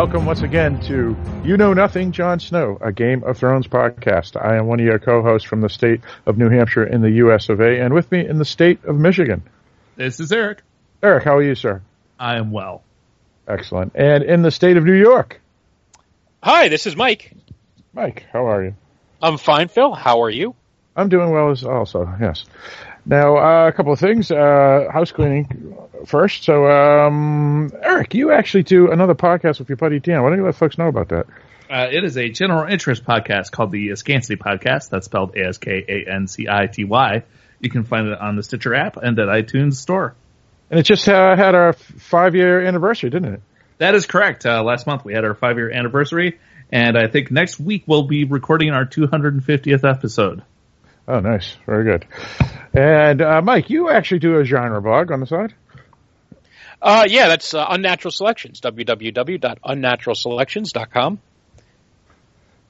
welcome once again to You Know Nothing, Jon Snow, a Game of Thrones podcast. I am one of your co-hosts from the state of New Hampshire in the U.S. of A. And with me in the state of Michigan. This is Eric. Eric, how are you, sir? I am well. Excellent. And in the state of New York. Hi, this is Mike. Mike, how are you? I'm fine, Phil. How are you? I'm doing well as also, yes. Now, uh, a couple of things. Uh, house cleaning first. So, um, Eric, you actually do another podcast with your buddy Dan. Why don't you let folks know about that? Uh, it is a general interest podcast called the Askancity Podcast. That's spelled A S K A N C I T Y. You can find it on the Stitcher app and at iTunes Store. And it just uh, had our five year anniversary, didn't it? That is correct. Uh, last month we had our five year anniversary, and I think next week we'll be recording our 250th episode. Oh, nice. Very good. And uh, Mike, you actually do a genre blog on the side? Uh, yeah, that's uh, Unnatural Selections, www.unnaturalselections.com.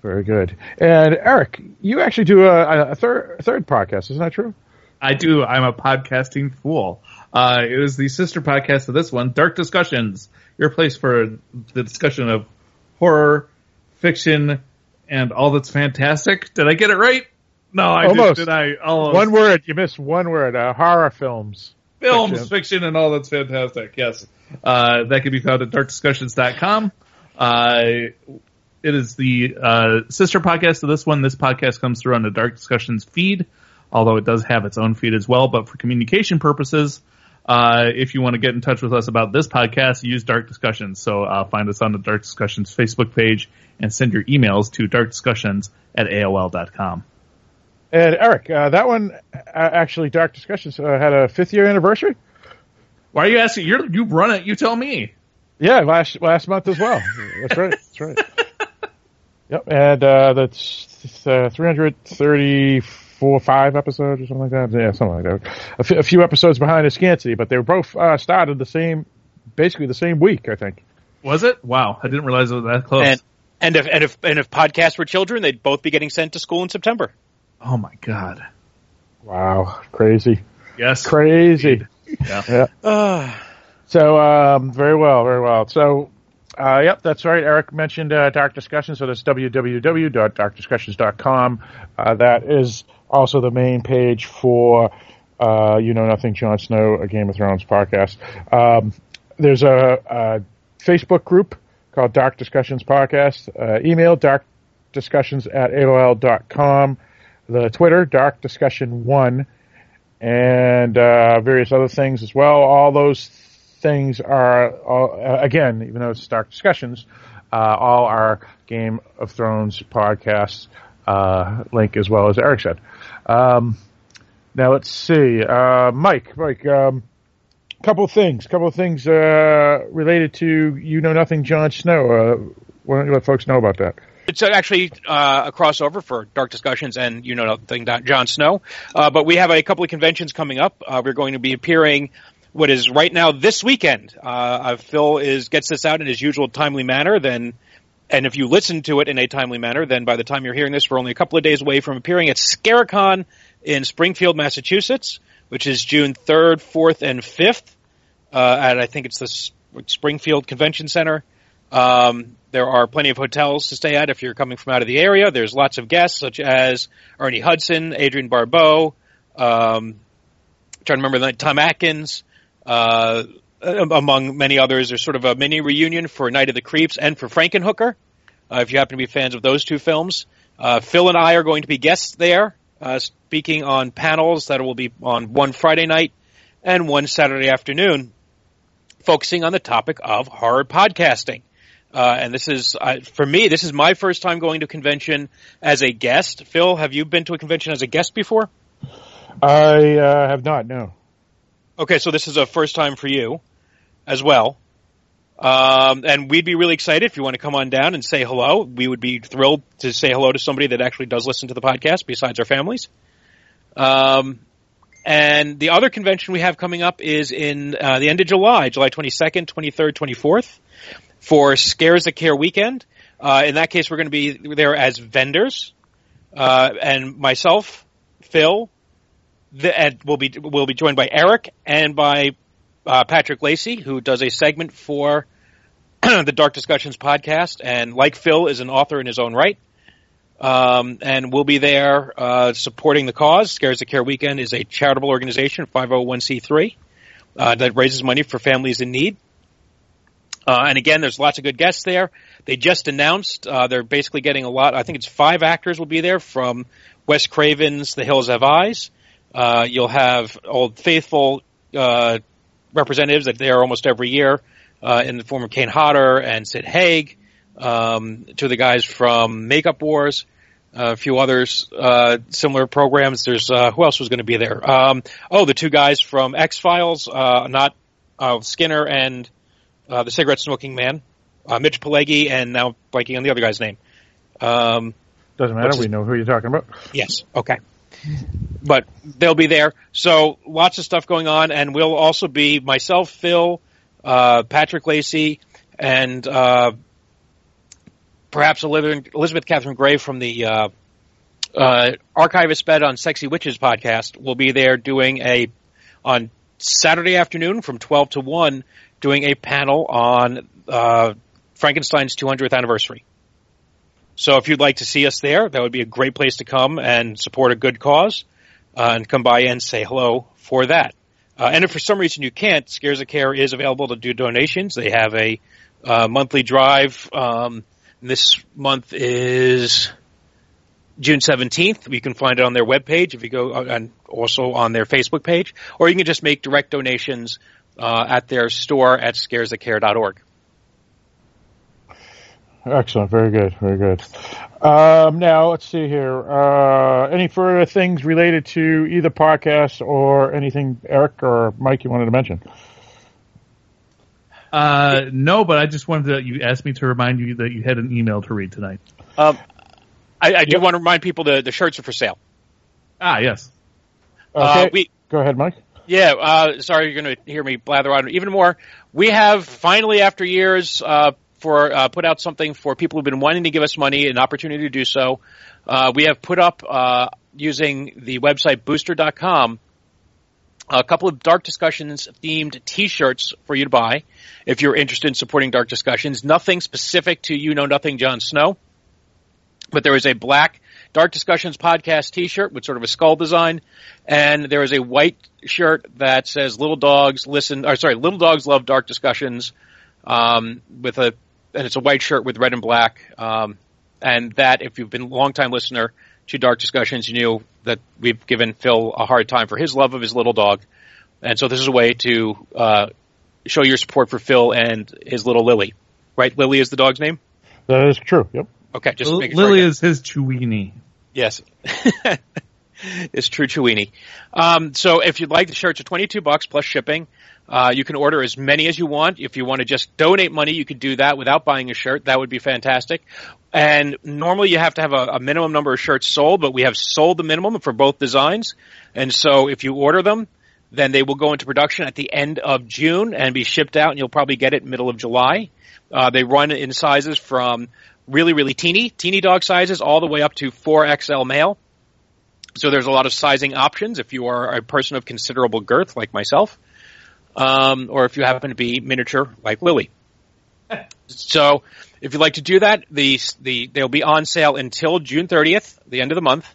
Very good. And Eric, you actually do a, a third a third podcast, isn't that true? I do. I'm a podcasting fool. Uh, it is the sister podcast of this one, Dark Discussions, your place for the discussion of horror, fiction, and all that's fantastic. Did I get it right? No, I Almost. did. Did I? Almost. One word. You missed one word. Uh, horror films. films, Fiction. fiction. and all that's fantastic. Yes. Uh, that can be found at darkdiscussions.com. Uh, it is the uh, sister podcast of this one. This podcast comes through on the Dark Discussions feed, although it does have its own feed as well. But for communication purposes, uh, if you want to get in touch with us about this podcast, use Dark Discussions. So uh, find us on the Dark Discussions Facebook page and send your emails to darkdiscussions at AOL.com. And Eric, uh, that one uh, actually, Dark Discussions uh, had a fifth year anniversary. Why are you asking? You're, you run it. You tell me. Yeah, last last month as well. That's right. That's right. Yep, and uh, that's uh, 334, five episodes or something like that. Yeah, something like that. A, f- a few episodes behind Askancity, but they were both uh, started the same, basically the same week, I think. Was it? Wow. I didn't realize it was that close. And and if and if and if podcasts were children, they'd both be getting sent to school in September. Oh my God. Wow, crazy, Yes. crazy. Yeah. Yeah. Uh, So, um, very well, very well. So, uh, yep, that's right. Eric mentioned uh, Dark Discussions, so that's www.darkdiscussions.com. Uh, that is also the main page for uh, You Know Nothing, Jon Snow, a Game of Thrones podcast. Um, there's a, a Facebook group called Dark Discussions Podcast. Uh, email darkdiscussions at AOL.com. The Twitter, Dark Discussion 1 and uh, various other things as well. All those things are, all, uh, again, even though it's Dark Discussions, uh, all our Game of Thrones podcasts uh, link as well as Eric said. Um, now let's see, uh, Mike. Mike, um, couple of things, couple of things uh, related to you know nothing, Jon Snow. Uh, why don't you let folks know about that? It's actually uh, a crossover for Dark Discussions and you know nothing, Jon Snow. Uh, but we have a couple of conventions coming up. Uh, we're going to be appearing. What is right now this weekend? Uh, uh, Phil is gets this out in his usual timely manner. Then, and if you listen to it in a timely manner, then by the time you're hearing this, we're only a couple of days away from appearing at Scaricon in Springfield, Massachusetts, which is June third, fourth, and fifth. Uh, at I think it's the Springfield Convention Center. Um, there are plenty of hotels to stay at if you're coming from out of the area. There's lots of guests such as Ernie Hudson, Adrienne Barbeau, um, trying to remember the Tom Atkins, uh, among many others. There's sort of a mini reunion for Night of the Creeps and for Frankenhooker. Uh, if you happen to be fans of those two films, uh, Phil and I are going to be guests there, uh, speaking on panels that will be on one Friday night and one Saturday afternoon, focusing on the topic of horror podcasting. Uh, and this is, uh, for me, this is my first time going to a convention as a guest. Phil, have you been to a convention as a guest before? I uh, have not. No. Okay, so this is a first time for you as well. Um, and we'd be really excited if you want to come on down and say hello. We would be thrilled to say hello to somebody that actually does listen to the podcast besides our families. Um, and the other convention we have coming up is in uh, the end of July, July 22nd, 23rd, 24th, for Scares That Care weekend. Uh, in that case, we're going to be there as vendors, uh, and myself, Phil, the, and we'll be we'll be joined by Eric and by uh, Patrick Lacey, who does a segment for the Dark Discussions podcast, and like Phil, is an author in his own right. Um, and we'll be there uh, supporting the cause. Scares That Care Weekend is a charitable organization, 501c3, uh, that raises money for families in need. Uh, and again, there's lots of good guests there. They just announced uh, they're basically getting a lot. I think it's five actors will be there from Wes Craven's The Hills Have Eyes. Uh, you'll have old faithful uh, representatives that they are almost every year uh, in the form of Kane Hodder and Sid Haig. Um, two of the guys from Makeup Wars, a few others uh, similar programs. There's uh, who else was going to be there? Um, oh, the two guys from X Files, uh, not uh, Skinner and uh, the cigarette smoking man, uh, Mitch Pileggi, and now blanking on the other guy's name. Um, Doesn't matter. We know who you're talking about. Yes. Okay. But they'll be there. So lots of stuff going on, and we'll also be myself, Phil, uh, Patrick Lacey, and uh, perhaps Elizabeth, Elizabeth Catherine Gray from the uh, uh, Archivist Bed on Sexy Witches podcast. will be there doing a on Saturday afternoon from twelve to one, doing a panel on uh, Frankenstein's 200th anniversary. So if you'd like to see us there, that would be a great place to come and support a good cause uh, and come by and say hello for that. Uh, and if for some reason you can't, Scares That Care is available to do donations. They have a uh, monthly drive. Um, this month is June 17th. You can find it on their webpage if you go, uh, and also on their Facebook page, or you can just make direct donations uh, at their store at scaresthatcare.org. Excellent. Very good. Very good. Um, now, let's see here. Uh, any further things related to either podcast or anything, Eric or Mike, you wanted to mention? Uh, no, but I just wanted to. You asked me to remind you that you had an email to read tonight. Um, I, I do Yep. want to remind people the, the shirts are for sale. Ah, yes. Okay. Uh, we, Go ahead, Mike. Yeah, uh, sorry, you're going to hear me blather on even more. We have finally, after years, uh, for uh, put out something for people who've been wanting to give us money, an opportunity to do so. Uh, we have put up uh, using the website Booster.com a couple of Dark Discussions themed T-shirts for you to buy if you're interested in supporting Dark Discussions. Nothing specific to you know nothing, Jon Snow, but there is a black Dark Discussions podcast T-shirt with sort of a skull design, and there is a white shirt that says "Little Dogs Listen," or sorry, "Little Dogs Love Dark Discussions," um, with a and it's a white shirt with red and black. Um, and that, if you've been a longtime listener to Dark Discussions, you knew that we've given Phil a hard time for his love of his little dog, and so this is a way to uh, show your support for Phil and his little Lily. Right, Lily is the dog's name. That is true. Yep. Okay, just L- sure Lily get- is his Chewini. Yes. it's true Chewini. Um, so if you'd like the shirts are 22 bucks plus shipping. Uh, you can order as many as you want. If you want to just donate money, you could do that without buying a shirt. That would be fantastic. And normally you have to have a, a minimum number of shirts sold, but we have sold the minimum for both designs. And so if you order them, then they will go into production at the end of June and be shipped out, and you'll probably get it middle of July. Uh, they run in sizes from really, really teeny, teeny dog sizes, all the way up to 4XL male. So there's a lot of sizing options if you are a person of considerable girth, like myself, um, or if you happen to be miniature, like Lily. So if you'd like to do that, the the they'll be on sale until June 30th, the end of the month.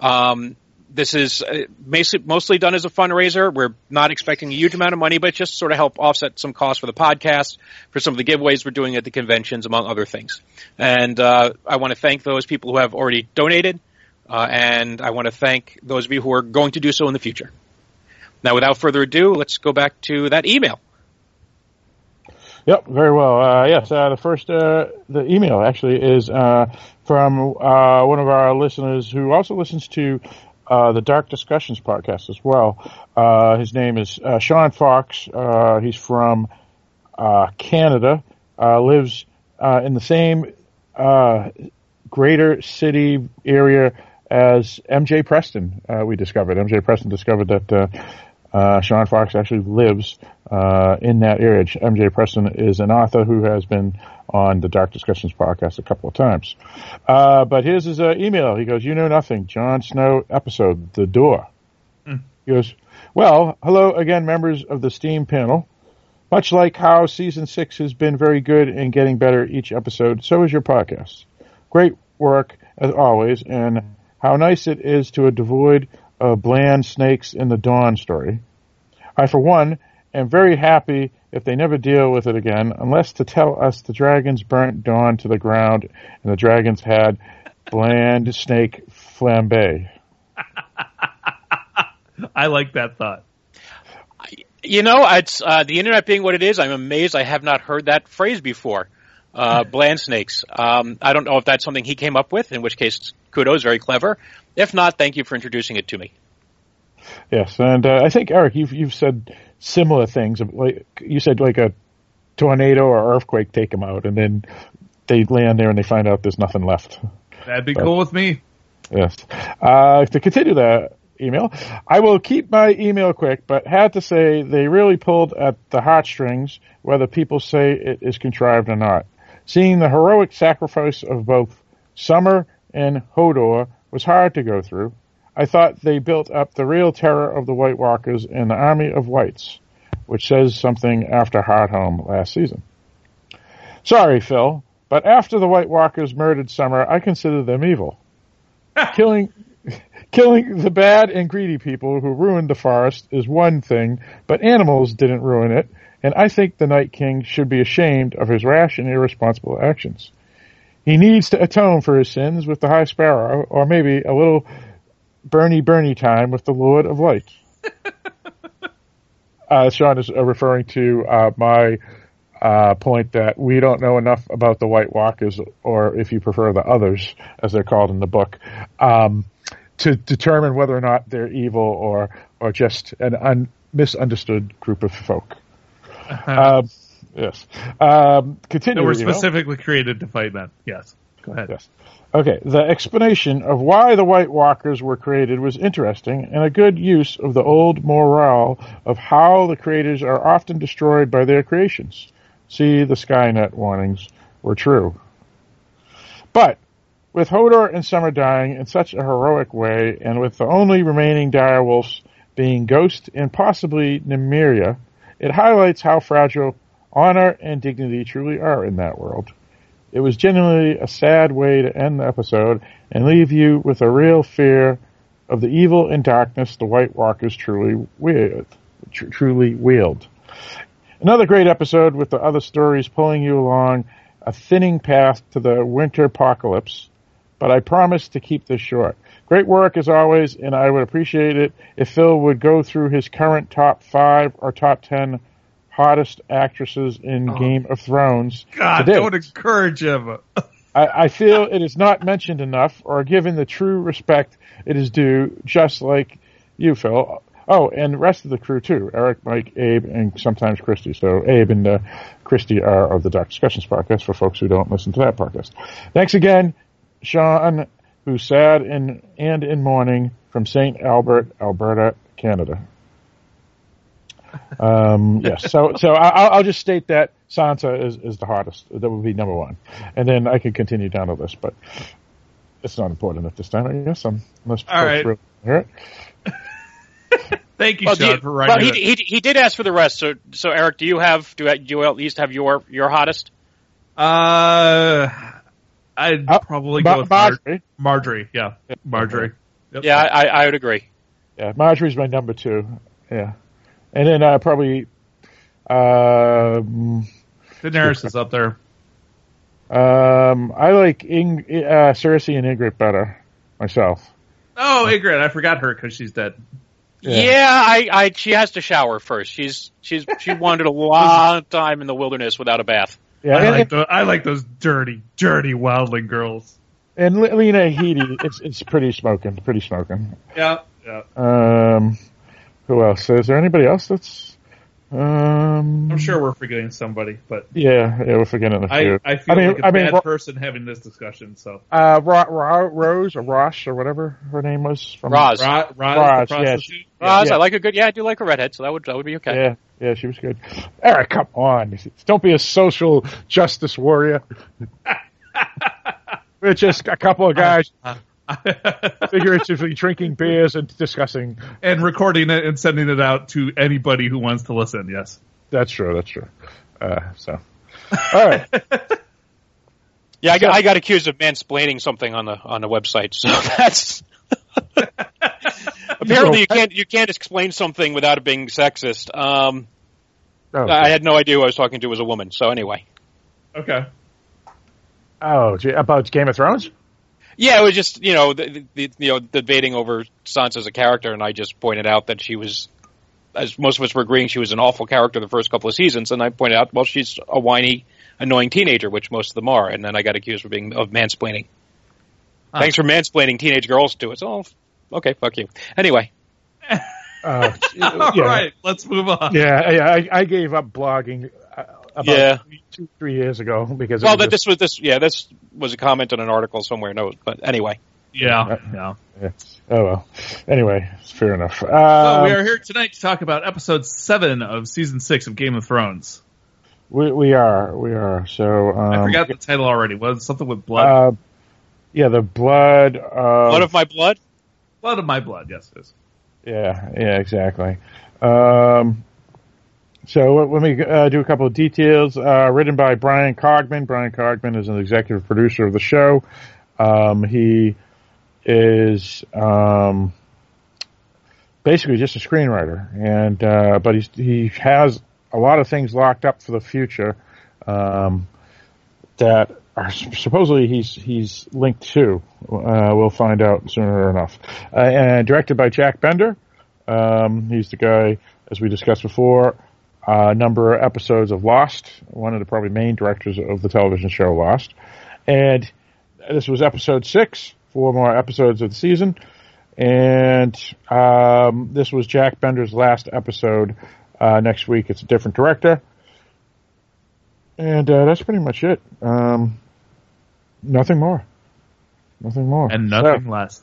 Um, this is uh, mostly, mostly done as a fundraiser. We're not expecting a huge amount of money, but just sort of help offset some costs for the podcast, for some of the giveaways we're doing at the conventions, among other things. And uh, I want to thank those people who have already donated, uh, and I want to thank those of you who are going to do so in the future. Now, without further ado, let's go back to that email. Yep, very well. Uh, yes, uh, the first uh, the email actually is uh, from uh, one of our listeners who also listens to uh, the Dark Discussions podcast as well. Uh, his name is uh, Sean Fox. Uh, he's from uh, Canada. Lives in the same greater city area as MJ Preston. We discovered MJ Preston discovered that. Sean Fox actually lives uh, in that area. MJ Preston is an author who has been on the Dark Discussions podcast a couple of times. Uh, but here's his uh, email. He goes, "You know nothing." Jon Snow episode, The Door. He goes, "Well, hello again, members of the Steam panel. Much like how season six has been very good and getting better each episode, so is your podcast. Great work as always, and how nice it is to a devoid of bland snakes in the Dorne story. I, for one, am very happy if they never deal with it again, unless to tell us the dragons burnt Dorne to the ground and the dragons had bland snake flambe. I like that thought. You know, it's uh, the internet being what it is. I'm amazed I have not heard that phrase before. Uh, bland snakes. Um, I don't know if that's something he came up with, in which case, kudos, very clever. If not, thank you for introducing it to me. Yes, and uh, I think Eric, you've you've said similar things. Like you said, like a tornado or earthquake take them out, and then they land there and they find out there's nothing left. That'd be but, cool with me. Yes. Uh, to continue the email, I will keep my email quick, but had to say they really pulled at the heartstrings, whether people say it is contrived or not. Seeing the heroic sacrifice of both Summer and Hodor was hard to go through. I thought they built up the real terror of the White Walkers in the Army of Whites, which says something after Hardhome last season. Sorry, Phil, but after the White Walkers murdered Summer, I consider them evil. killing, killing the bad and greedy people who ruined the forest is one thing, but animals didn't ruin it, and I think the Night King should be ashamed of his rash and irresponsible actions. He needs to atone for his sins with the High Sparrow, or maybe a little Bernie Bernie time with the Lord of Light. uh, Sean is uh, referring to uh, my uh, point that we don't know enough about the White Walkers, or if you prefer, the others, as they're called in the book, um, to determine whether or not they're evil or or just an un- misunderstood group of folk. Uh-huh. Um, yes. Um, continue. Were specifically created to fight men. Yes. Go ahead. Yes. Okay, the explanation of why the White Walkers were created was interesting and a good use of the old morale of how the creators are often destroyed by their creations. See, the Skynet warnings were true. But with Hodor and Summer dying in such a heroic way, and with the only remaining direwolves being Ghost and possibly Nymeria, it highlights how fragile honor and dignity truly are in that world. It was genuinely a sad way to end the episode and leave you with a real fear of the evil and darkness the White Walkers truly wield. Tr- truly wield. Another great episode with the other stories pulling you along a thinning path to the winter apocalypse, but I promise to keep this short. Great work as always, and I would appreciate it if Phil would go through his current top five or top ten hottest actresses in oh. Game of Thrones. God, don't encourage him. I, I, feel it is not mentioned enough or given the true respect it is due, just like you, Phil. Oh, and the rest of the crew too. Eric, Mike, Abe, and sometimes Christy. So Abe and uh, Christy are of the Dark Discussions podcast for folks who don't listen to that podcast. Thanks again, Sean, who's sad and, and in mourning from St. Albert, Alberta, Canada. Um, yes. So, so I'll, I'll, just state that Sansa is, is the hardest. That would be number one, and then I could continue down the list, but it's not important at this time. I guess. Um, unless All right. Really hear it. Thank you, well, Sean, you, for writing. Well, he, he, he did ask for the rest. So so Eric, do you have do you at least have your your hottest? Uh, I'd uh, probably go with Margaery. Margaery, yeah, Margaery. Yep. Yeah, I, I would agree. Yeah, Margaery's my number two. Yeah and then uh, probably um, Daenerys is up there. Um, I like Ing- uh, Cersei and Ygritte better myself. Oh, Ygritte! I forgot her because she's dead. Yeah. yeah, I, I, she has to shower first. She's, she's, she wandered a long time in the wilderness without a bath. Yeah, I, like, the, I like those dirty, dirty wildling girls. And Lena Headey, it's, it's pretty smoking, pretty smoking. Yeah, yeah. Um, who else? Is there anybody else that's? Um, I'm sure we're forgetting somebody, but yeah, yeah, we're forgetting a few. I, I feel I mean, like a I bad mean, person having this discussion. So, uh, Ra- Ra- Rose or Rosh or whatever her name was from Roz. Ra- Roz, yeah, Roz. Yeah. I like a good. Yeah, I do like a redhead, so that would that would be okay. Yeah, yeah, she was good. Eric, come on, don't be a social justice warrior. We're just a couple of guys. Uh, figuratively drinking beers and discussing and recording it and sending it out to anybody who wants to listen. Yes. That's true. That's true. Uh, so, all right. Yeah, I got, I got accused of mansplaining something on the on the website, so that's apparently you can't you can't explain something without it being sexist. Um, Oh, I had no idea who I was talking to was a woman. So anyway, Okay. oh, about Game of Thrones? Yeah, it was just you know the, the you know debating over Sansa as a character, and I just pointed out that she was, as most of us were agreeing, she was an awful character the first couple of seasons, and I pointed out, well, she's a whiny, annoying teenager, which most of them are, and then I got accused of being of mansplaining. Huh. Thanks for mansplaining teenage girls to us. Oh, okay, fuck you. Anyway, Uh, yeah, right, let's move on. Yeah, yeah. I, I gave up blogging about Yeah. two, three years ago because it well, was that this was this yeah, this was a comment on an article somewhere. No, but anyway, Yeah, yeah. just- oh well. Anyway, it's fair enough. So Um, we are here tonight to talk about episode seven of season six of Game of Thrones. we, we are we are so. Um, I forgot the title already. Was something with blood? Uh, yeah, the blood. Of, blood of my blood. blood of my blood. Yes, it is. Yeah, yeah, exactly. Um, so let me uh, do a couple of details. Uh, written by Bryan Cogman. Bryan Cogman is an executive producer of the show. Um, he is um, basically just a screenwriter, and uh, but he has a lot of things locked up for the future um, that are supposedly he's he's linked to. Uh, we'll find out sooner enough. Uh, and directed by Jack Bender. Um, he's the guy, as we discussed before, a uh, number of episodes of Lost, one of the probably main directors of the television show Lost. And this was episode six, four more episodes of the season. And um, this was Jack Bender's last episode. Uh, next week, it's a different director. And uh, that's pretty much it. Um, nothing more. Nothing more. And So- nothing less.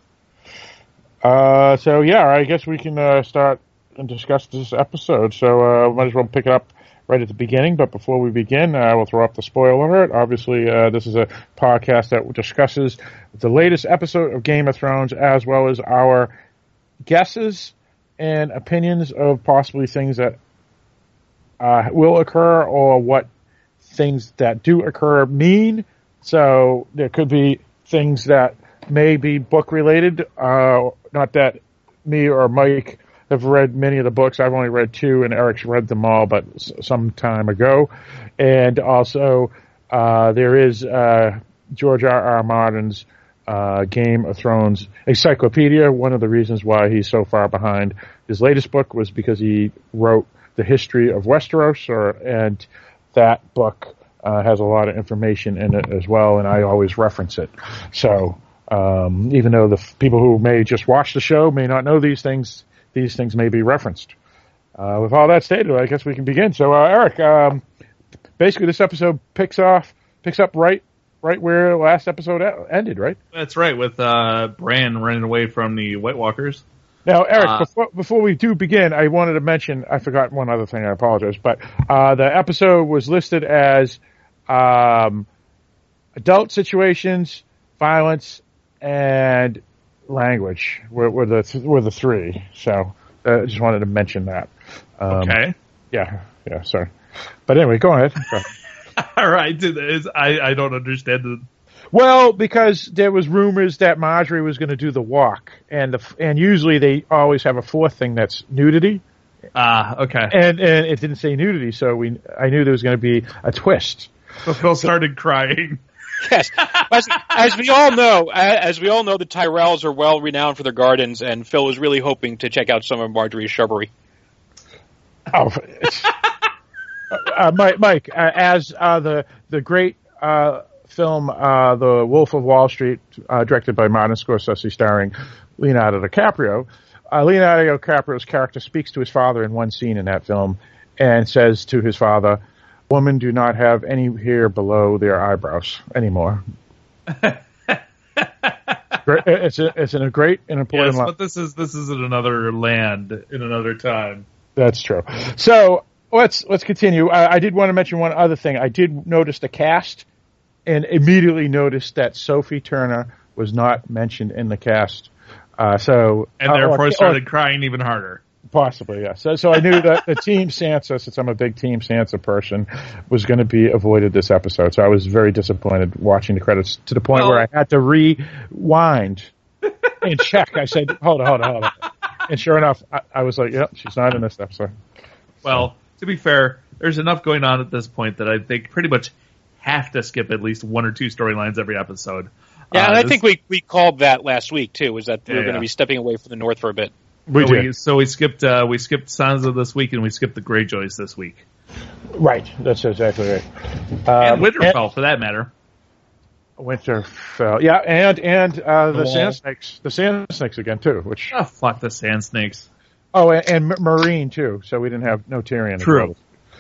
uh, so yeah, I guess we can uh, start and discuss this episode. So uh, might as well pick it up right at the beginning. But before we begin, uh, we'll throw up the spoiler alert. Obviously, uh, this is a podcast that discusses the latest episode of Game of Thrones as well as our guesses and opinions of possibly things that uh, will occur or what things that do occur mean. So there could be things that may be book related. Uh, not that me or Mike have read many of the books. I've only read two, and Eric's read them all, but some time ago. And also, uh, there is uh, George R. R. Martin's uh, Game of Thrones encyclopedia. One of the reasons why he's so far behind his latest book was because he wrote the history of Westeros, or and that book uh, has a lot of information in it as well, and I always reference it. So um, even though the f- people who may just watch the show may not know these things, these things may be referenced. Uh, with all that stated, I guess we can begin. So, uh, Eric, um, basically, this episode picks off, picks up right, right where last episode ended, right? That's right. With uh, Bran running away from the White Walkers. Now, Eric, Uh, before, before we do begin, I wanted to mention, I forgot one other thing, I apologize, but uh, the episode was listed as um, adult situations, violence, and language were, were the th- were the three. So uh, I just wanted to mention that. Um, Okay. Yeah, yeah, sorry. But anyway, go ahead. Go ahead. All right. I I don't understand the. Well, because there was rumors that Margaery was going to do the walk, and the and usually they always have a fourth thing that's nudity. Ah, okay. and and it didn't say nudity, so we I knew there was going to be a twist. So Phil started crying. Yes, as, as we all know, as we all know, the Tyrells are well renowned for their gardens, and Phil was really hoping to check out some of Margaery's shrubbery. Oh, uh, Mike, Mike uh, as uh, the the great uh, film uh, The Wolf of Wall Street, uh, directed by Martin Scorsese, starring Leonardo DiCaprio. Uh, Leonardo DiCaprio's character speaks to his father in one scene in that film, and says to his father, "Women do not have any hair below their eyebrows anymore." It's a, it's in a great and important Yes, line. but this is this is in another land in another time. That's true. So let's let's continue. I, I did want to mention one other thing. I did notice the cast, and immediately noticed that Sophie Turner was not mentioned in the cast. Uh, so And uh, therefore or- started crying even harder. Possibly, yes. So, so I knew that the team Sansa, since I'm a big team Sansa person, was going to be avoided this episode. So I was very disappointed watching the credits to the point Well- where I had to rewind and check. I said, "Hold on, hold on, hold on." And sure enough, I, I was like, "Yep, she's not in this episode." Well, to be fair, there's enough going on at this point that I think pretty much have to skip at least one or two storylines every episode. Yeah, Uh, and I this- think we, we called that last week too. Was that we Yeah, were going yeah. to be stepping away from the North for a bit? We so did we, so we skipped uh, we skipped Sansa this week and we skipped the Greyjoys this week right. That's exactly right. and Um, Winterfell for that matter. and Winterfell, yeah, and and uh, the Wall. Sand Snakes, the Sand Snakes again too. Which Oh fuck the Sand Snakes. oh, and, and Meereen too. So we didn't have no Tyrion. as True.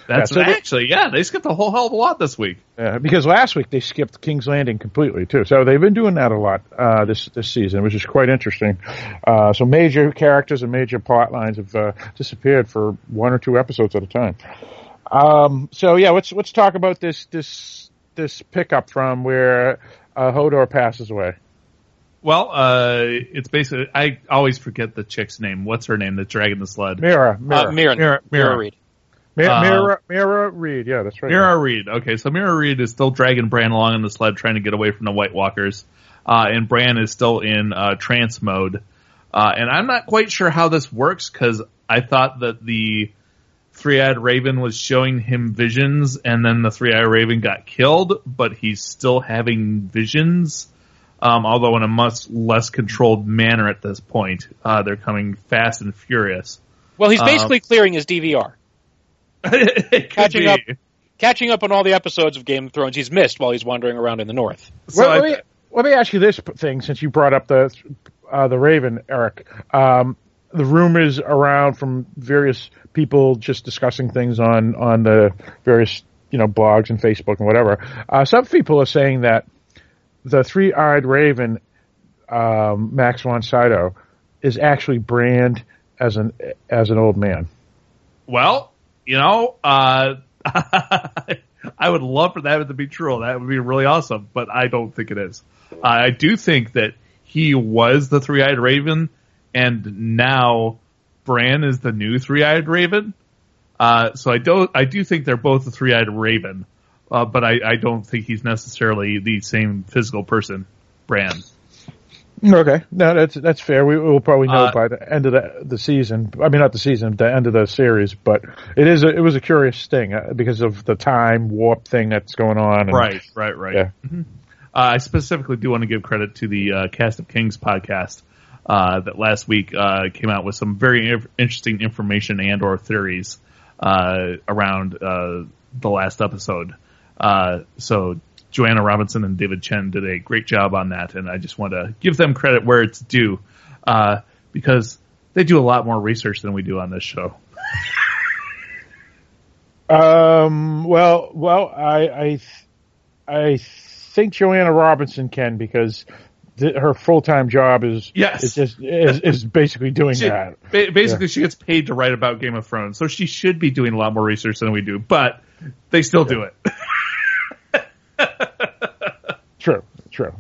Well. That's Yeah, so the- actually yeah they skipped a whole hell of a lot this week. Yeah, because last week they skipped King's Landing completely too. So they've been doing that a lot uh, this this season, which is quite interesting. Uh, so major characters and major plot lines have uh, disappeared for one or two episodes at a time. Um, so yeah, let's let's talk about this this this pickup from where uh, Hodor passes away. Well, uh, it's basically I always forget the chick's name. What's her name? The dragon the sled. Meera, Uh, Meera, Meera, Meera- Meera, Meera. Reed. Meera, uh, Meera, Meera Reed. Yeah, that's right. Meera Reed. Okay, so Meera Reed is still dragging Bran along in the sled, trying to get away from the White Walkers, uh, and Bran is still in uh, trance mode. Uh, and I'm not quite sure how this works because I thought that the three-eyed raven was showing him visions, and then the three-eyed raven got killed, but he's still having visions. Um, although in a much less controlled manner at this point, uh, they're coming fast and furious. Well, he's Um, basically clearing his DVR, It could Catching be. up. catching up on all the episodes of Game of Thrones he's missed while he's wandering around in the North. So well, I- let, me, let me ask you this thing since you brought up the uh, the Raven, Eric. Um, the rumors around from various people just discussing things on on the various you know blogs and Facebook and whatever. Uh, some people are saying that the three eyed Raven, um, Max von Sydow, is actually Bran as an as an old man. Well, you know, uh, I would love for that to be true. That would be really awesome, but I don't think it is. Uh, I do think that he was the three-eyed raven, and now Bran is the new three-eyed raven. Uh, so I don't. I do think they're both the three-eyed raven, uh, but I, I don't think he's necessarily the same physical person, Bran. Okay, no, that's that's fair. We will probably know Uh, by the end of the the season. I mean, not the season, the end of the series. But it is a, it was a curious thing uh, because of the time warp thing that's going on. And, Right, right, right. Yeah. Mhm. Uh, I specifically do want to give credit to the uh, Cast of Kings podcast uh, that last week uh, came out with some very interesting information and or theories uh, around uh, the last episode. Uh, so Joanna Robinson and David Chen did a great job on that, and I just want to give them credit where it's due uh, because they do a lot more research than we do on this show. Um. Well. Well. I. I. I think Joanna Robinson can because th- her full time job is Yes. is just is, is basically doing She- that. ba- basically, she gets paid to write about Game of Thrones, so she should be doing a lot more research than we do, but they still do it. True, true.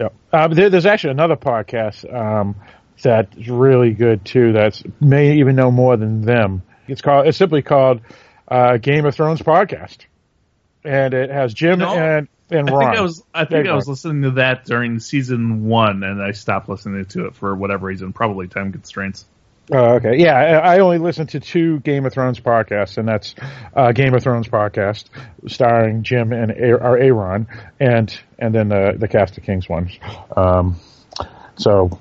Yeah. Uh, there, there's actually another podcast um, that's really good too. That's may even know more than them. It's called. It's simply called uh, Game of Thrones podcast, and it has Jim No. and and I think I was I think I was listening to that during season one, and I stopped listening to it for whatever reason, probably time constraints. Oh, okay. Yeah, I only listen to two Game of Thrones podcasts, and that's uh, Game of Thrones podcast starring Jim and A- or Aaron, and and then the the Cast of Kings ones. Um, so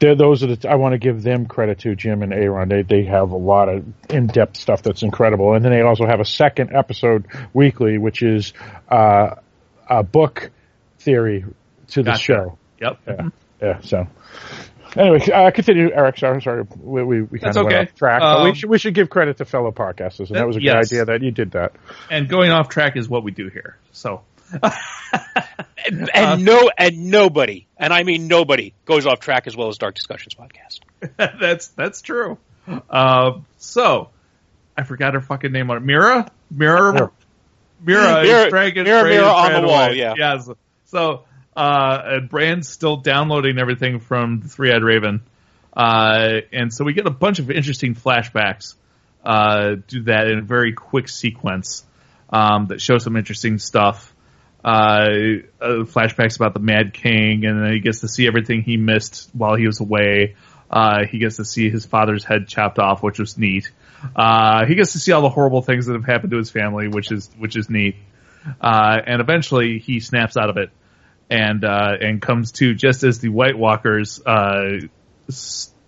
those are the. I want to give them credit to Jim and Aaron. They they have a lot of in depth stuff that's incredible, and then they also have a second episode weekly, which is uh, a book theory to the Gotcha. show. Yep. Yeah, yeah. So anyway, uh, continue, Eric. Sorry, sorry, we we, we kind That's of went okay. off track. but we Um, should we should give credit to fellow podcasters, and that was a good Yes. idea that you did that. And going off track is what we do here. So And, Uh, no, and nobody, and I mean nobody, goes off track as well as Dark Discussions podcast. that's that's true. Uh, so I forgot her fucking name on it. Meera, Meera, Meera. Meera, Meera- is dragging Mira, Mira on the wall, away. yeah. Yes. So uh, and Bran's still downloading everything from the Three Eyed Raven. Uh, and so we get a bunch of interesting flashbacks uh, do that in a very quick sequence um, that show some interesting stuff. Uh, uh, flashbacks about the Mad King, and then he gets to see everything he missed while he was away. Uh, he gets to see his father's head chopped off, which was neat. Uh, he gets to see all the horrible things that have happened to his family, which is which is neat. Uh, and eventually, he snaps out of it and uh, and comes to just as the White Walkers uh,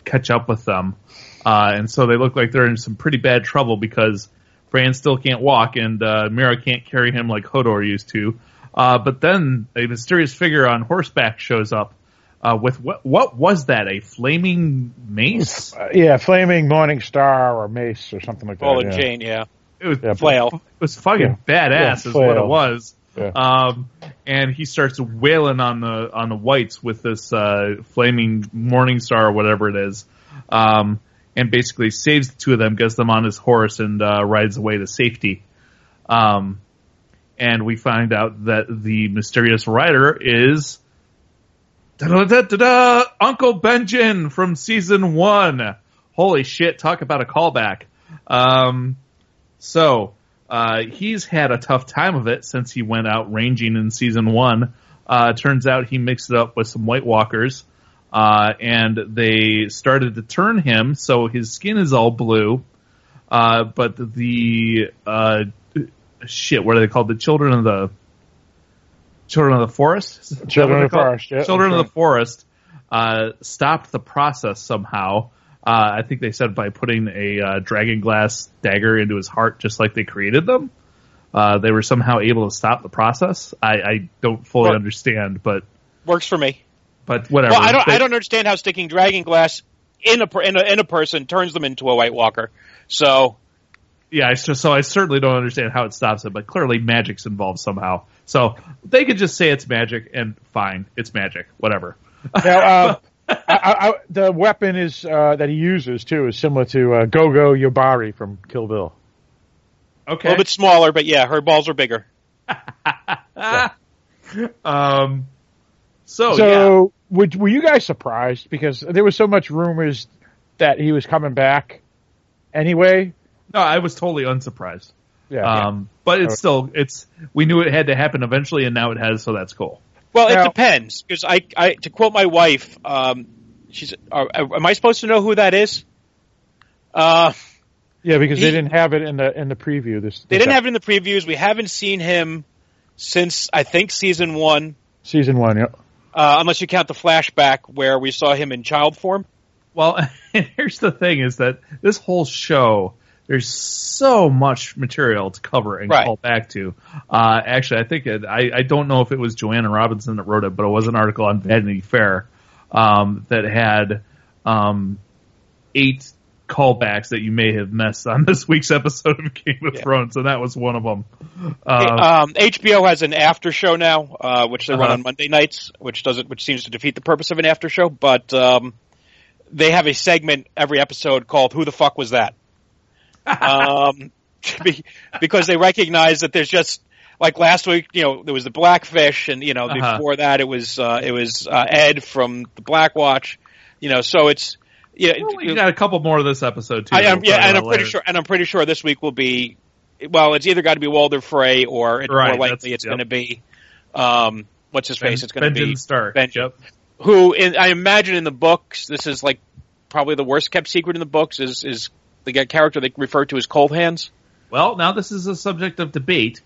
catch up with them, uh, and so they look like they're in some pretty bad trouble because Bran still can't walk and uh, Meera can't carry him like Hodor used to. Uh, but then a mysterious figure on horseback shows up uh, with what? What was that? A flaming mace? Uh, yeah, flaming morning star or mace or something like that. Ball and yeah. chain, yeah. It was Yeah, Flail. It was fucking Yeah. badass, Yeah, is what it was. Yeah. Um, and he starts wailing on the on the whites with this uh, flaming morning star or whatever it is, um, and basically saves the two of them, gets them on his horse, and uh, rides away to safety. Um, and we find out that the mysterious rider is Uncle Benjamin from season one. Holy shit! Talk about a callback. Um, so uh, he's had a tough time of it since he went out ranging in season one. Uh, turns out he mixed it up with some White Walkers, uh, and they started to turn him so his skin is all blue. Uh, but the uh, shit, what are they called? The children of the children of the forest. Children of the? Forest, yeah, Children that's of the forest uh, stopped the process somehow. Uh, I think they said by putting a uh, dragon glass dagger into his heart, just like they created them. Uh, they were somehow able to stop the process. I, I don't fully Well- understand, but Works for me. but whatever. Well, I don't. They- I don't understand how sticking dragon glass in a, in a in a person turns them into a White Walker. So Yeah, just, so I certainly don't understand how it stops it, but clearly magic's involved somehow. So they could just say it's magic, and fine, it's magic, whatever. Now, uh, I, I, I, the weapon is uh, that he uses too is similar to uh, Gogo Yubari from Kill Bill. a Okay. little bit smaller, but yeah, her balls are bigger. um. So, so, Oh, yeah. would, were you guys surprised because there was so much rumors that he was coming back anyway? No, I was totally unsurprised. Yeah. Um, but it's Okay. still it's we knew it had to happen eventually, and now it has, so that's cool. Well, it depends because I, I, to quote my wife, um, she's, uh, am I supposed to know who that is? Uh, yeah, because he- they didn't have it in the in the preview. This they didn't have it in the previews. We haven't seen him since I think season one, season one. Yep. uh, unless you count the flashback where we saw him in child form. Well, and here's the thing: is that this whole show there's so much material to cover and Right. call back to. Uh, actually, I think it, I I don't know if it was Joanna Robinson that wrote it, but it was an article on Vanity Fair um, that had um, eight callbacks that you may have missed on this week's episode of Game of Yeah. Thrones, and that was one of them. Uh, um, HBO has an after show now, uh, which they run Uh-huh. on Monday nights, which doesn't, which seems to defeat the purpose of an after show. But um, they have a segment every episode called "Who the fuck was that?" Um, be- because they recognize that there's just like last week, you know, there was the Blackfish, and you know, Uh-huh. before that it was uh, it was uh, Ed from the Black Watch. You know, so it's yeah. well, we got a couple more of this episode too. I am, yeah, and I'm pretty later. sure, and I'm pretty sure this week will be. Well, it's either got to be Walder Frey or it's Right, more likely it's yep. going to be, um, what's his face? It's going to be Stark. Benjen. Yep. who in, I imagine in the books this is like probably the worst kept secret in the books is is the character they refer to as Cold Hands. Well, now this is a subject of debate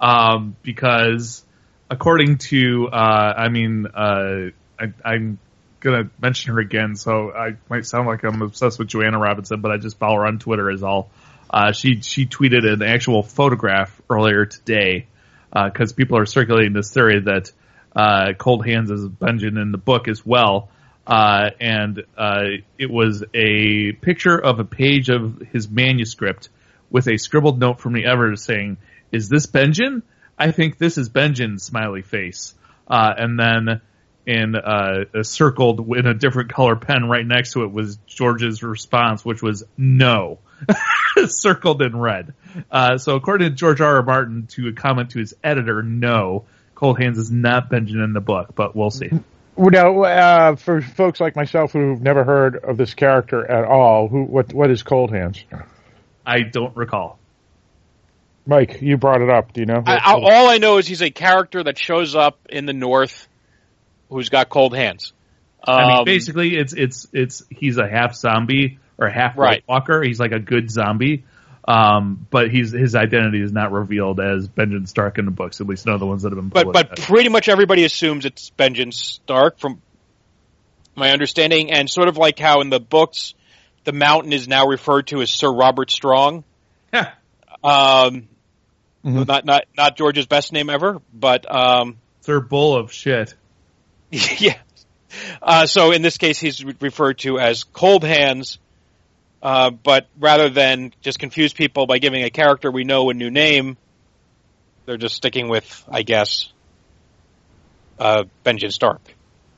um, because, according to, uh, I mean, uh, I, I'm gonna mention her again, so I might sound like I'm obsessed with Joanna Robinson, but I just follow her on Twitter as all. Uh, she she tweeted an actual photograph earlier today because people are circulating this theory that uh, Cold Hands is Benjen in the book as well. Uh, and uh, it was a picture of a page of his manuscript with a scribbled note from the editor saying, "Is this Benjen? I think this is Benjen." Smiley face. Uh, and then in uh, a circled in a different color pen right next to it was George's response, which was no, circled in red. Uh, so according to George R. R. Martin, to a comment to his editor, no, Cold Hands is not Benjen in the book, but we'll see. Well, now, uh, for folks like myself who've never heard of this character at all, who what what is Cold Hands? I don't recall. Mike, you brought it up. Do you know? I, I, all I know is he's a character that shows up in the North who's got cold hands. Um, I mean, basically, it's it's it's he's a half zombie or half Right. walker. He's like a good zombie, um, but he's his identity is not revealed as Benjen Stark in the books. At least none of the ones that have been but but pretty much everybody assumes it's Benjen Stark from my understanding, and sort of like how in the books the mountain is now referred to as Sir Robert Strong. Yeah. Um, Mhm. not not not George's best name ever, but um, Sir Bull of shit. yeah. Uh, so in this case, he's re- referred to as Cold Hands. Uh, but rather than just confuse people by giving a character we know a new name, they're just sticking with, I guess, uh, Benjen Stark.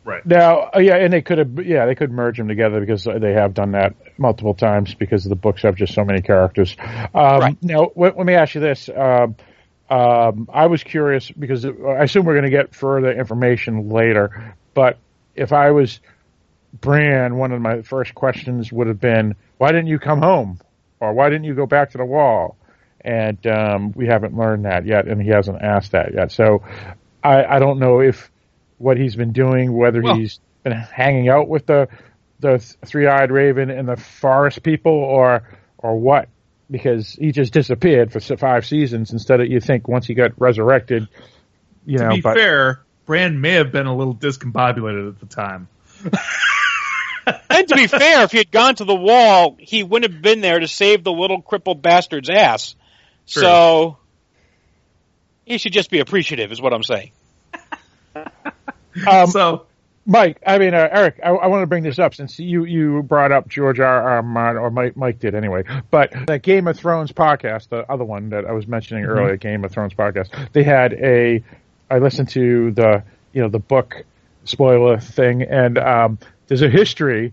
Right. Now, uh, yeah, and they could have, yeah, they could merge them together because they have done that multiple times because the books have just so many characters. Um, Right. Now, let, let me ask you this: um, um, I was curious because I assume we're going to get further information later, but if I was Bran, one of my first questions would have been, "Why didn't you come home?" or "Why didn't you go back to the wall?" And um, we haven't learned that yet, and he hasn't asked that yet. So I, I don't know if what he's been doing, whether Well- he's been hanging out with the the three eyed raven and the forest people, or or what, because he just disappeared for five seasons instead of you think once he got resurrected, you To know. be but fair, Bran may have been a little discombobulated at the time. And to be fair, if he had gone to the wall, he wouldn't have been there to save the little crippled bastard's ass. True. So he should just be appreciative, is what I'm saying. um, so Mike, I mean uh, Eric, I, I want to bring this up since you you brought up George R. R. Martin, or Mike, Mike did anyway. But that Game of Thrones podcast, the other one that I was mentioning earlier, Game of Thrones podcast, they had a. I listened to the you know the book spoiler thing, and um, there's a history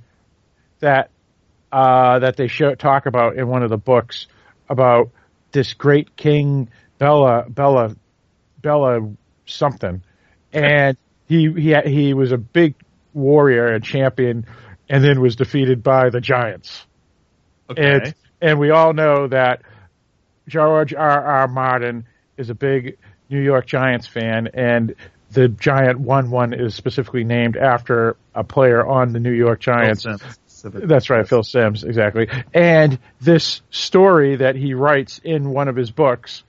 that uh, that they show talk about in one of the books about this great king Bella Bella Bella something, and he he he was a big warrior and champion, and then was defeated by the giants. okay, And and we all know that George R. R. Martin is a big New York Giants fan, and the Giant One One is specifically named after a player on the New York Giants. Phil Simms. That's right, Phil Simms, exactly. And this story that he writes in one of his books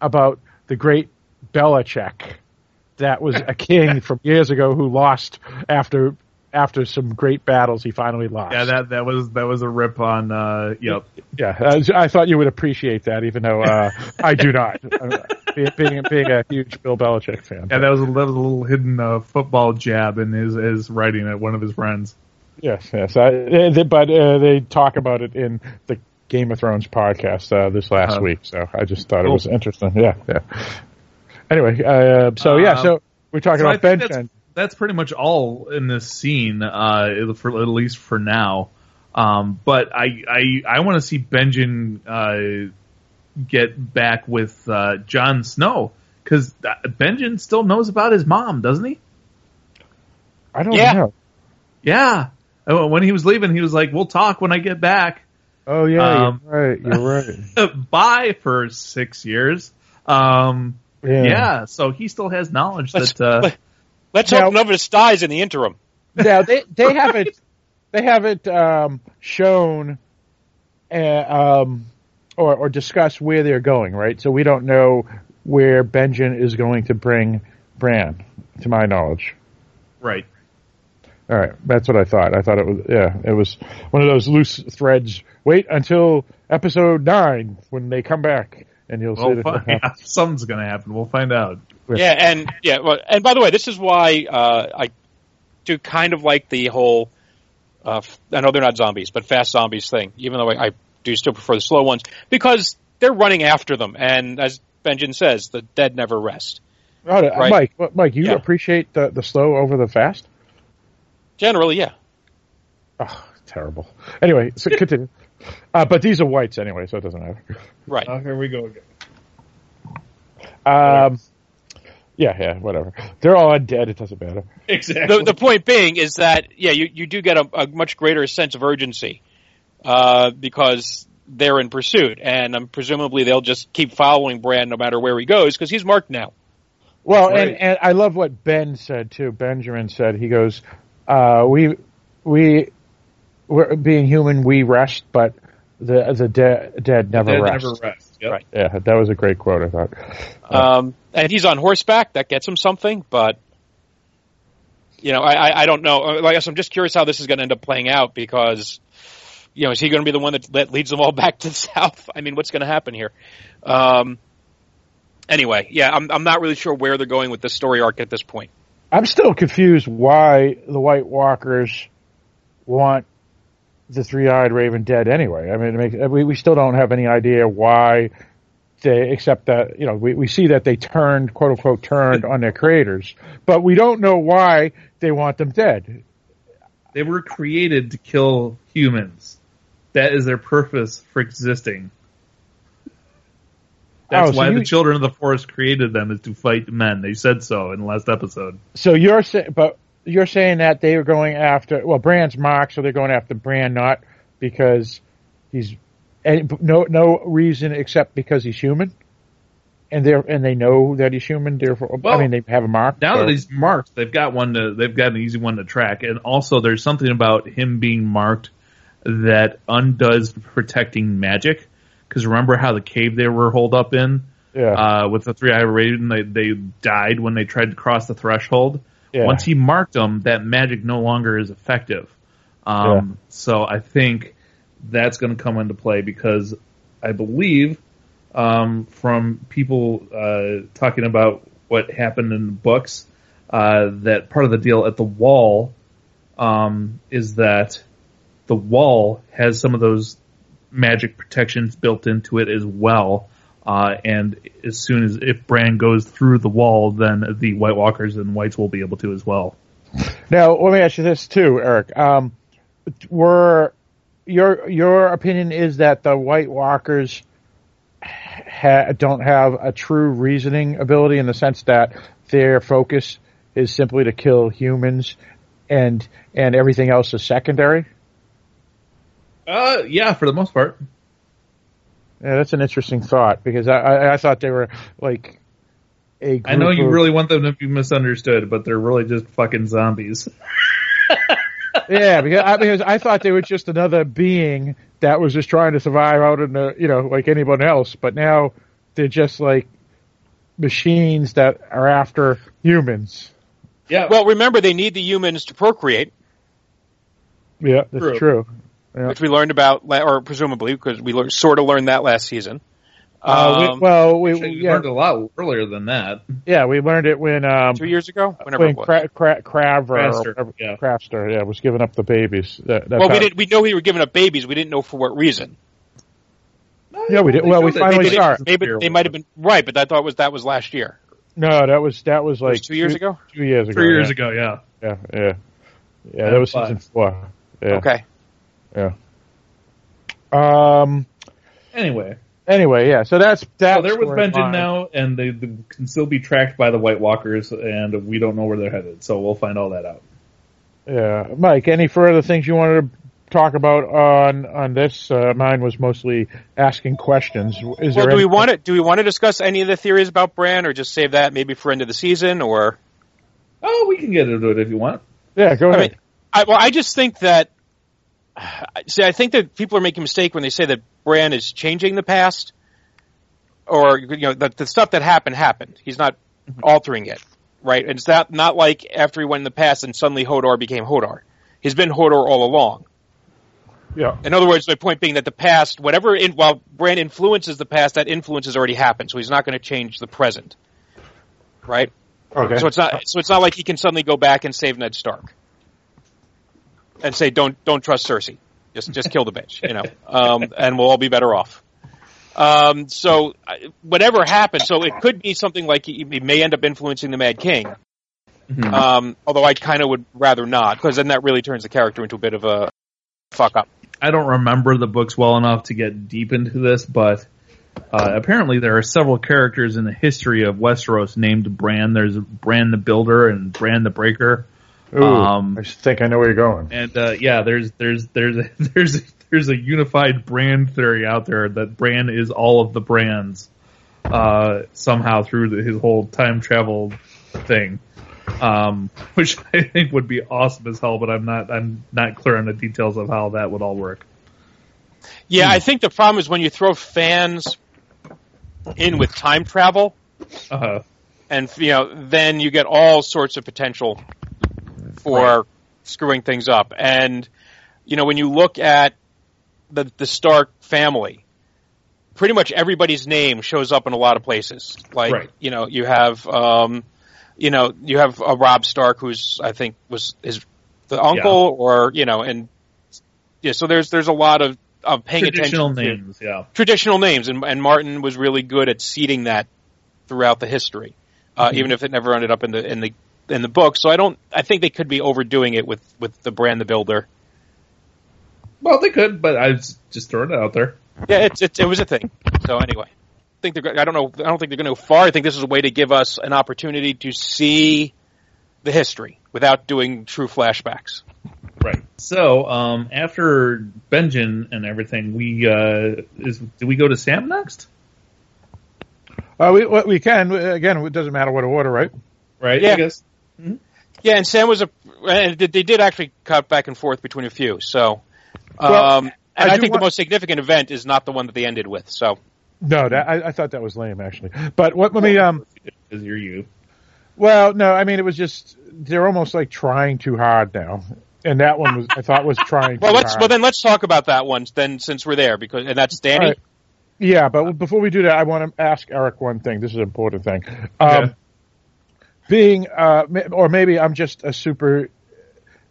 about the great Belichick, that was a king from years ago who lost after after some great battles. He finally lost. Yeah, that that was that was a rip on. Uh, yep. Yeah, I, I thought you would appreciate that, even though uh, I do not. Uh, being, being a huge Bill Belichick fan. Yeah, that was a, that was a little hidden uh, football jab in his his writing at one of his friends. Yes, yes. I, uh, they- but uh, they talk about it in the Game of Thrones podcast uh, this last Oh. week, so I just thought it was interesting. Yeah, yeah. Anyway, uh, so yeah, Um, so we're talking So about bench that's, pretty much all in this scene, uh, for at least for now. Um, but I I I want to see Benjen uh, get back with uh, Jon Snow because Benjen still knows about his mom, doesn't he? I don't Yeah. know. Yeah. Uh, When he was leaving, he was like, "We'll talk when I get back." Oh yeah, Um, you're right. You're right. Bye for six years. Um, Yeah. yeah. So he still has knowledge Let's, that. Uh, let, us Now- hope none of us dies in the interim. now they they haven't they haven't um, shown uh, um, or or discussed where they're going, right? So we don't know where Benjen is going to bring Bran, to my knowledge. right. All right, that's what I thought. I thought it was yeah, it was one of those loose threads. Wait until episode nine when they come back, and you'll see We'll that. fi- yeah, something's gonna happen. We'll find out. Yeah, and yeah, well, and by the way, this is why uh, I do kind of like the whole. Uh, f- I know they're not zombies, but fast zombies thing. Even though I, I do still prefer the slow ones because they're running after them, and as Benjen says, the dead never rest. Oh, Right. Mike, Mike, you Yeah. appreciate the the slow over the fast? Generally, yeah. Oh, terrible. Anyway, so continue. Uh, but these are whites anyway, so it doesn't matter. Right. Oh, here we go again. Um, Yeah, yeah, whatever. They're all undead. It doesn't matter. Exactly. The, the point being is that yeah, you, you do get a, a much greater sense of urgency uh, because they're in pursuit, and um, presumably they'll just keep following Bran no matter where he goes because he's marked now. Well, Right. and, and I love what Ben said too. Benjen said he goes, uh, "We we we're being human, we rest, but the the de- dead never Dead rest." never rest. Yep. Right. Yeah, that was a great quote. I thought. Um, and he's on horseback. That gets him something, but you know, I, I, I don't know. Uh, I guess I'm just curious how this is going to end up playing out because you know, is he going to be the one that, that leads them all back to the south? I mean, what's going to happen here? Um, anyway, yeah, I'm I'm not really sure where they're going with this story arc at this point. I'm still confused why the White Walkers want the three-eyed Raven dead anyway. I mean, it makes, we we still don't have any idea why they, except that you know we, we see that they turned quote unquote turned on their creators, but we don't know why they want them dead. They were created to kill humans. That is their purpose for existing. That's Oh, so why you- the children of the forest created them is to fight men. They said so in the last episode. So you're saying, but you're saying that they were going after well, Bran's Mark, so they're going after Bran not because he's no no reason except because he's human, and they are and they know that he's human. Therefore, I mean they have a mark. Now so- that he's marked, they've got one to they've got an easy one to track, and also there's something about him being marked that undoes protecting magic. Because remember how the cave they were holed up in yeah uh, with the three eyed raven, they they died when they tried to cross the threshold. Yeah Once he marked them, that magic no longer is effective. Um, So I think that's going to come into play because I believe um, from people uh, talking about what happened in the books uh, that part of the deal at the wall um, is that the wall has some of those magic protections built into it as well. Uh, and as soon as if Bran goes through the wall, then the White Walkers and Whites will be able to as well. Now let me ask you this too, Eric. Um, were your your opinion is that the White Walkers ha- don't have a true reasoning ability in the sense that their focus is simply to kill humans, and and everything else is secondary? Uh, yeah, for the most part. Yeah, that's an interesting thought because I, I, I thought they were like a. I know you of- really want them to be misunderstood, but they're really just fucking zombies. yeah, because I, because I thought they were just another being that was just trying to survive out in the you know like anyone else, but now they're just like machines that are after humans. Yeah. Well, remember they need the humans to procreate, Yeah, that's True. true. Yeah. which we learned about, or presumably because we learned, sort of learned that last season. Uh, we- Um, well, we, we yeah, learned a lot earlier than that. yeah, we learned it when um two years ago, whenever when it was. Cra- Cra- Craver or Craster, whatever- yeah. Craster, yeah, was giving up the babies. That, that's well, we how- didn't. We know we were giving up babies. We didn't know for what reason. Yeah, we did- well, we finally they saw didn't. Maybe they might have been right, but I thought was that was last year. No, that was that was like was two years ago? Two years ago. Three years yeah. ago, yeah. Yeah, yeah, yeah. That was Five. season four. Yeah. Okay. Yeah. Um. Anyway, Anyway, yeah. So that's that's. so they're with where Benjen now, and they, they can still be tracked by the White Walkers, and we don't know where they're headed. So we'll find all that out. Yeah, Mike. Any further things you wanted to talk about on on this? Uh, mine was mostly asking questions. Is Well, there do we want to do we want to discuss any of the theories about Bran, or just save that maybe for end of the season, or Oh, we can get into it if you want. Yeah, go I ahead. mean, I, well, I just think that. See, I think that people are making a mistake when they say that Bran is changing the past, or you know, the, the stuff that happened happened. He's not mm-hmm. altering it, right? And it's not not like after he went in the past and suddenly Hodor became Hodor. He's been Hodor all along. yeah. In other words, my point being that the past, whatever, in, while Bran influences the past, that influence has already happened, so he's not going to change the present, right? Okay. So it's not. So it's not like he can suddenly go back and save Ned Stark and say, "Don't don't trust Cersei. Just just kill the bitch," you know, um, and we'll all be better off. Um, so whatever happens, so it could be something like he, he may end up influencing the Mad King. Mhm. Um, although I kind of would rather not, because then that really turns the character into a bit of a fuck up. I don't remember the books well enough to get deep into this, but Uh, apparently, there are several characters in the history of Westeros named Bran. There's Bran the Builder and Bran the Breaker. Ooh, Um, I think I know where you're going. And uh, yeah, there's there's there's a, there's a, there's a unified Bran theory out there that Bran is all of the Brans uh, somehow through the, his whole time travel thing, um, which I think would be awesome as hell. But I'm not I'm not clear on the details of how that would all work. Yeah, I think the problem is when you throw fans in with time travel, Uh, and you know, then you get all sorts of potential for Right. screwing things up. And you know, when you look at the the Stark family, pretty much everybody's name shows up in a lot of places. Like Right. you know, you have um, you know, you have uh, Rob Stark, who's I think was his the uncle, or you know, and yeah. So there's there's a lot of of paying traditional attention to names, yeah. traditional names, and, and Martin was really good at seeding that throughout the history, uh, Mm-hmm. even if it never ended up in the in the in the book. So I don't. I think they could be overdoing it with with the Bran the builder. Well, they could, but I was just throwing it out there. Yeah, it's, it's it was a thing. So anyway, I think they're. go- I don't know. I don't think they're going to go far. I think this is a way to give us an opportunity to see the history without doing true flashbacks. Right. So um, after Benjen and everything, we uh, is do we go to Sam next? Uh, we we we can again. It doesn't matter what order, right? Right. Yeah. I guess. Yeah, and Sam was a. And they they did actually cut back and forth between a few. So. Well, Um, and I I, think want- the most significant event is not the one that they ended with. So No, that, I, I thought that was lame actually. But what? Let me. Um. Because you're you. Well, no, I mean it was just they're almost like trying too hard now, and that one was I thought was trying. Well, too let's hard. well then let's talk about that one then since we're there because and that's Dany. All right. Yeah, but before we do that, I want to ask Eric one thing. This is an important thing. Um, Okay. Being, uh, or maybe I'm just a super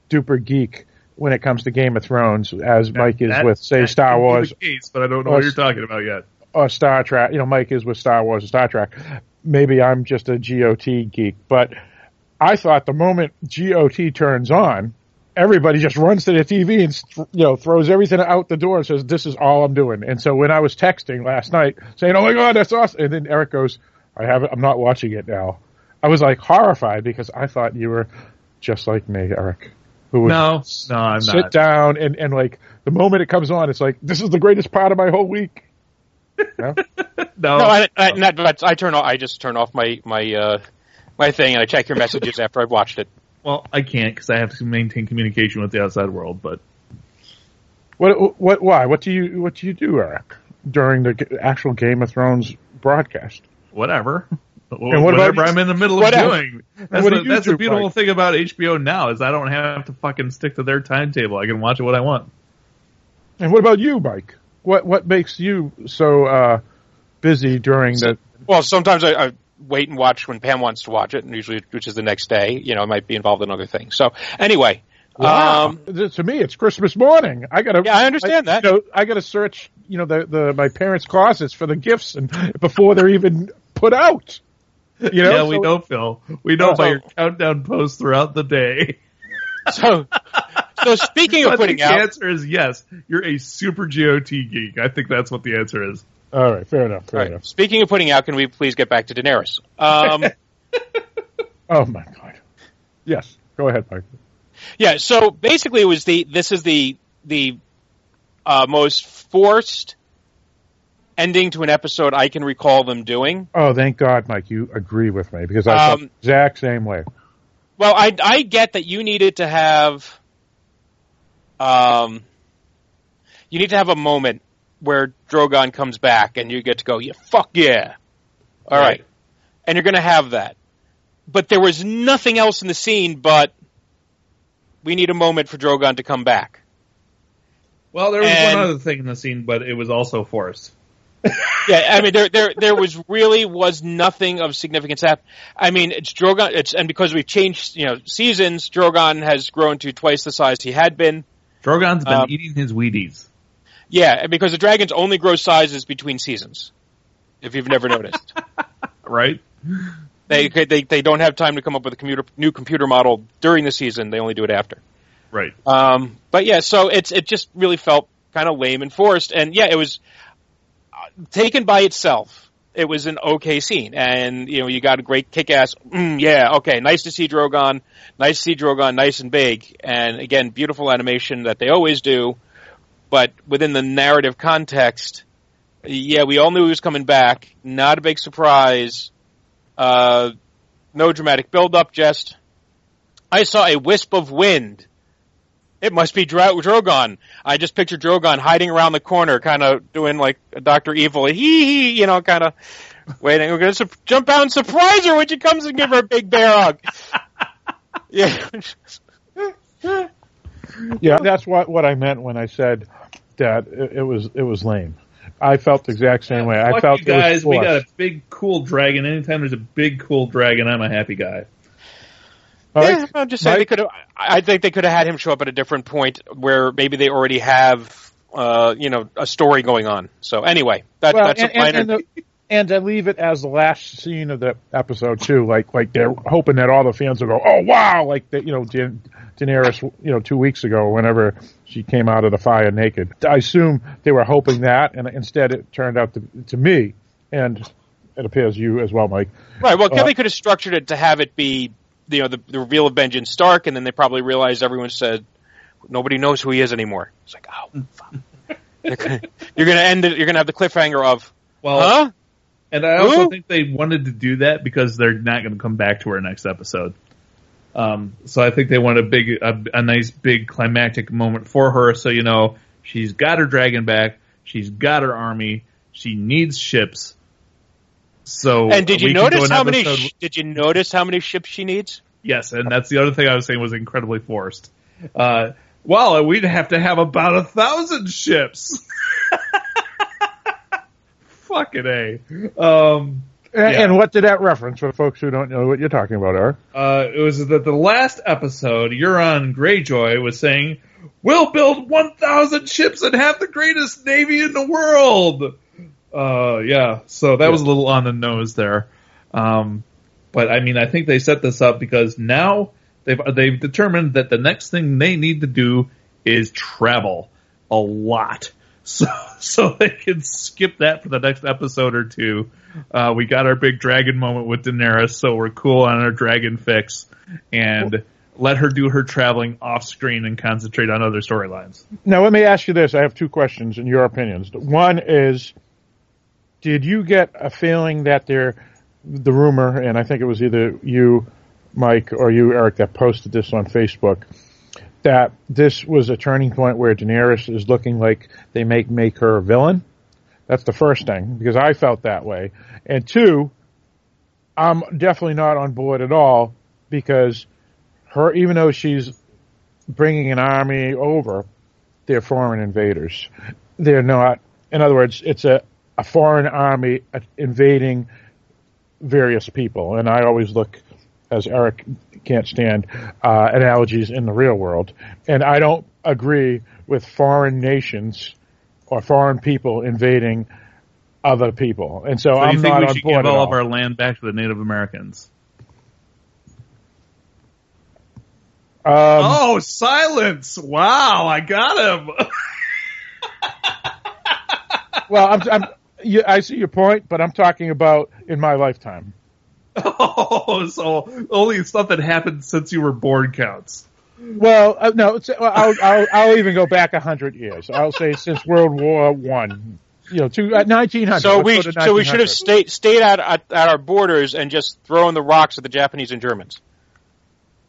duper geek when it comes to Game of Thrones, as Mike is That- with, say, Star Wars case, but I don't know or what you're talking about yet. or Star Trek. You know, Mike is with Star Wars and Star Trek. Maybe I'm just a GOT geek, but I thought the moment GOT turns on, everybody just runs to the TV and you know throws everything out the door and says, "This is all I'm doing." And so when I was texting last night saying, "Oh my god, that's awesome," and then Eric goes, "I have it. I'm not watching it now." I was like horrified because I thought you were just like me, Eric. Who would No, no, I'm sit not. down and, and like the moment it comes on, it's like this is the greatest part of my whole week. No? No, No, I, I, not, but I turn off. I just turn off my my uh, my thing and I check your messages after I've watched it. well, I can't because I have to maintain communication with the outside world. But What? What? Why? What do you? What do you do, Eric, during the actual Game of Thrones broadcast? whatever. And what Whatever you- I'm in the middle of else? doing. That's, what the, you that's do, the beautiful Mike? thing about HBO now is I don't have to fucking stick to their timetable. I can watch it what I want. And what about you, Mike? What What makes you so uh, busy during the? Well, sometimes I, I wait and watch when Pam wants to watch it, and usually which is the next day. You know, I might be involved in other things. So anyway, um, to me, it's Christmas morning. I gotta. Yeah, I understand that. You know, I gotta search. You know, the the my parents' closets for the gifts and before they're even put out. You know, yeah, we So- know, Phil. We know Oh. by your countdown posts throughout the day. so so speaking of But putting the out, answer is yes. You're a super GOT geek. I think that's what the answer is. All right, fair enough. Fair All right. enough. Speaking of putting out, can we please get back to Daenerys? Um, Oh my god. Yes, go ahead, Mike. yeah. So basically, it was the this is the the uh, most forced ending to an episode I can recall them doing. Oh, thank God, Mike, you agree with me because I felt Um, the exact same way. Well, I I get that you needed to have, um, you need to have a moment where Drogon comes back and you get to go, yeah, fuck yeah, all right, Right. and you're going to have that. But there was nothing else in the scene but we need a moment for Drogon to come back. Well, there was And- one other thing in the scene, but it was also forced. Yeah, I mean there there there was really was nothing of significance hap I mean it's Drogon it's and because we've changed you know seasons, Drogon has grown to twice the size he had been. Drogon's been Um, eating his Wheaties. Yeah, and because the dragons only grow sizes between seasons. If you've never noticed, Right? they, they they don't have time to come up with a computer, new computer model during the season. They only do it after. Right. Um, but yeah, so it's it just really felt kind of lame and forced. And yeah, it was. Taken by itself, it was an okay scene, and you know you got a great kick-ass. Mm, yeah, okay, nice to see Drogon. Nice to see Drogon, nice and big, and again, beautiful animation that they always do. But within the narrative context, yeah, we all knew he was coming back. Not a big surprise. Uh, no dramatic build-up. Just I saw a wisp of wind. It must be Dro- Drogon. I just picture Drogon hiding around the corner, kind of doing like a Doctor Evil, hee hee, you know, kind of waiting. We're gonna su- jump out and surprise her when she comes and give her a big bear hug. yeah. Yeah, that's what what I meant when I said that it, it was it was lame. I felt the exact same way. I Fuck felt you guys. it was We got a big cool dragon. Anytime there's a big cool dragon, I'm a happy guy. Yeah, right? I'm just saying they could have. I think they could have had him show up at a different point where maybe they already have, uh, you know, a story going on. So anyway, that, Well, that's and, a minor. and, and, the, and to leave it as the last scene of the episode too, like like they're hoping that all the fans will go, oh wow, like that you know Da- Daenerys, you know, two weeks ago, whenever she came out of the fire naked. I assume they were hoping that, and instead it turned out to, to me, and it appears you as well, Mike. Right. Well, Uh, they could have structured it to have it be, you know, the, the reveal of Benjen Stark, and then they probably realized everyone said nobody knows who he is anymore. It's like, oh, fuck. you're gonna, you're gonna end it. You're gonna have the cliffhanger of, Well, huh? and I also think they wanted to do that because they're not going to come back to her next episode. Um, so I think they want a big, a, a nice big climactic moment for her. So you know, she's got her dragon back. She's got her army. She needs ships. So And did you we can go notice an how many? sh- did you notice how many ships she needs? Yes, and that's the other thing I was saying was incredibly forced. Uh, well, we'd have to have about a thousand ships. Fucking a. Um, And, Yeah. and what did that reference for folks who don't know what you're talking about, Eric? uh, it was that the last episode, Euron Greyjoy was saying, "We'll build one thousand ships and have the greatest navy in the world." Uh, yeah, so that was a little on the nose there. Um, but I mean, I think they set this up because now they've they've determined that the next thing they need to do is travel a lot, so so they can skip that for the next episode or two. Uh, we got our big dragon moment with Daenerys, so we're cool on our dragon fix, and let her do her traveling off screen and concentrate on other storylines. Now, let me ask you this. I have two questions in your opinions. One is, did you get a feeling that there, the rumor, and I think it was either you, Mike, or you, Eric, that posted this on Facebook, that this was a turning point where Daenerys is looking like they make make her a villain? That's the first thing, because I felt that way. And two, I'm definitely not on board at all because her, even though she's bringing an army over, they're foreign invaders. They're not, in other words, it's a, a foreign army invading various people. And I always look, as Eric can't stand, uh, analogies in the real world. And I don't agree with foreign nations or foreign people invading other people. And so, So I'm you think not we on should board give all all. of our land back to the Native Americans? um, oh, silence! Wow, I got him. Well, I'm, I'm, you, I see your point, but I'm talking about in my lifetime. oh, so only stuff that happened since you were born counts. Well, uh, no, it's, well, I'll, I'll, I'll even go back a hundred years. I'll say since World War One, you know, to uh, 1900. So Let's we go so we should have stayed stayed at, at at our borders and just thrown the rocks at the Japanese and Germans.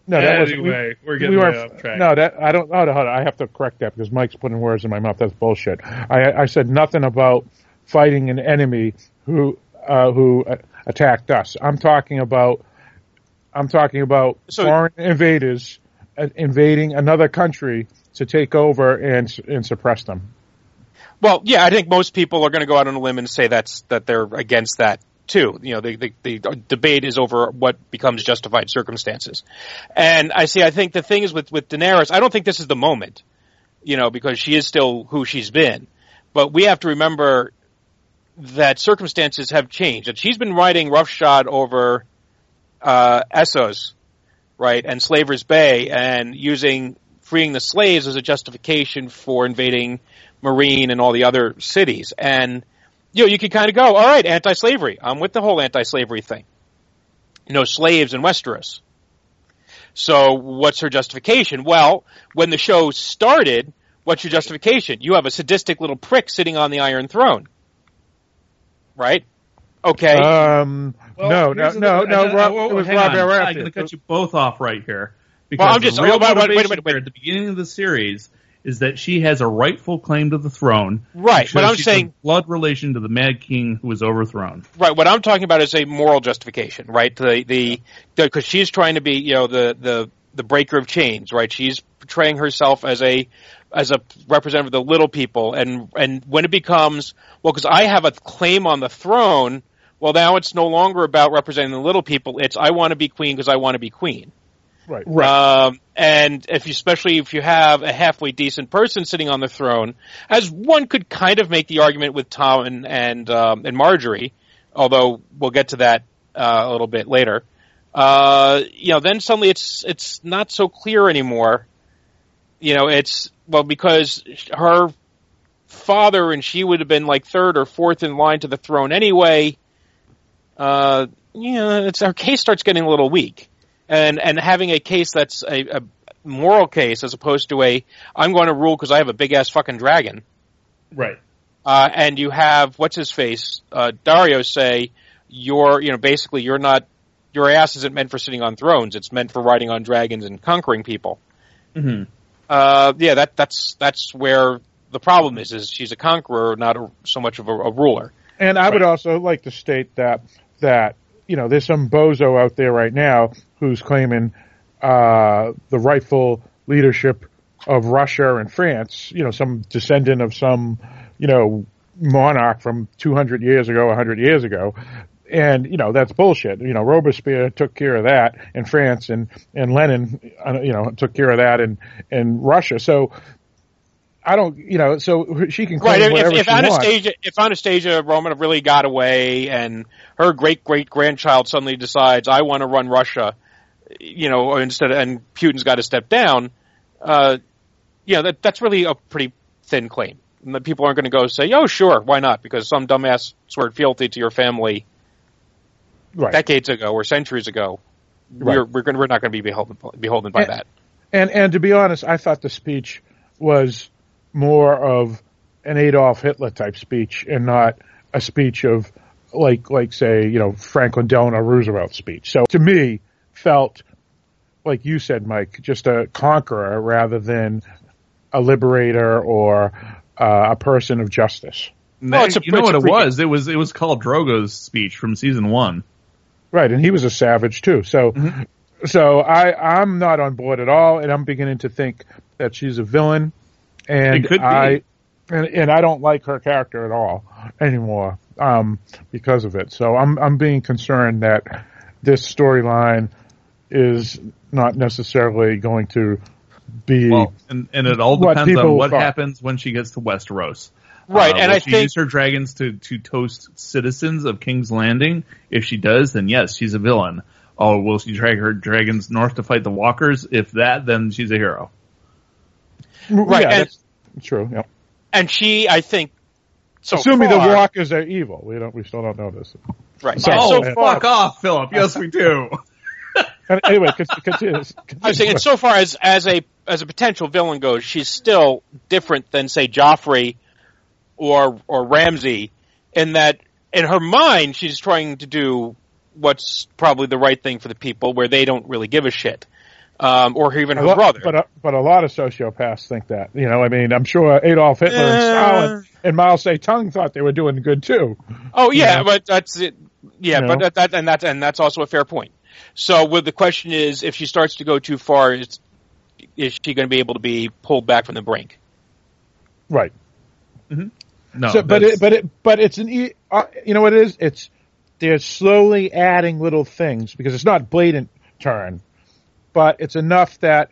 No, that wasn't. we- we're getting way weren't- off track. No, that I don't. Hold on, hold on. I have to correct that because Mike's putting words in my mouth. That's bullshit. I, I said nothing about fighting an enemy who uh, who uh, attacked us. I'm talking about. I'm talking about So- foreign invaders uh, invading another country to take over and and suppress them. Well, yeah, I think most people are going to go out on a limb and say that's that they're against that too. You know, the, the the debate is over what becomes justified circumstances, and I see. I think the thing is with with Daenerys, I don't think this is the moment. You know, because she is still who she's been, but we have to remember that circumstances have changed. That she's been riding roughshod over uh, Essos, right, and Slaver's Bay, and using freeing the slaves as a justification for invading Meereen and all the other cities. And you know, you could kind of go, all right, anti-slavery. I'm with the whole anti-slavery thing. No slaves in Westeros. So what's her justification? Well, when the show started, what's your justification? You have a sadistic little prick sitting on the Iron Throne. Right? Okay. Um, Well, no, no, here's the no, thing. no, I- I- Rob- whoa, it was hang Rob on. Baratheon. I'm going to cut you both off right here. Because Well, I'm just- the real oh, wait, wait, wait, wait, wait. here at the beginning of the series is that she has a rightful claim to the throne. Right, but I'm she's saying- a blood relation to the Mad King who was overthrown. Right. What I'm talking about is a moral justification, right? The the because she's trying to be, you know, the the the breaker of chains, right? She's portraying herself as a as a representative of the little people, and and when it becomes well, because I have a claim on the throne, well, now it's no longer about representing the little people. It's I want to be queen because I want to be queen. Right. Um, and if you, especially if you have a halfway decent person sitting on the throne, as one could kind of make the argument with Tom and and, um, and Margaery, although we'll get to that uh, a little bit later. Uh, you know, then suddenly it's it's not so clear anymore. You know, it's well because her father and she would have been like third or fourth in line to the throne anyway. Uh, you know, it's our case starts getting a little weak and and having a case that's a, a moral case as opposed to a I'm going to rule because I have a big ass fucking dragon. Right. Uh, and you have what's his face uh, Daario say you're you know basically you're not your ass isn't meant for sitting on thrones. It's meant for riding on dragons and conquering people. hmm Uh, yeah, that that's that's where the problem is. Is she's a conqueror, not a, so much of a, a ruler. And I would also like to state that that you know there's some bozo out there right now who's claiming uh, the rightful leadership of Russia and France. You know, some descendant of some you know monarch from 200 years ago, 100 years ago. And you know that's bullshit. You know Robespierre took care of that in France, and and Lenin, uh, you know, took care of that in in Russia. So I don't, you know, so she can claim Right. If, whatever if she wants. Anastasia, if Anastasia Romanov really got away, and her great great grandchild suddenly decides, I want to run Russia, you know, instead, of, and Putin's got to step down, uh, you know, that that's really a pretty thin claim. And the people aren't going to go say, "Oh, sure, why not?" Because some dumbass swore fealty to your family Right. decades ago or centuries ago. Right. We're we're, gonna, we're not going to be beholden beholden by And- that. And and to be honest, I thought the speech was more of an Adolf Hitler type speech and not a speech of like like say you know Franklin Delano Roosevelt speech. So to me, felt like you said, Mike, just a conqueror rather than a liberator or uh, a person of justice. Well, it's a- you know it's what a it was? It was it was called Drogo's speech from season one. Right, and he was a savage too. So, so I I'm not on board at all, and I'm beginning to think that she's a villain, and It could be. I and, and I don't like her character at all anymore um, because of it. So I'm I'm being concerned that this storyline is not necessarily going to be Well, and, and it all depends on what thought. happens when she gets to Westeros. Right, Uh, and will I she think use her dragons to, to toast citizens of King's Landing. If she does, then yes, she's a villain. Oh, will she drag her dragons north to fight the Walkers? If that, then she's a hero. Right, Yeah, and- that's true. Yeah. and she, I think, so Assuming far, the walkers are evil, we don't we still don't know this. right? So- oh, so fuck off, Philip. Yes, we do. And anyway, con- continue. I was continue. saying, and so far as as a as a potential villain goes, she's still different than say Joffrey or or Ramsay in that in her mind she's trying to do what's probably the right thing for the people, where they don't really give a shit, um, or even her lot- brother. But a, but a lot of sociopaths think that. You know, I mean, I'm sure Adolf Hitler and Uh. Stalin and Mao Zedong thought they were doing good too. Oh yeah, Yeah. but that's it. Yeah, You but that, that and that's and that's also a fair point. So, with the question is, if she starts to go too far, is is she going to be able to be pulled back from the brink? Right. No, so, but it, but it, but it's an, e- uh, you know what it is? It's they're slowly adding little things because it's not blatant turn, but it's enough that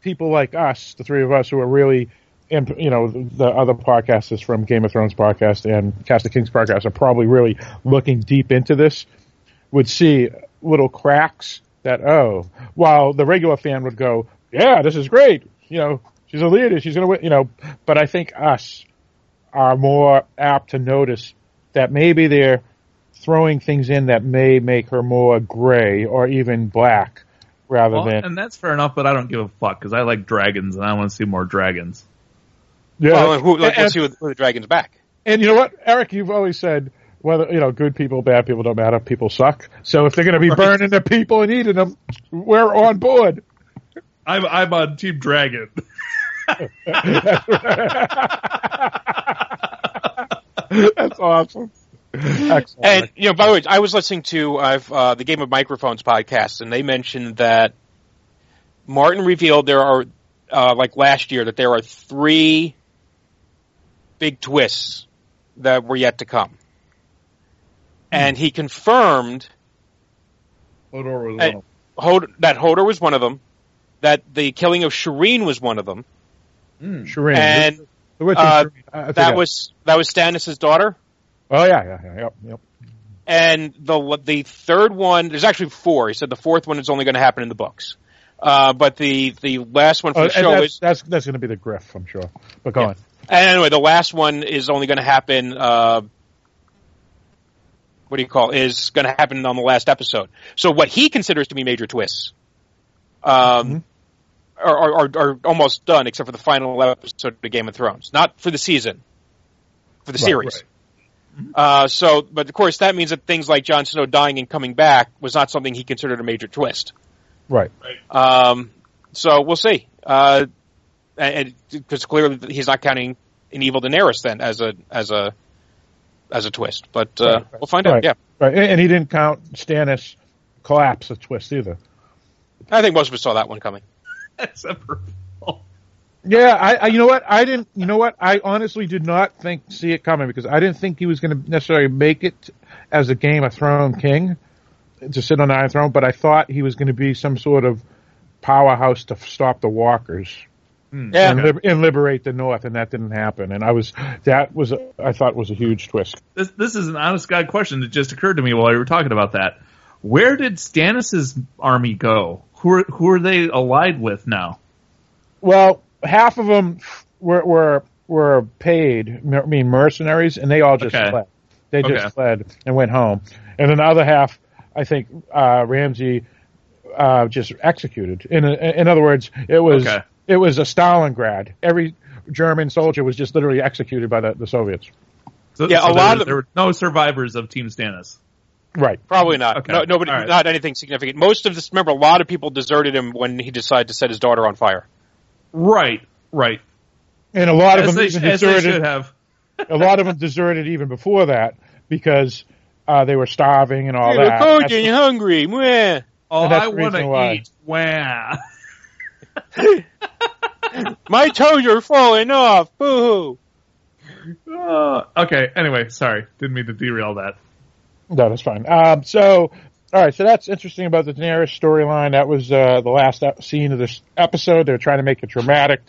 people like us, the three of us who are really, you know, the other podcasters from Game of Thrones podcast and Cast of Kings podcast are probably really looking deep into this, would see little cracks that oh, while the regular fan would go, yeah, this is great, you know, she's a leader, she's gonna win, you know, but I think us are more apt to notice that maybe they're throwing things in that may make her more gray or even black rather Well, than and that's fair enough, but I don't give a fuck because I like dragons and I want to see more dragons. yeah. Well, who, let, and, let's see who, who the dragon's back. and you know what, Eric, you've always said whether you know good people, bad people don't matter. People suck. So if they're going to be Right. burning the people and eating them, we're on board. I'm I'm on Team Dragon. That's awesome. Excellent. And you know, by the way, I was listening to I've, uh, the Game of Microphones podcast, and they mentioned that Martin revealed there are uh, like last year that there are three big twists that were yet to come, and he confirmed Hodor was Hey. one of Hod- that Hodor was one of them, that the killing of Shireen was one of them, them. Shireen. and Which uh, is Shireen? I- I that was that was Stannis' daughter. Oh yeah, yeah, yeah, yep, yep. And the the third one, there's actually four. He said the fourth one is only going to happen in the books. Uh, but the the last one for Oh, the show that's, is that's that's going to be the Griff, I'm sure. But go Yeah. on. and anyway, the last one is only going to happen. Uh, what do you call? Is going to happen on the last episode. So what he considers to be major twists, um, are, are, are are almost done, except for the final episode of Game of Thrones. Not for the season, for the Right, series. Uh, so, but of course, that means that things like Jon Snow dying and coming back was not something he considered a major twist. Right. Um, so we'll see. Uh, and because clearly he's not counting an evil Daenerys then as a as a as a twist, but uh, Right, right. we'll find out. Right. Yeah, Right. And, and he didn't count Stannis collapse a twist either. I think most of us saw that one coming. Except for Paul. Yeah, I, I you know what I didn't you know what I honestly did not think see it coming because I didn't think he was going to necessarily make it as a Game of Thrones king to sit on the Iron Throne, but I thought he was going to be some sort of powerhouse to stop the Walkers hmm. Yeah, and, lib- and liberate the North, and that didn't happen. And I was that was a, I thought was a huge twist. This this is an honest god question that just occurred to me while you were talking about that. Where did Stannis' army go? Who are who are they allied with now? Well, half of them were were were paid, I mean mercenaries, and they all just Okay. fled. They just Okay. fled and went home. And then the other half, I think uh, Ramsay uh, just executed. In in other words, it was Okay. it was a Stalingrad. Every German soldier was just literally executed by the, the Soviets. So, Yeah, so a there, lot of- there were no survivors of Team Stannis. Right. probably not. Okay. No, nobody, All right. not anything significant. Most of this, remember, a lot of people deserted him when he decided to set his daughter on fire. Right, right. And a lot of them they, even as they should deserted. have. A lot of them deserted even before that because uh, they were starving and all You're that. cold That's- and hungry. Mwah. Oh, And I want to eat. Wow. My toes are falling off. Boo hoo. Uh, okay. Anyway, sorry, didn't mean to derail that. No, that's fine. Um, so, all right, so that's interesting about the Daenerys storyline. That was uh, the last scene of this episode. They're trying to make it dramatic.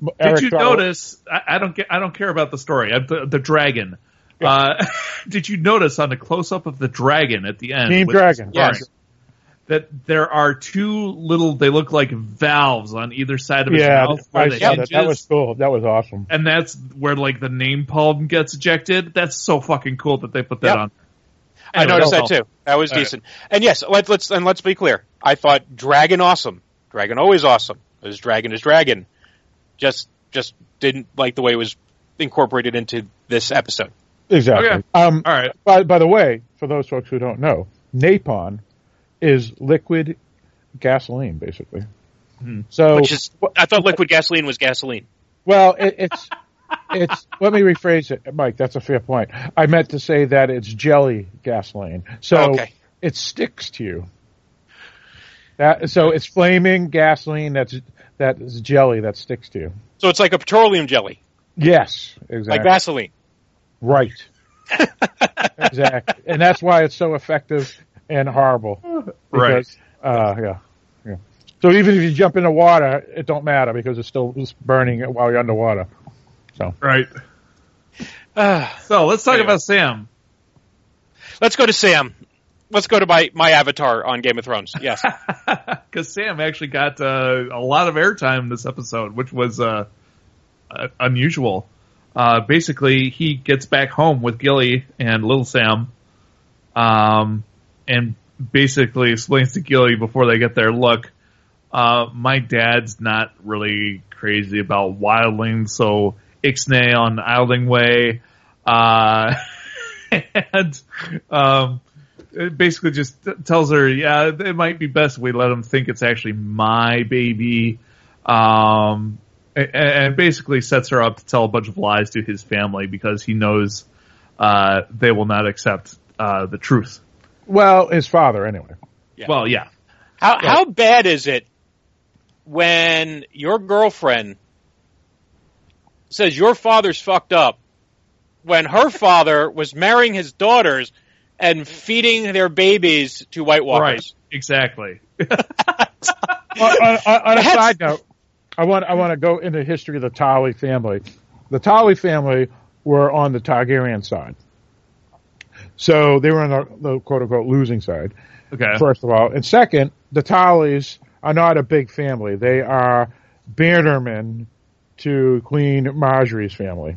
Did Eric you notice? I, I don't get. I don't care about the story. Uh, The, the dragon. Uh, did you notice on the close up of the dragon at the end? Team Dragon. Yes. That there are two little. They look like valves on either side of his Yeah, mouth where I the that. That was cool. That was awesome. and that's where like the napalm gets ejected. That's so fucking cool that they put that Yep. on. I noticed that too. That was All right. decent. And yes, let, let's and let's be clear. I thought Dragon awesome. Dragon always awesome. Because Dragon is Dragon. Just just didn't like the way it was incorporated into this episode. Exactly. Okay. Um, All right. by, by the way, for those folks who don't know, napalm is liquid gasoline, basically. Hmm. So, Which is I thought liquid gasoline was gasoline. well, it, it's it's. Let me rephrase it, Mike. That's a fair point. I meant to say that it's jelly gasoline. So Okay. it sticks to you. That so it's flaming gasoline. That's that is jelly that sticks to you. So it's like a petroleum jelly, Yes, exactly. like Vaseline. Right. exactly. And that's why it's so effective and horrible. Right. Uh, yeah. Yeah. So even if you jump in the water, it don't matter because it's still burning while you're underwater. So Right. Ah, So let's talk Anyway. about Sam. let's go to Sam. Let's go to my, my avatar on Game of Thrones. Yes. Because Sam actually got uh, a lot of airtime this episode, which was uh, uh, unusual. uh, basically he gets back home with Gilly and Little Sam, um, and basically explains to Gilly before they get there, look, uh, my dad's not really crazy about wildlings, so ixnay on Isling Way, uh, and, um, it basically just tells her, yeah, it might be best we let him think it's actually my baby. Um, and, and basically sets her up to tell a bunch of lies to his family because he knows, uh, they will not accept, uh, the truth. Well, his father, anyway. Yeah. Well, yeah. How how bad is it when your girlfriend says your father's fucked up when her father was marrying his daughters and feeding their babies to White Walkers? Right. Exactly. on, on, on a side note, I want I want to go into the history of the Tully family. The Tully family were on the Targaryen side, so they were on the, the quote unquote losing side. Okay. First of all, and second, the Tullys are not a big family. They are bannermen to Queen Margaery's family,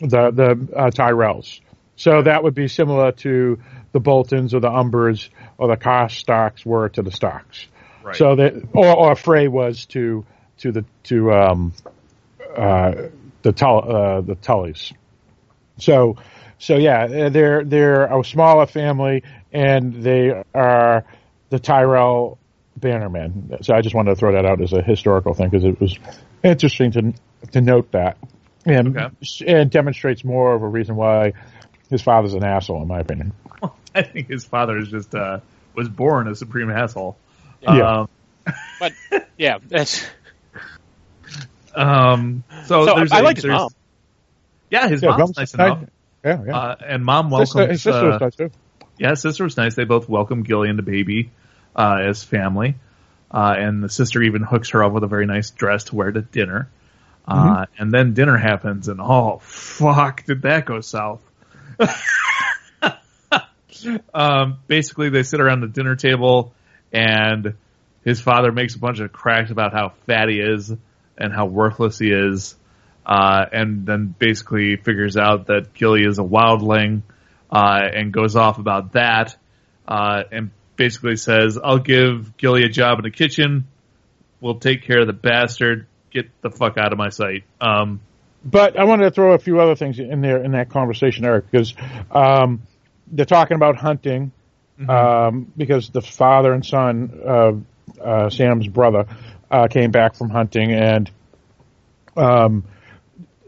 the the uh, Tyrells. So that would be similar to the Boltons or the Umbers or the Karstarks were to the Starks. Right. So that, or, or Frey was to to the to um, uh, the Tull, uh, the Tullys. So, so yeah, they're they're a smaller family, and they are the Tyrell Bannermen. So I just wanted to throw that out as a historical thing because it was interesting to to note that, and Okay. and demonstrates more of a reason why his father's an asshole, in my opinion. I think his father is just uh, was born a supreme asshole. Yeah. Um, But yeah, that's um, so, so. there's I a- like his there's- mom. Yeah, his Yeah, mom's mom's nice nice. enough. Yeah, yeah. Uh, and mom Sister- welcomes. his sister uh, was nice too. yeah, sister was nice. They both welcome Gillian and the baby uh, as family, uh, and the sister even hooks her up with a very nice dress to wear to dinner. Uh, and then dinner happens, and oh fuck, did that go south? um, basically, they sit around the dinner table, and his father makes a bunch of cracks about how fat he is and how worthless he is, uh, and then basically figures out that Gilly is a wildling, uh, and goes off about that, uh, and basically says, "I'll give Gilly a job in the kitchen. We'll take care of the bastard. Get the fuck out of my sight." Um, But I wanted to throw a few other things in there in that conversation, Eric, because um, they're talking about hunting um, because the father and son, uh, uh, Sam's brother, uh, came back from hunting, and um,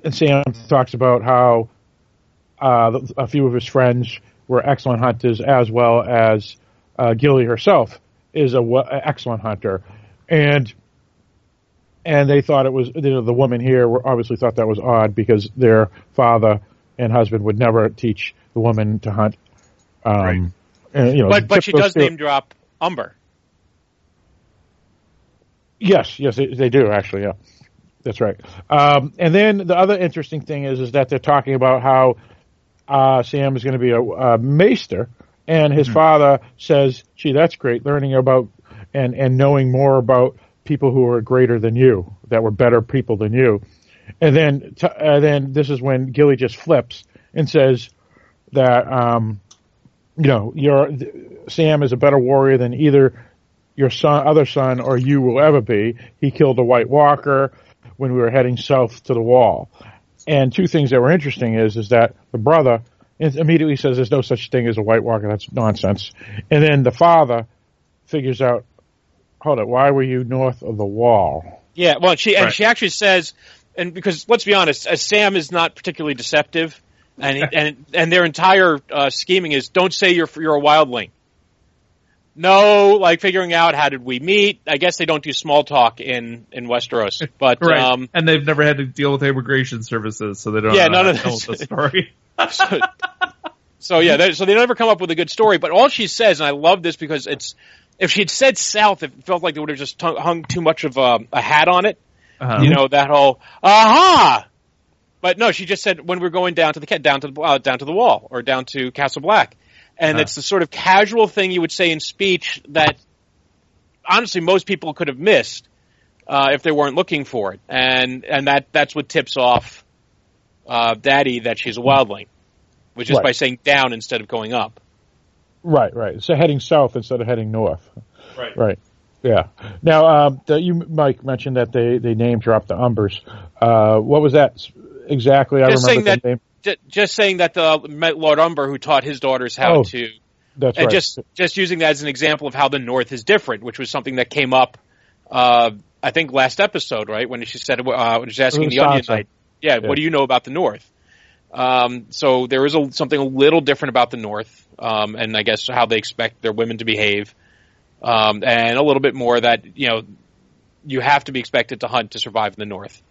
and Sam talks about how uh, a few of his friends were excellent hunters, as well as uh, Gilly herself is a w- excellent hunter, and and they thought it was you know, the woman here were obviously thought that was odd because their father and husband would never teach the woman to hunt. Um, Right. and, you know, But but she does stereo- name drop Umber. Yes, yes, they, they do actually. Yeah, that's right. Um, and then the other interesting thing is, is that they're talking about how uh, Sam is going to be a, a maester, and his father says, "Gee, that's great, learning about and and knowing more about people who are greater than you, that were better people than you." And then, t- uh, then this is when Gilly just flips and says that, um, you know, your Sam is a better warrior than either your son, other son, or you will ever be. He killed a White Walker when we were heading south to the wall. And two things that were interesting is is that the brother in- immediately says there's no such thing as a White Walker. That's nonsense. And then the father figures out, hold it, why were you north of the wall? Yeah, well, she and Right. she actually says, and because let's be honest, uh, Sam is not particularly deceptive, and and and their entire uh, scheming is don't say you're you're a wildling. No, like figuring out how did we meet. I guess they don't do small talk in in Westeros, but right. um, and they've never had to deal with immigration services, so they don't. Yeah, know none how of to tell this. the story. so, so yeah, they, so they never come up with a good story. But all she says, and I love this because it's if she'd said South, it felt like they would have just hung too much of a, a hat on it. Uh-huh. you know that whole aha. But no, she just said when we're going down to the down to the uh, down to the wall or down to Castle Black, and Uh-huh. it's the sort of casual thing you would say in speech that honestly most people could have missed uh, if they weren't looking for it, and and that that's what tips off uh, Daddy that she's a wildling, which is Right. by saying down instead of going up. Right, right. So heading south instead of heading north. Right. Right. Yeah. Now, um, the, you, Mike, mentioned that they, they name dropped the Umbers. Uh, what was that exactly? I Just saying remember the that- name. J- just saying that the met Lord Umber who taught his daughters how Oh, to, That's and right. just just using that as an example of how the North is different, which was something that came up, uh, I think last episode, right when she said uh, when she was asking the Onion Knight, yeah, Yeah. what do you know about the North? Um, so there is a, something a little different about the North, um, and I guess how they expect their women to behave, um, and a little bit more that you know you have to be expected to hunt to survive in the North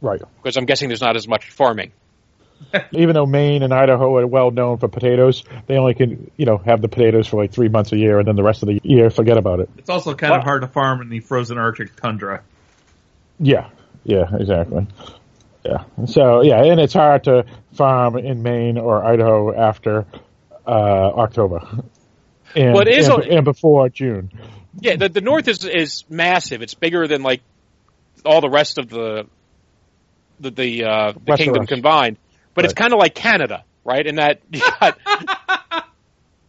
right. because I'm guessing there's not as much farming. Even though Maine and Idaho are well known for potatoes, they only can, you know, have the potatoes for like three months a year and then the rest of the year forget about it. It's also kind Wow. of hard to farm in the frozen Arctic tundra. Yeah. Yeah, exactly. Yeah. So, yeah, and it's hard to farm in Maine or Idaho after, uh, October. And, Well, is and, a- and before June. Yeah, the, the North is is massive. It's bigger than like all the rest of the the the, uh, the kingdom combined. But it's kind of like Canada, right? In that you got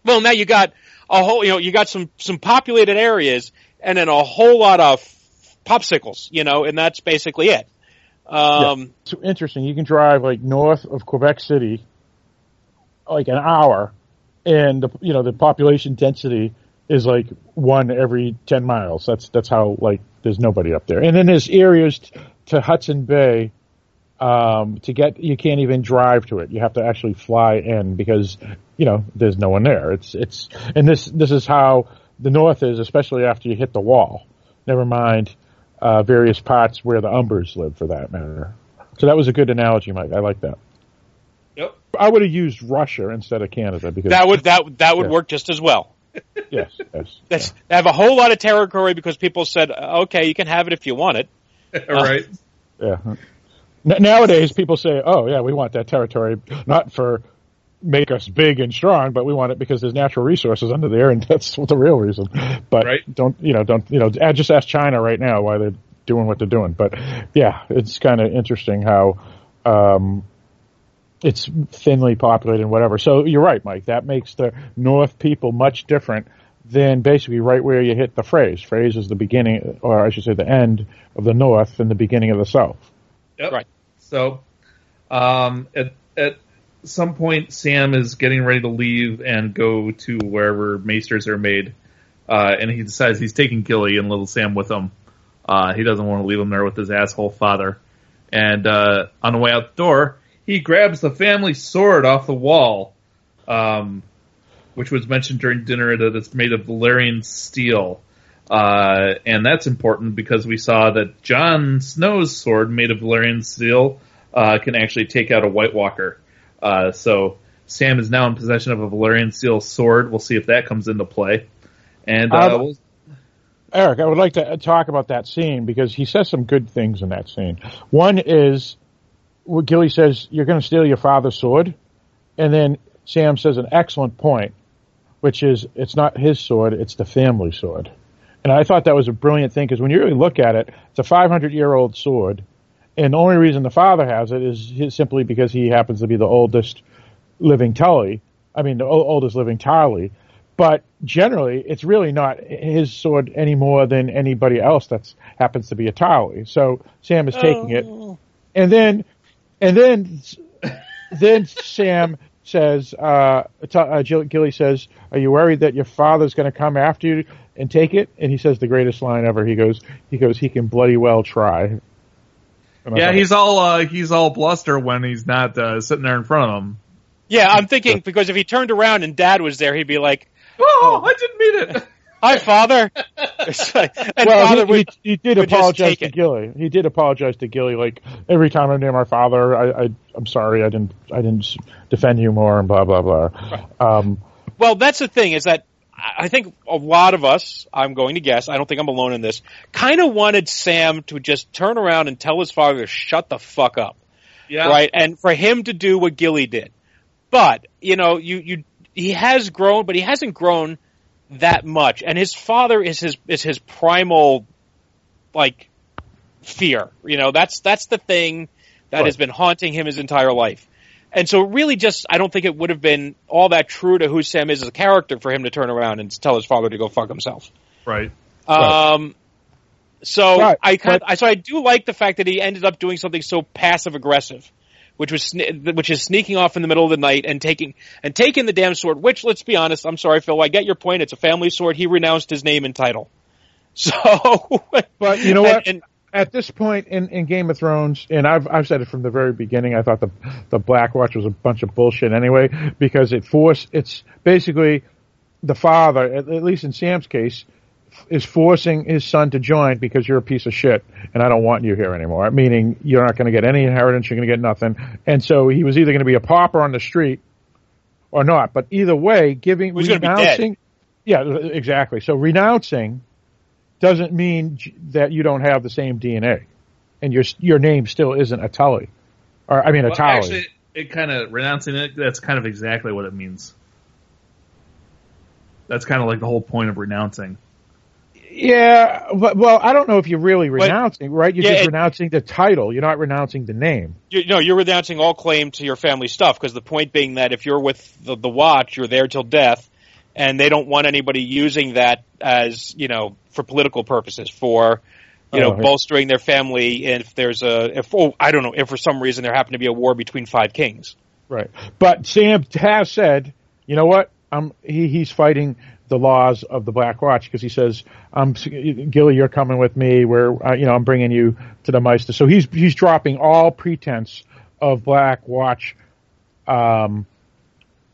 well, now you got a whole you know you got some some populated areas and then a whole lot of popsicles, you know, and that's basically it. Um, It's interesting. You can drive like north of Quebec City, like an hour, and the you know the population density is like one every ten miles. That's that's how like there's nobody up there. And then there's areas t- to Hudson Bay. Um, to get you can't even drive to it. You have to actually fly in because you know there's no one there. It's it's and this this is how the north is, especially after you hit the wall. Never mind uh, various parts where the Umbers live, for that matter. So that was a good analogy, Mike. I like that. Yep. I would have used Russia instead of Canada because that would that that would Yeah. work just as well. yes, yes, That's, They have a whole lot of territory because people said, okay, you can have it if you want it. right? yeah. N- nowadays, people say, "Oh, yeah, we want that territory not for make us big and strong, but we want it because there's natural resources under there, and that's the real reason." But Right. don't you know? Don't you know? Just ask China right now why they're doing what they're doing. But yeah, it's kind of interesting how. Um, it's thinly populated and whatever. So you're right, Mike. That makes the North people much different than basically right where you hit the phrase. Phrase is the beginning, or I should say, the end of the North and the beginning of the South. Yep. Right. So, um, at at some point, Sam is getting ready to leave and go to wherever maesters are made, uh, and he decides he's taking Gilly and little Sam with him. Uh, he doesn't want to leave him there with his asshole father. And uh, on the way out the door, he grabs the family sword off the wall, um, which was mentioned during dinner that it's made of Valyrian steel. Uh, and that's important because we saw that Jon Snow's sword, made of Valyrian steel, uh, can actually take out a White Walker. Uh, so Sam is now in possession of a Valyrian steel sword. We'll see if that comes into play. And uh, Um, we'll, Eric, I would like to talk about that scene because he says some good things in that scene. One is, well, Gilly says, "You're going to steal your father's sword," and then Sam says an excellent point, which is, "It's not his sword; it's the family sword." And I thought that was a brilliant thing because when you really look at it, it's a 500 year old sword, and the only reason the father has it is his, simply because he happens to be the oldest living Tully. I mean, the o- oldest living Tarly. But generally, it's really not his sword any more than anybody else that happens to be a Tarly. So Sam is taking it, and then, and then, then Sam says, uh, t- uh, Gilly says, "Are you worried that your father's going to come after you and take it?" And he says the greatest line ever. He goes, "He goes, he can bloody well try." And I yeah, thought- he's all uh, he's all bluster when he's not uh, sitting there in front of him. Yeah, I'm thinking because if he turned around and Dad was there, he'd be like, Oh, I didn't mean it. "Hi, Father," like- and well, Father he, would. he, he did apologize to it. Gilly. He did apologize to Gilly. Like every time I'm near my father, I, I I'm sorry, I didn't I didn't defend you more, and blah blah blah. Um, Well, that's the thing is that I think a lot of us, I'm going to guess, I don't think I'm alone in this, kind of wanted Sam to just turn around and tell his father to shut the fuck up, Yeah, right? And for him to do what Gilly did. But, you know, you, you, he has grown, but he hasn't grown that much. And his father is his, is his primal, like, fear. You know, that's, that's the thing that Right. has been haunting him his entire life. And so really just, I don't think it would have been all that true to who Sam is as a character for him to turn around and tell his father to go fuck himself. Right. Right. Um, so Right, I kind but- so I do like the fact that he ended up doing something so passive aggressive, which was sne- which is sneaking off in the middle of the night and taking and taking the damn sword. Which let's be honest, I'm sorry, Phil, I get your point. It's a family sword. He renounced his name and title. So, But you know and- what? and- At this point in, in Game of Thrones, and I've I've said it from the very beginning, I thought the the Black Watch was a bunch of bullshit anyway because it forced it's basically the father, at, at least in Sam's case, is forcing his son to join because you're a piece of shit and I don't want you here anymore. Meaning you're not going to get any inheritance, you're going to get nothing. And so he was either going to be a pauper on the street or not. But either way, giving He's gonna be dead. renouncing, yeah, exactly. So renouncing doesn't mean that you don't have the same DNA, and your your name still isn't Atali, or I mean a Well, Tully. actually, it kind of renouncing it. That's kind of exactly what it means. That's kind of like the whole point of renouncing. yeah, but well, I don't know if you're really But- renouncing, right? You're Yeah, just it- renouncing the title. You're not renouncing the name. you, no, you're renouncing all claim to your family stuff because the point being that if you're with the, the watch, you're there till death, and they don't want anybody using that as you know for political purposes for you know Oh, bolstering their family if there's a if oh I don't know if for some reason there happened to be a war between five kings. Right. But Sam has said, you know what? Um, he, he's fighting the laws of the Black Watch because he says, um, Gilly, you're coming with me. Where uh, you know I'm bringing you to the maester. So he's he's dropping all pretense of Black Watch um,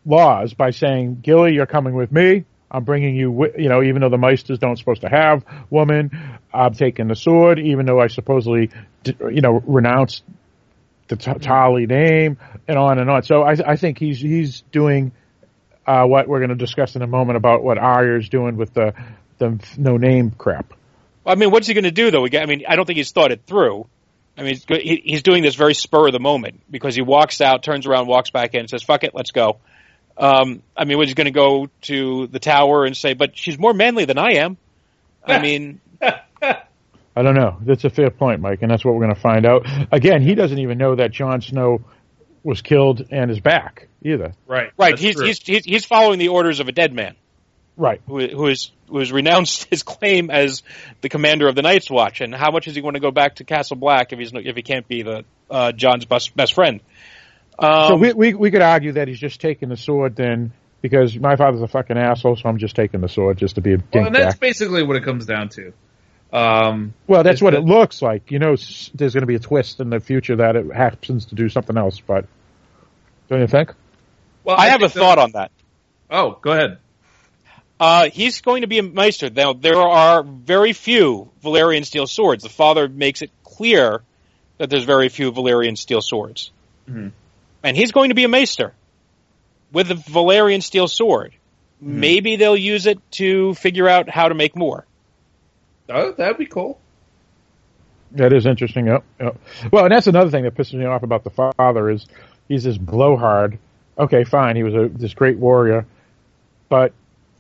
laws by saying, Gilly, you're coming with me. I'm bringing you, you know, even though the maesters don't supposed to have women, I'm taking the sword, even though I supposedly, you know, renounced the Tarly name and on and on. So I, I think he's he's doing uh, what we're going to discuss in a moment about what Arya's doing with the the no name crap. I mean, what's he going to do though? I mean, I don't think he's thought it through. I mean, he's doing this very spur of the moment because he walks out, turns around, walks back in, says, "Fuck it, let's go." Um, I mean, was he going to go to the tower and say, "But she's more manly than I am"? I mean, I don't know. That's a fair point, Mike, and that's what we're going to find out. Again, he doesn't even know that Jon Snow was killed and is back either. Right. right? He's, he's he's he's following the orders of a dead man Right. who who is who has renounced his claim as the commander of the Night's Watch. And how much is he going to go back to Castle Black if he's no- if he can't be the uh, Jon's best best friend? Um, so we, we we could argue that he's just taking the sword then because my father's a fucking asshole, so I'm just taking the sword just to be a well, and that's back. basically what it comes down to. Um, Well, that's what that- it looks like. You know, there's going to be a twist in the future that it happens to do something else, but don't you think? well, I have a thought on that. Oh, go ahead. Uh, he's going to be a maester. Now, there are very few Valyrian steel swords. The father makes it clear that there's very few Valyrian steel swords. Mhm. And he's going to be a maester with a Valyrian steel sword. Hmm. Maybe they'll use it to figure out how to make more. Oh, that'd be cool. That is interesting. Yep, yep. Well, and that's another thing that pisses me off about the father is he's this blowhard. Okay, fine, he was a this great warrior, but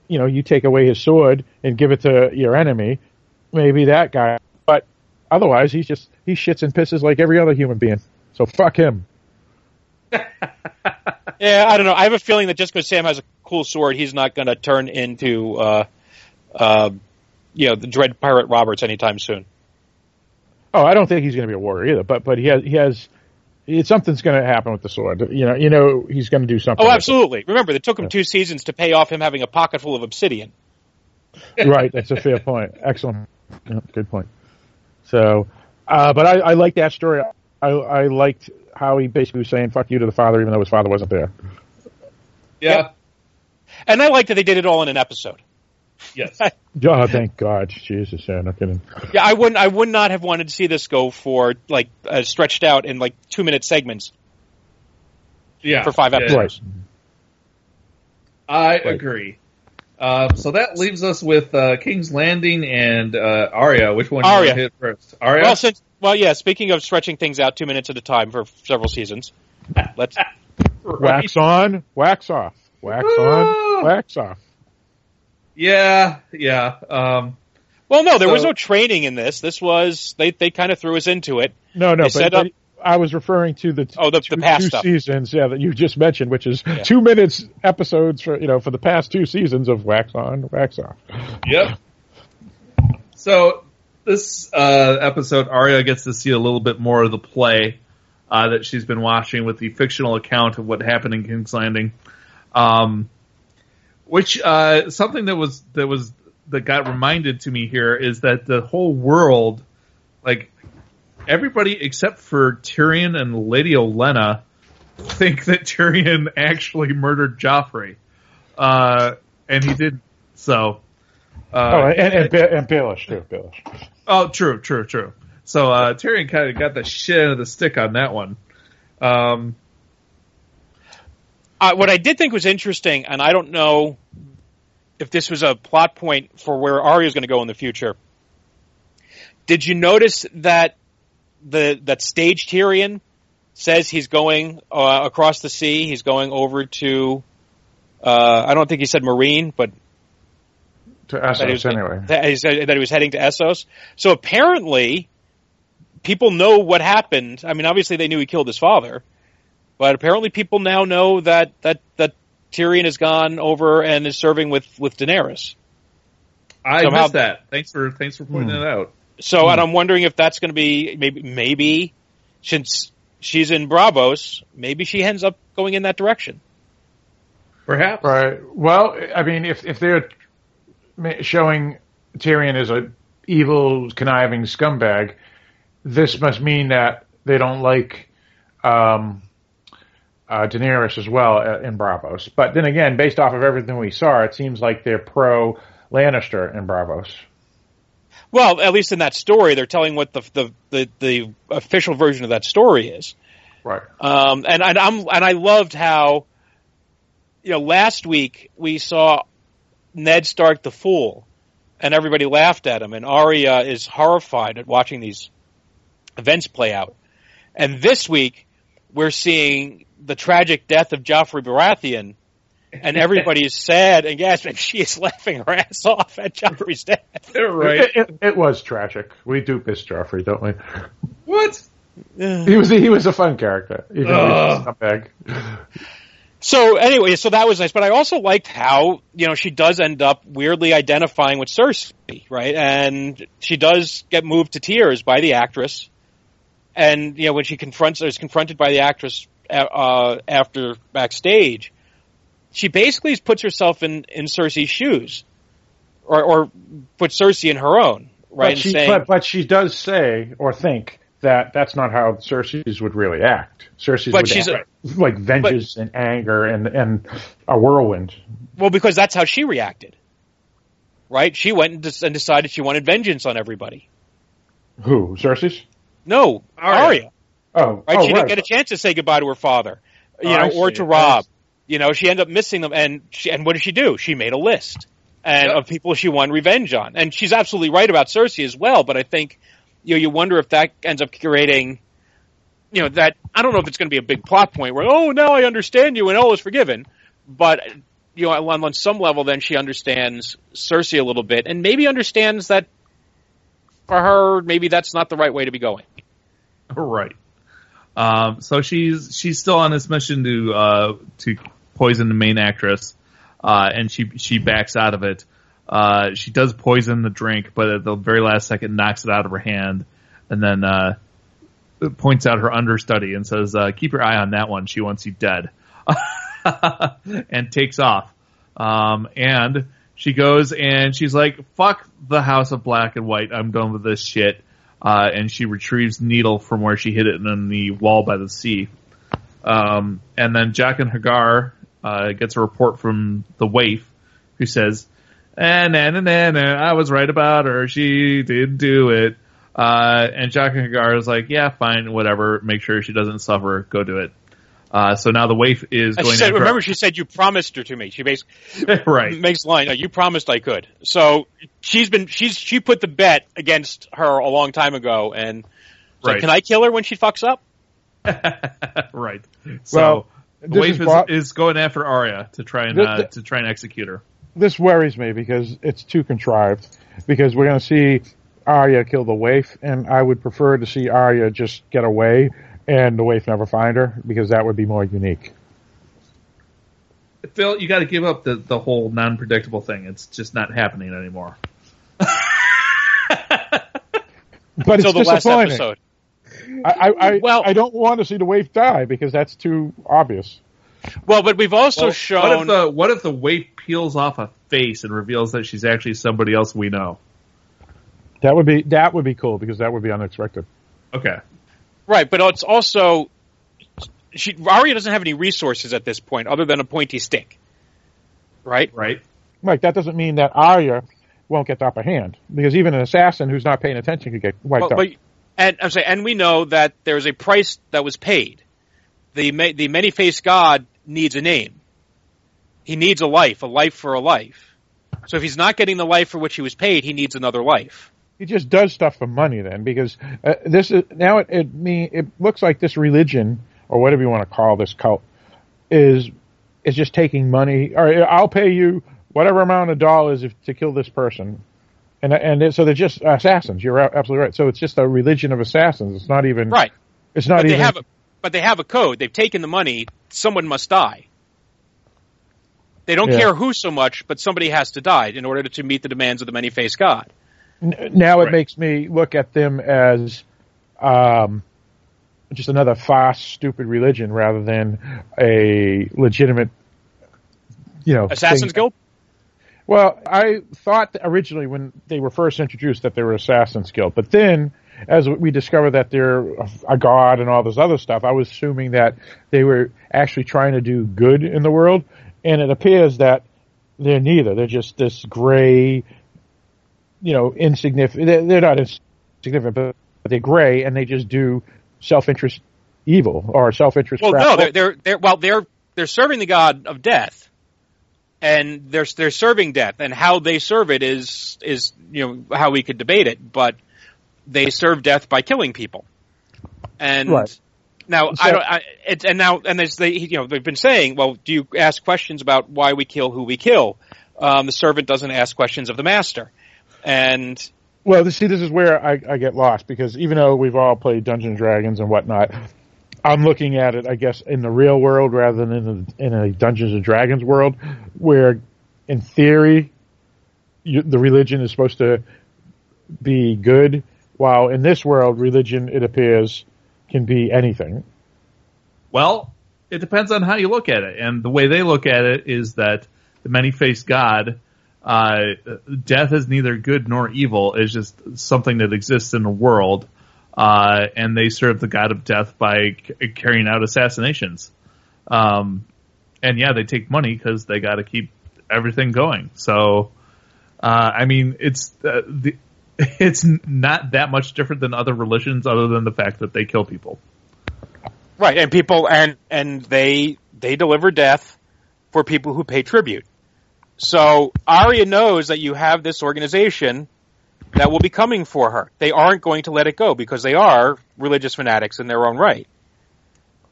you know, you take away his sword and give it to your enemy, maybe that guy. But otherwise, he's just he shits and pisses like every other human being. So fuck him. Yeah, I don't know. I have a feeling that just because Sam has a cool sword, he's not going to turn into, uh, uh, you know, the Dread Pirate Roberts anytime soon. Oh, I don't think he's going to be a warrior either. But but he has he has. It, something's going to happen with the sword. You know, you know, he's going to do something. Oh, absolutely. Remember, it took him two seasons to pay off him having a pocket full of obsidian. right. That's a fair point. Excellent. Good point. So, uh, but I, I like that story. I, I liked how he basically was saying "fuck you" to the father, even though his father wasn't there. Yeah. Yep. And I like that they did it all in an episode. Yes. Oh, thank God, Jesus! Yeah, no kidding. Yeah, I wouldn't. I would not have wanted to see this go for like uh, stretched out in like two minute segments Yeah. for five Yeah. episodes. I agree. Um, so that leaves us with uh, King's Landing and uh, Arya. Which one do you Arya. want to hit first? Arya. Well, since well, yeah. Speaking of stretching things out two minutes at a time for several seasons, let's. Wax on, wax off. Wax on, wax off. Yeah, yeah. Um, Well, no, there was no training in this. This was they they kind of threw us into it. No, no, They but, set but up- I was referring to the, t- Oh, the- two, the past two stuff. seasons, yeah, that you just mentioned, which is two minutes episodes for you know for the past two seasons of Wax On, Wax Off. Yep. So this uh, episode, Arya gets to see a little bit more of the play uh, that she's been watching with the fictional account of what happened in King's Landing. Um, which uh, something that was that was that got reminded to me here is that the whole world, like everybody except for Tyrion and Lady Olenna, think that Tyrion actually murdered Joffrey, uh, and he did so. Uh, oh, and and, and Baelish too, Baelish. Oh, true, true, true. So uh, Tyrion kind of got the shit out of the stick on that one. Um, Uh, what I did think was interesting, and I don't know if this was a plot point for where Arya is going to go in the future. Did you notice that the that stage Tyrion says he's going uh, across the sea? He's going over to. Uh, I don't think he said Meereen, but To that Essos was, anyway. that he said that he was heading to Essos. So apparently, people know what happened. I mean, obviously they knew he killed his father, but apparently people now know that that that Tyrion has gone over and is serving with with Daenerys. I Somehow- missed that. Thanks for thanks for pointing Hmm. it out. So, and I'm wondering if that's going to be maybe maybe since she's in Braavos, maybe she ends up going in that direction. Perhaps. Right. Well, I mean, if if they're ma- showing Tyrion as a evil, conniving scumbag, this must mean that they don't like um, uh, Daenerys as well uh, in Braavos. But then again, based off of everything we saw, it seems like they're pro Lannister in Braavos. Well, at least in that story, they're telling what the the the, the official version of that story is. Right. Um, and, and I'm and I loved how, you know, last week we saw Ned Stark the fool, and everybody laughed at him, and Arya is horrified at watching these events play out. And this week we're seeing the tragic death of Joffrey Baratheon, and everybody is sad and gasping. She is laughing her ass off at Joffrey's death. right. It, it, it was tragic. We do miss Joffrey, don't we? What? He was he was a fun character, even though he was a scumbag. So anyway, so that was nice, but I also liked how you know she does end up weirdly identifying with Cersei, right? And she does get moved to tears by the actress, and you know when she confronts is confronted by the actress uh, after backstage, she basically puts herself in in Cersei's shoes, or or puts Cersei in her own, right? But she, saying, but, but she does say or think that that's not how Cersei's would really act. Cersei's But would she's act like vengeance and anger and and a whirlwind. well, because that's how she reacted, right? She went and, des- and decided she wanted vengeance on everybody. Who Cersei's? No, Arya. Arya. Oh, right? oh, she didn't get a chance to say goodbye to her father, you Oh, know, I or see. to Robb. You know, she ended up missing them, and she, and what did she do? She made a list and Yep. of people she won revenge on, and she's absolutely right about Cersei as well. But I think you know, you wonder if that ends up creating, you know, that I don't know if it's going to be a big plot point where oh now I understand you and all is forgiven, but you know, on, on some level, then she understands Cersei a little bit, and maybe understands that for her, maybe that's not the right way to be going. Right. Um, so she's she's still on this mission to uh, to poison the main actress, uh, and she she backs out of it. Uh, she does poison the drink, but at the very last second knocks it out of her hand, and then uh, points out her understudy and says, uh, "Keep your eye on that one. She wants you dead," and takes off. Um, and she goes and she's like, "Fuck the House of Black and White. I'm done with this shit." Uh, and she retrieves needle from where she hid it in the wall by the sea. Um, and then Jaqen H'ghar uh, gets a report from the waif, who says, "Eh, nah, nah, nah, nah, I was right about her. She did do it." Uh, and Jaqen H'ghar is like, "Yeah, fine, whatever. Make sure she doesn't suffer. Go do it." Uh, so now the waif is going she said, after. remember, she said you promised her to me. She basically right. makes the line. You promised I could. So she's been she's she put the bet against her a long time ago, and so Right. can I kill her when she fucks up? right. So Well, the waif is is, brought- is going after Arya to try and Th- uh, to try and execute her. This worries me because it's too contrived. Because we're going to see Arya kill the waif, and I would prefer to see Arya just get away and the waif never find her because that would be more unique. Phil, you got to give up the, the whole non predictable thing. It's just not happening anymore. But it's Until the last disappointing. episode. I, I, I, Well- I don't want to see the waif die because that's too obvious. Well, but we've also Well, shown. What if the what if the waif peels off a face and reveals that she's actually somebody else we know? That would be that would be cool because that would be unexpected. Okay. Right, but it's also she Arya doesn't have any resources at this point other than a pointy stick. Right? Right. Like that doesn't mean that Arya won't get the upper hand because even an assassin who's not paying attention could get wiped But, out. but and I'm saying, and we know that there's a price that was paid. The the many faced god needs a name. He needs a life, a life for a life. So if he's not getting the life for which he was paid, he needs another life. He just does stuff for money then because uh, this is now it it, me, it looks like this religion or whatever you want to call this cult is is just taking money or I'll pay you whatever amount of dollars if, to kill this person and and so they're just assassins you're absolutely right so it's just a religion of assassins it's not even Right. it's not But they even have a, but they have a code. They've taken the money. Someone must die. They don't Yeah. care who so much, but somebody has to die in order to meet the demands of the many faced god. Now it Right. makes me look at them as um, just another fast, stupid religion rather than a legitimate, you know, Assassin's. Guild? Well, I thought originally when they were first introduced that they were Assassin's Guild, but then as we discovered that they're a god and all this other stuff, I was assuming that they were actually trying to do good in the world, and it appears that they're neither. They're just this gray, you know, insignificant. They're, not insignificant, but they're gray, and they just do self-interest evil or self-interest. Well, crap. no, they're they're they're well they're they're serving the god of death, and they're they're serving death, and how they serve it is is you know how we could debate it, but they serve death by killing people, and Right. now So- I don't, I, it's and now and as they you know they've been saying, well, do you ask questions about why we kill who we kill? Um, the servant doesn't ask questions of the master, and Well, this- see, this is where I, I get lost because even though we've all played Dungeons and Dragons and whatnot, I'm looking at it, I guess, in the real world rather than in a, in a Dungeons and Dragons world, where, in theory, you, the religion is supposed to be good, while in this world, religion, it appears, can be anything. Well, it depends on how you look at it. And the way they look at it is that the many faced God, uh, death is neither good nor evil. It's just something that exists in the world. Uh, and they serve the God of death by c- carrying out assassinations. Um, and yeah, they take money because they got to keep everything going. So, uh, I mean, it's uh, the, it's not that much different than other religions, other than the fact that they kill people. Right, and people and and they they deliver death for people who pay tribute. So Arya knows that you have this organization that will be coming for her. They aren't going to let it go because they are religious fanatics in their own right.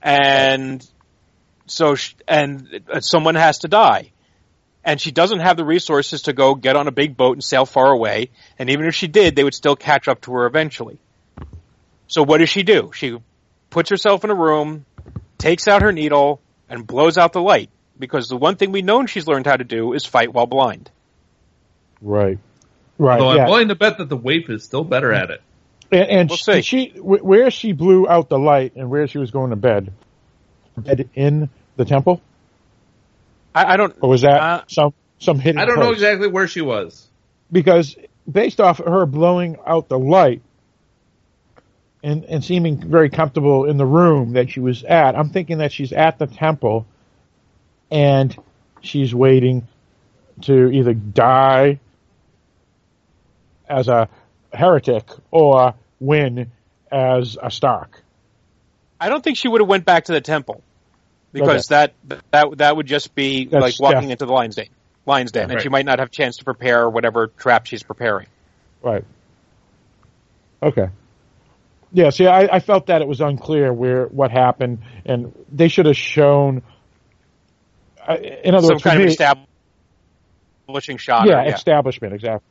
And so sh- and uh, someone has to die. And she doesn't have the resources to go get on a big boat and sail far away, and even if she did, they would still catch up to her eventually. So what does she do? She puts herself in a room, takes out her needle, and blows out the light. Because the one thing we know she's learned how to do is fight while blind. Right. Right. Although yeah. I'm willing to bet that the waif is still better at it. And, and We'll she, she where she blew out the light and where she was going to bed, bed in the temple, I, I don't. or was that Uh, some some hidden? I don't know exactly where she was. because based off of her blowing out the light and and seeming very comfortable in the room that she was at, I'm thinking that she's at the temple and she's waiting to either die as a heretic or win as a Stark. I don't think she would have went back to the temple because that that that would just be That's like walking death. into the lion's den. Lion's den, and Right. she might not have a chance to prepare whatever trap she's preparing. Right. Okay. Yeah, see, I, I felt that it was unclear where what happened, and they should have shown. In other Some words, for kind me, of establishing shot. yeah, or- establishment, exactly.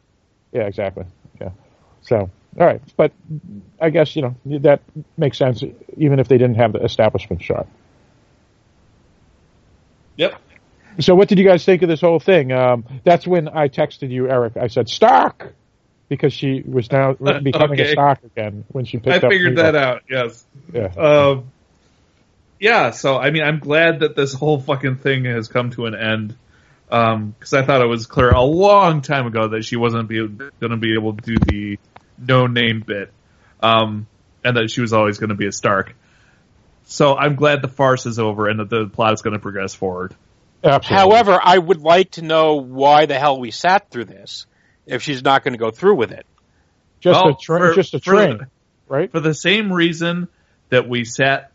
Yeah, exactly. Yeah. So, All right, but I guess you know that makes sense, even if they didn't have the establishment shot. Yep. So, what did you guys think of this whole thing? Um, that's when I texted you, Eric. I said Stark because she was now becoming Okay. a Stark again when she I picked up. I figured Nemo. that out. Yes. Yeah. Um, yeah. So I mean, I'm glad that this whole fucking thing has come to an end. Because I thought it was clear a long time ago that she wasn't be, going to be able to do the no name bit, um, and that she was always going to be a Stark. So I'm glad the farce is over and that the plot is going to progress forward. Absolutely. However, I would like to know why the hell we sat through this if she's not going to go through with it. just Well, a tra- for- just a for- train, right? for the same reason that we sat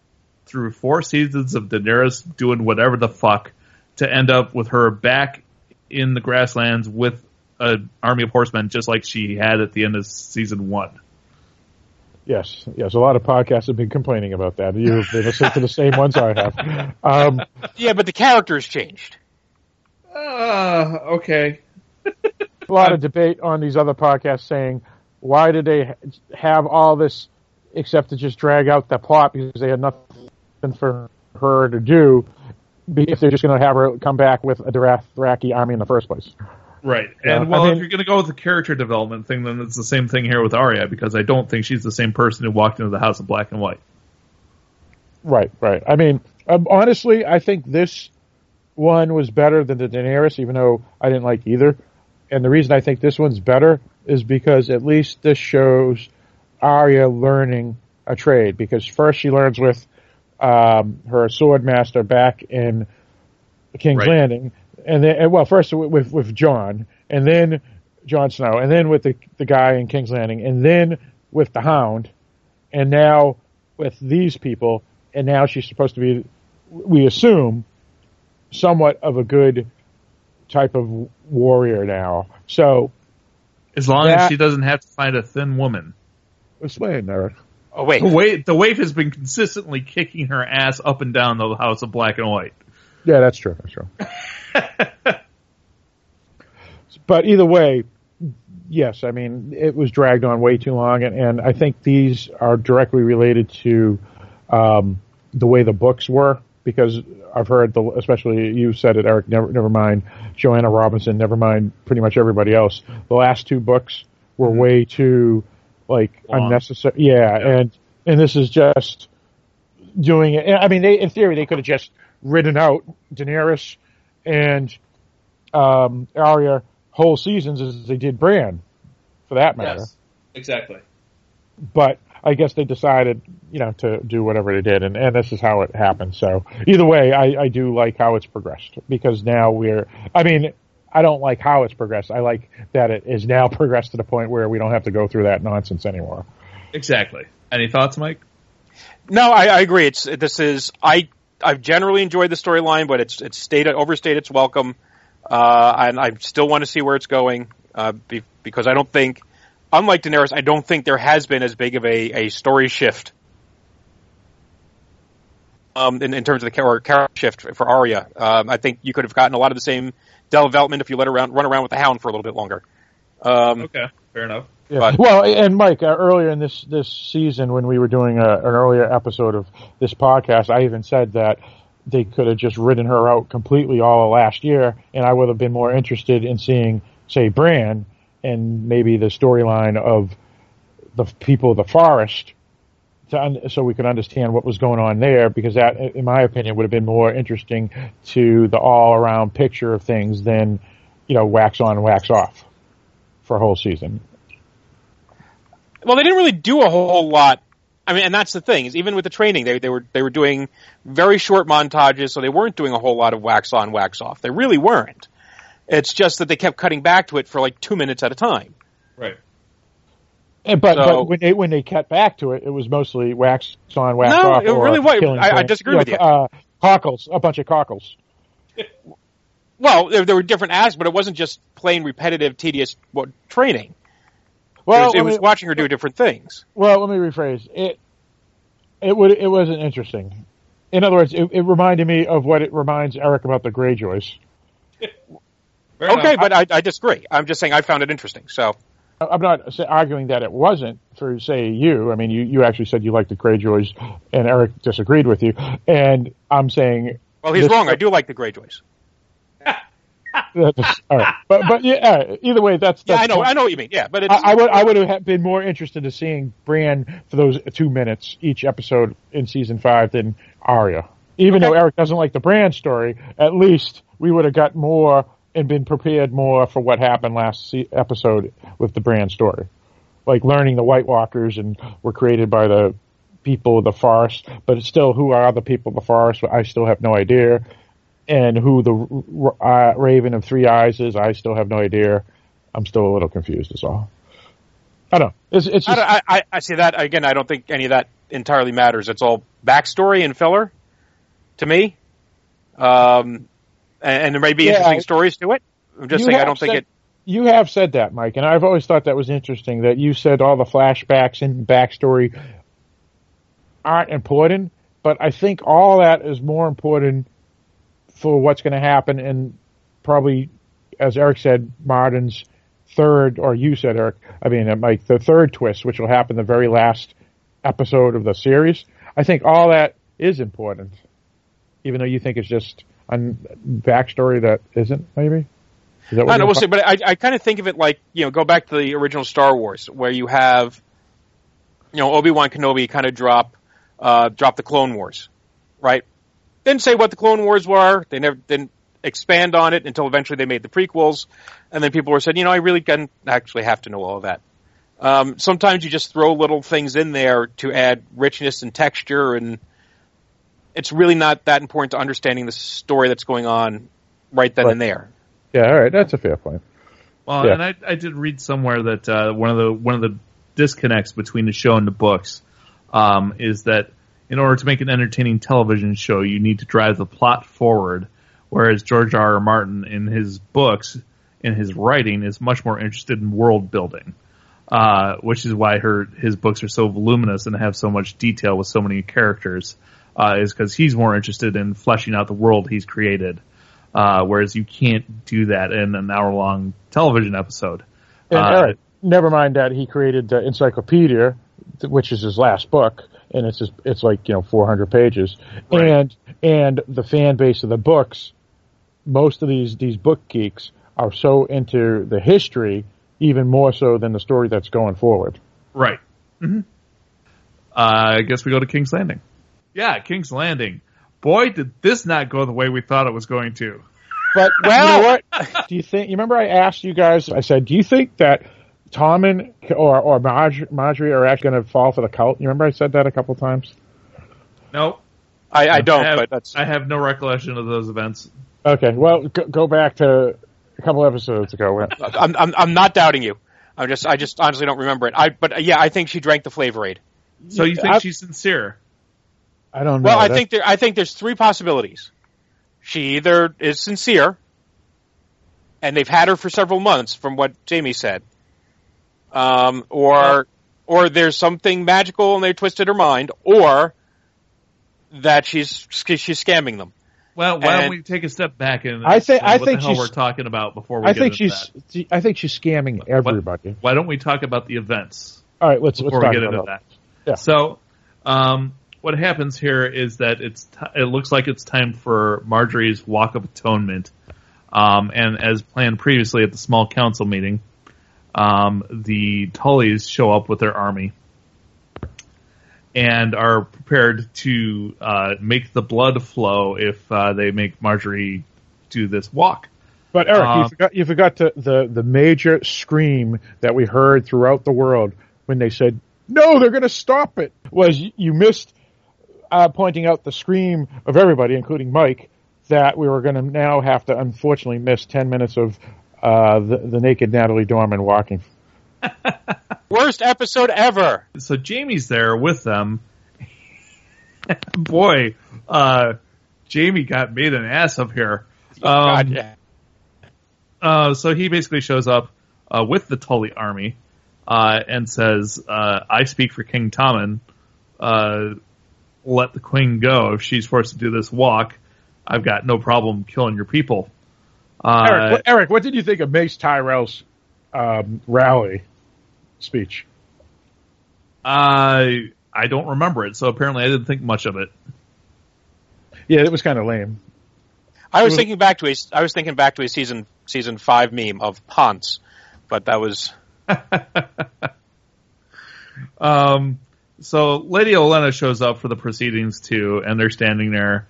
through four seasons of Daenerys doing whatever the fuck to end up with her back in the grasslands with an army of horsemen, just like she had at the end of season one. Yes, yes. A lot of podcasts have been complaining about that. You've been listening to the same ones I have. Um, Yeah, but the characters changed. Uh, okay. a lot of debate on these other podcasts saying why did they have all this except to just drag out the plot because they had nothing for her to do if they're just going to have her come back with a Dothraki army in the first place. Right. Yeah, And well, I mean- if you're going to go with the character development thing, then it's the same thing here with Arya, because I don't think she's the same person who walked into the House of Black and White. Right, right. I mean, um, honestly, I think this one was better than the Daenerys, even though I didn't like either. And the reason I think this one's better is because at least this shows Arya learning a trade. Because first she learns with um, her sword master back in King's Right. Landing, and then and, well, first with, with with Jon, and then Jon Snow, and then with the the guy in King's Landing, and then with the Hound, and now with these people, and now she's supposed to be, we assume, somewhat of a good type of warrior now. So, As long That- as she doesn't have to find a thin woman. explain, Eric. Oh wait, The wave, the waif has been consistently kicking her ass up and down the House of Black and White. Yeah, that's true. That's true. but either way, yes, I mean it was dragged on way too long, and, and I think these are directly related to um, the way the books were because I've heard the, especially you said it, Eric. Never, never mind Joanna Robinson. Never mind pretty much everybody else. The last two books were way too like Long. unnecessary. Yeah, and and this is just doing it. I mean, they, in theory, they could have just ridden out Daenerys and um, Arya whole seasons as they did Bran, for that matter. Yes, exactly. But I guess they decided, you know, to do whatever they did, and, and this is how it happened. So either way, I, I do like how it's progressed because now we're. I mean, I don't like how it's progressed. I like that it is now progressed to the point where we don't have to go through that nonsense anymore. Exactly. Any thoughts, Mike? no, I, I agree. It's this is I I've generally enjoyed the storyline, but it's it's stated overstayed its welcome, uh, and I still want to see where it's going uh, be, because I don't think, unlike Daenerys, I don't think there has been as big of a, a story shift. Um, in, in terms of the char- character shift for Arya, um, I think you could have gotten a lot of the same development if you let her around, run around with the Hound for a little bit longer. Um, Okay, fair enough. Yeah. But- well, and Mike, uh, earlier in this this season, when we were doing a, an earlier episode of this podcast, I even said that they could have just ridden her out completely all of last year, and I would have been more interested in seeing, say, Bran and maybe the storyline of the people of the forest, to un- so we could understand what was going on there, because that, in my opinion, would have been more interesting to the all around picture of things than, you know, wax on, wax off for a whole season. Well, they didn't really do a whole lot. I mean, and that's the thing is even with the training, they they were they were doing very short montages, so they weren't doing a whole lot of wax on, wax off. They really weren't. It's just that they kept cutting back to it for like two minutes at a time. Right. And, but, So- but when they when they cut back to it, it was mostly wax on, wax No, off. it or really was. I- I disagree with you. Uh, cockles, a bunch of cockles. Well, there, there were different aspects, but it wasn't just plain repetitive, tedious what, training. Well, it was, it was me, watching her do different things. well, let me rephrase it. It would it wasn't interesting. In other words, it, it reminded me of what it reminds Eric about the Greyjoys. Okay, enough. but I, I disagree. I'm just saying I found it interesting. So I'm not arguing that it wasn't for say you. I mean, you, you actually said you liked the Greyjoys, and Eric disagreed with you. And I'm saying, well, he's this- wrong. I do like the Greyjoys. that's- all right. But but yeah, either way, that's, Yeah, I know. I know what you mean. Yeah, but it's, I, I would I would have been more interested in seeing Bran for those two minutes each episode in season five than Arya. Even though Eric doesn't like the Bran story, at least we would have got more and been prepared more for what happened last episode with the Bran story, like learning the White Walkers and were created by the people of the forest, but it's still who are the people of the forest? I still have no idea. And who the uh, Raven of Three Eyes is, I still have no idea. I'm still a little confused. Is all. I don't know. It's, it's I, just, I, I, I see that again. I don't think any of that entirely matters. It's all backstory and filler to me. Um, and, there may be Yeah, interesting I- stories to it. I'm just saying I don't think it. you have said that, Mike, and I've always thought that was interesting that you said all the flashbacks and backstory aren't important, but I think all that is more important for what's going to happen and probably, as Eric said, Martin's third, or you said, Eric, I mean, uh, Mike, the third twist, which will happen the very last episode of the series. I think all that is important, even though you think it's just a backstory that isn't, maybe? Is that what I know, you're we'll see, but I, I kind of think of it like you know, go back to the original Star Wars, where you have, you know, Obi Wan Kenobi kind of drop, uh, drop the Clone Wars, right? Didn't say what the Clone Wars were. They never didn't expand on it until eventually they made the prequels, and then people were saying, you know, I really didn't actually have to know all of that. Um, sometimes you just throw little things in there to add richness and texture, and it's really not that important to understanding the story that's going on right then Right. and there. Yeah, all right, that's a fair point. Well, Yeah. and I, I did read somewhere that uh, one of the one of the disconnects between the show and the books um, is that in order to make an entertaining television show, you need to drive the plot forward, whereas George R. R. Martin in his books, in his writing, is much more interested in world building, uh, which is why her his books are so voluminous and have so much detail with so many characters. Uh, is because he's more interested in fleshing out the world he's created, uh, whereas you can't do that in an hour long television episode. And Uh, Eric, never mind that he created the encyclopedia, which is his last book, and it's it's like you know 400 pages, Right. and and the fan base of the books, most of these these book geeks are so into the history, even more so than the story that's going forward. Right. hmm Uh, I guess we go to King's Landing. Yeah, King's Landing. Boy, did this not go the way we thought it was going to. But Well- you know what? Do you think? You remember I asked you guys? I said, do you think that Tommen or or Marj- Margaery are actually going to fall for the cult? You remember I said that a couple times. Nope. I, I don't, I have, but that's I have no recollection of those events. Okay, well, go, go back to a couple episodes ago. I'm, I'm I'm not doubting you. I'm just I just honestly don't remember it. I but uh, yeah, I think she drank the flavor aid. So you think I- she's sincere? I don't know. Well, I That- think there I think there's three possibilities. She either is sincere, and they've had her for several months, from what Jaime said, um, or or there's something magical and they twisted her mind, or that she's she's scamming them. Well, why don't we take a step back and I think- explain I what think the she's- we're talking about before we I get think into she's. that. I think she's scamming everybody. Why don't we talk about the events? All right, let's before let's we talk get about into that. Yeah. So, um, what happens here is that it's t- it looks like it's time for Margaery's Walk of Atonement, um, and as planned previously at the small council meeting, um, the Tullys show up with their army and are prepared to uh, make the blood flow if uh, they make Margaery do this walk. But Eric, you Um, forgot you forgot to, the the major scream that we heard throughout the world when they said, "No, they're going to stop it." Was you missed uh, pointing out the scream of everybody, including Mike, that we were going to now have to unfortunately miss ten minutes of uh, the, the naked Natalie Dormer walking. Worst episode ever. so Jaime's there with them. Boy, uh, Jaime got made an ass of here. God, Um, yeah. uh, so he basically shows up uh, with the Tully army uh, and says, uh, "I speak for King Tommen. Let the queen go if she's forced to do this walk. I've got no problem killing your people." Uh, Eric, what, Eric, what did you think of Mace Tyrell's um, rally? speech? I I don't remember it, so apparently I didn't think much of it. Yeah, it was kind of lame. I was was- thinking back to a I was thinking back to a season season five meme of Ponce, but that was Um, so Lady Olenna shows up for the proceedings too, and they're standing there.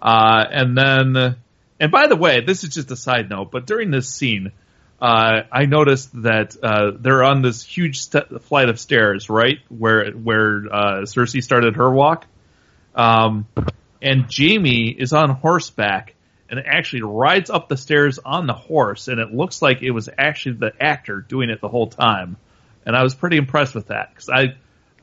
Uh, and then, and by the way, this is just a side note, but during this scene, uh, I noticed that uh, they're on this huge st- flight of stairs, right where where uh, Cersei started her walk, um, and Jaime is on horseback and actually rides up the stairs on the horse, and it looks like it was actually the actor doing it the whole time and I was pretty impressed with that because I,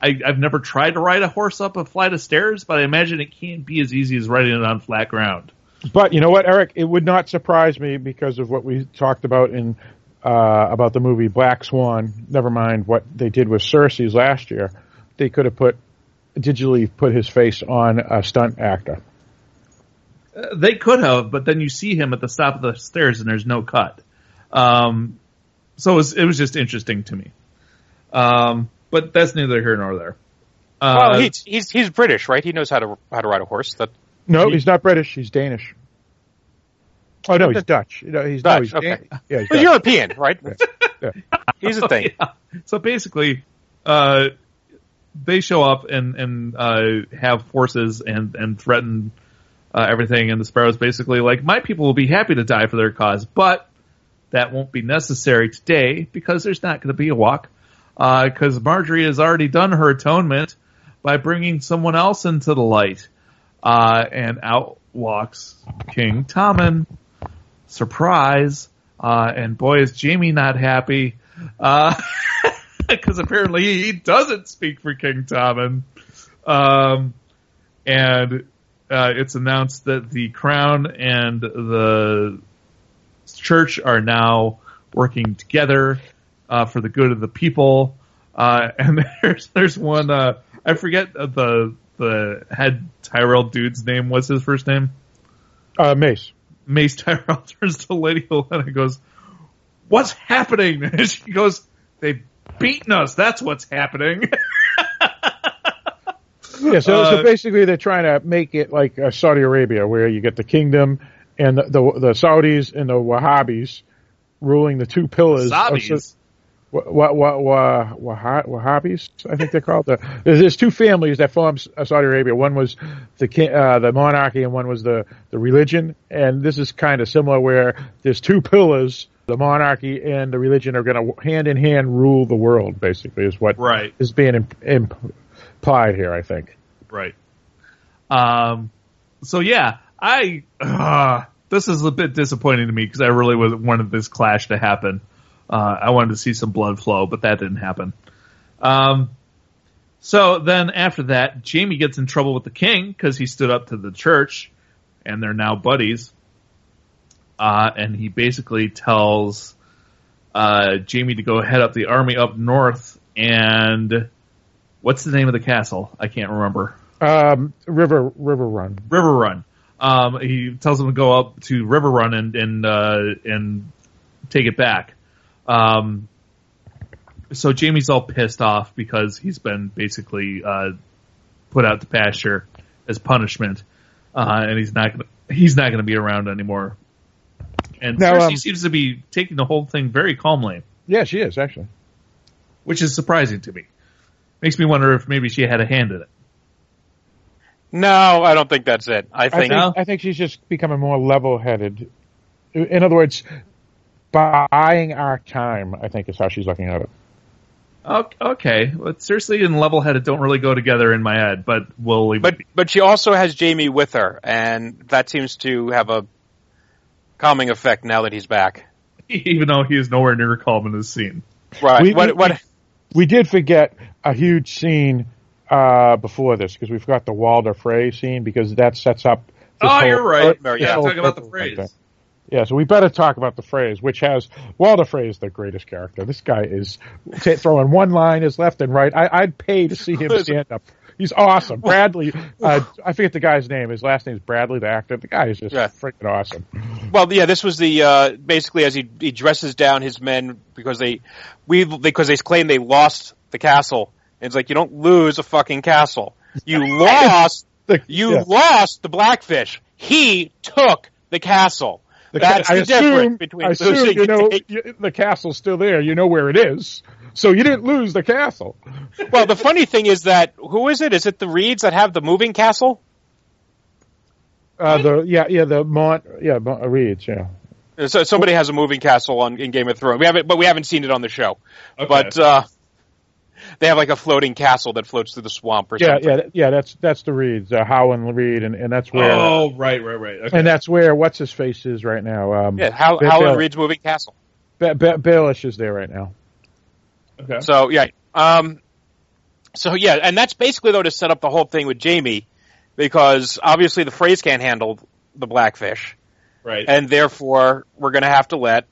I I've never tried to ride a horse up a flight of stairs, but I imagine it can't be as easy as riding it on flat ground. But you know what, Eric? It would not surprise me because of what we talked about in uh, about the movie Black Swan. Never mind what they did with Cersei's last year. They could have put digitally put his face on a stunt actor. Uh, They could have, but then you see him at the top of the stairs and there's no cut. Um, so it was, it was just interesting to me. Um, but that's neither here nor there. Uh, well, he's he's he's British, right? He knows how to how to ride a horse. That No, He- he's not British. He's Danish. Oh no, he's Dutch. No, he's no, Dutch, he's okay. Dan- yeah, he's but European, right? Yeah. He's a thing. Yeah. So basically, uh, they show up and and uh, have forces and and threaten uh, everything, and the Sparrow's basically like, my people will be happy to die for their cause, but that won't be necessary today because there's not going to be a walk because Margaery has already done her atonement by bringing someone else into the light, uh, and out walks King Tommen. Surprise! Uh, and boy, is Jaime not happy. Uh, because apparently he doesn't speak for King Tommen. Um, and, uh, it's announced that the crown and the church are now working together, uh, for the good of the people. Uh, and there's, there's one, uh, I forget the, the head Tyrell dude's name. What's his first name? Uh, Mace. Mace Tyrell turns to Lady Olenna and goes, What's happening? And she goes, They've beaten us. That's what's happening. Yeah, so, Uh, so basically they're trying to make it like uh, Saudi Arabia, where you get the kingdom and the the, the Saudis and the Wahhabis ruling the two pillars. of Zombies. Wa- wa- wa- wa- Wahhabis, I think they're called. The, there's, there's two families that formed uh, Saudi Arabia. One was the uh, the monarchy, and one was the the religion. And this is kind of similar, where there's two pillars. The monarchy and the religion are going to hand in hand rule the world. Basically, is what Right. is being imp- implied here. I think. Right. Um, so yeah, I, uh, this is a bit disappointing to me because I really wanted this clash to happen. Uh, I wanted to see some blood flow, but that didn't happen. Um, so then after that, Jaime gets in trouble with the king because he stood up to the church and they're now buddies. Uh, and he basically tells, uh, Jaime to go head up the army up north and what's the name of the castle? I can't remember. Um, River Riverrun. River Run. Um, he tells him to go up to Riverrun and and uh, and take it back. Um, so Jaime's all pissed off because he's been basically uh, put out to pasture as punishment, uh, and he's not gonna, he's not going to be around anymore. And Now, Cersei um, seems to be taking the whole thing very calmly, Yeah, she is actually. which is surprising to me. Makes me wonder if maybe she had a hand in it. No, I don't think that's it. I I think think I think she's just becoming more level-headed. In other words, buying our time. I think is how she's looking at it. Ok- Okay, well, Cersei and level-headed don't really go together in my head, but we'll leave But it. but she also has Jaime with her, and that seems to have a calming effect now that he's back. even though he is nowhere near calm in this scene. Right. We- what we- what We did forget a huge scene uh, before this because we forgot the Walder Frey scene because that sets up. this Oh, whole- you're right. this Yeah, whole talk about the purple phrase. thing. Yeah, so we better talk about the Freys, which has Walder Frey is the greatest character. This guy is t- throwing one line is left and right. I, I'd pay to see him stand up. He's awesome. Bradley, uh, I forget the guy's name. His last name is Bradley, the actor. The guy is just Yeah. freaking awesome. Well, yeah, this was the uh, basically as he, he dresses down his men because they we because they claim they lost the castle. And it's like you don't lose a fucking castle. You lost The- you yeah. lost the Blackfish. He took the castle. The That's ca- the I assume, difference between I assume you know you, the castle's still there. You know where it is, so you didn't lose the castle. Well, the funny thing is that who is it? Is it the Reeds that have the moving castle? Uh, the yeah yeah the Mont yeah Mont, Reeds yeah. So somebody has a moving castle on in Game of Thrones. We haven't, but we haven't seen it on the show. Okay. But uh, they have like a floating castle that floats through the swamp or Yeah, something. yeah, yeah. That's that's the Reeds, uh, Howland Reed, and, and that's where oh, right, right, right. Okay. and that's where what's his face is right now. Um, Yeah, Hal, Bill- Howland Reed's moving castle. Ba- Ba- Baelish is there right now. okay. So yeah, um, so yeah, and that's basically though to set up the whole thing with Jaime, because obviously the Freys can't handle the Blackfish, right. and therefore we're going to have to let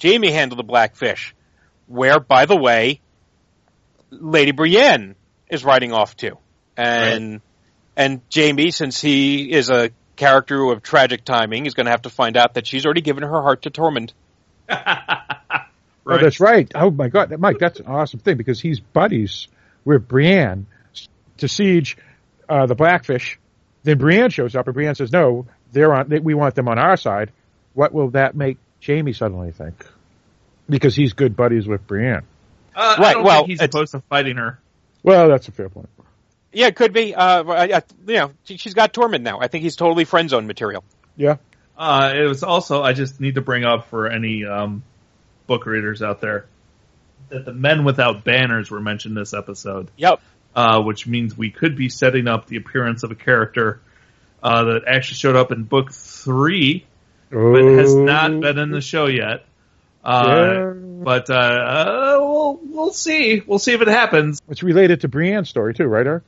Jaime handle the Blackfish. Where, by the way, Lady Brienne is riding off to, and and Jaime, since he is a character of tragic timing, is going to have to find out that she's already given her heart to Tormund. Oh, that's right. Oh my God, Mike, that's an awesome thing because he's buddies with Brienne to siege uh, the Blackfish. Then Brienne shows up, and Brienne says, "No, they're on. They, we want them on our side." What will that make Jaime suddenly think? Because he's good buddies with Brienne. Uh, I Right, don't well, think he's it's- opposed to fighting her. Well, that's a fair point. Yeah, it could be. Uh, I, I, you know, she, she's got Tormund now. I think he's totally friend zone material. Yeah. Uh, it was also, I just need to bring up for any um, book readers out there that the men without banners were mentioned this episode, Yep. uh, which means we could be setting up the appearance of a character uh, that actually showed up in book three, but has not been in the show yet. Uh, Yeah. But uh, uh, we'll we'll see. We'll see if it happens. It's related to Brienne's story too, right, Eric?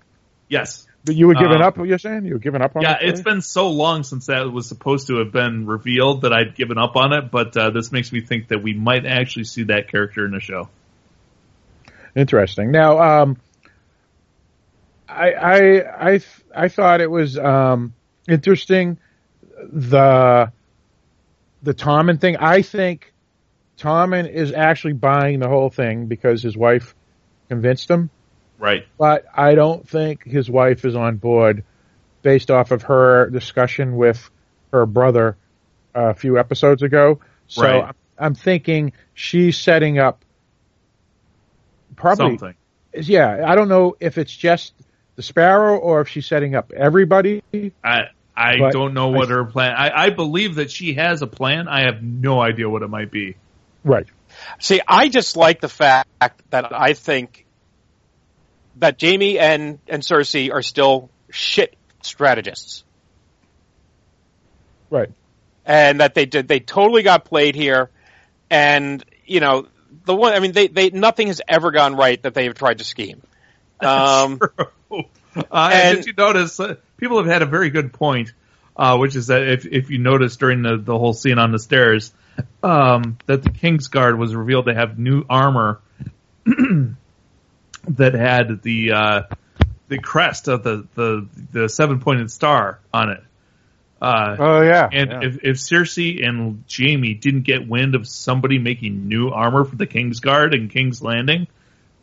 Yes. But you were giving Uh, up. You're saying you were giving up on? Yeah, it's been so long since that was supposed to have been revealed that I'd given up on it, but uh, this makes me think that we might actually see that character in the show. Interesting. Now, um, I I I I thought it was um, interesting the the Tommen thing. I think Tommen is actually buying the whole thing because his wife convinced him, Right. but I don't think his wife is on board based off of her discussion with her brother a few episodes ago. So Right. I'm, thinking she's setting up probably Something. yeah, I don't know if it's just the Sparrow or if she's setting up everybody. I I don't know what I- her plan. I, I believe that she has a plan. I have no idea what it might be. Right. See, I just like the fact that I think that Jaime and, and Cersei are still shit strategists. Right. And that they did, they totally got played here. And, you know, the one, I mean, they, they, nothing has ever gone right that they've tried to scheme. Um, True. Uh, and- did you notice? Uh, people have had a very good point, uh, which is that if if you notice during the the whole scene on the stairs, um, that the King's Guard was revealed to have new armor that had the uh, the crest of the the the seven pointed star on it. Uh, Oh yeah. and yeah. if, if Cersei and Jaime didn't get wind of somebody making new armor for the King's Guard and King's Landing,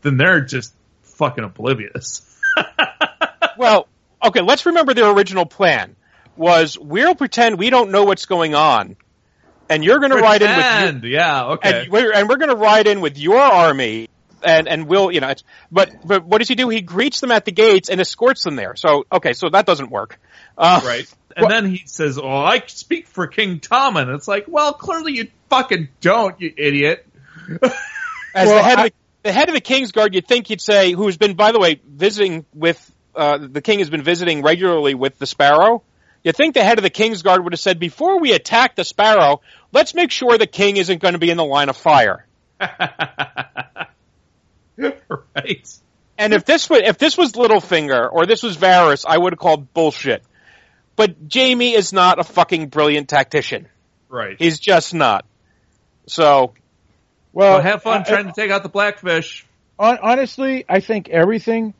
then they're just fucking oblivious. well, okay, let's remember their original plan was we'll pretend we don't know what's going on. And you're going to ride in with you, Pretend, yeah, okay. and we're and we're going to ride in with your army, and and we'll you know. It's, but but what does he do? He greets them at the gates and escorts them there. So okay, so that doesn't work. Uh, right. And then he says, "Oh, I speak for King Tommen." It's like, well, clearly you fucking don't, you idiot. As Well, the head I- of the, the head of the King's Guard, you'd think you'd say, who's been, by the way, visiting with uh, the king has been visiting regularly with the Sparrow. You think the head of the King's Guard would have said, before we attack the Sparrow, let's make sure the king isn't going to be in the line of fire. right. And if this was if this was Littlefinger or this was Varys, I would have called bullshit. But Jaime is not a fucking brilliant tactician. Right. He's just not. So well, Well, have fun I- trying to take out the Blackfish. honestly, I think everything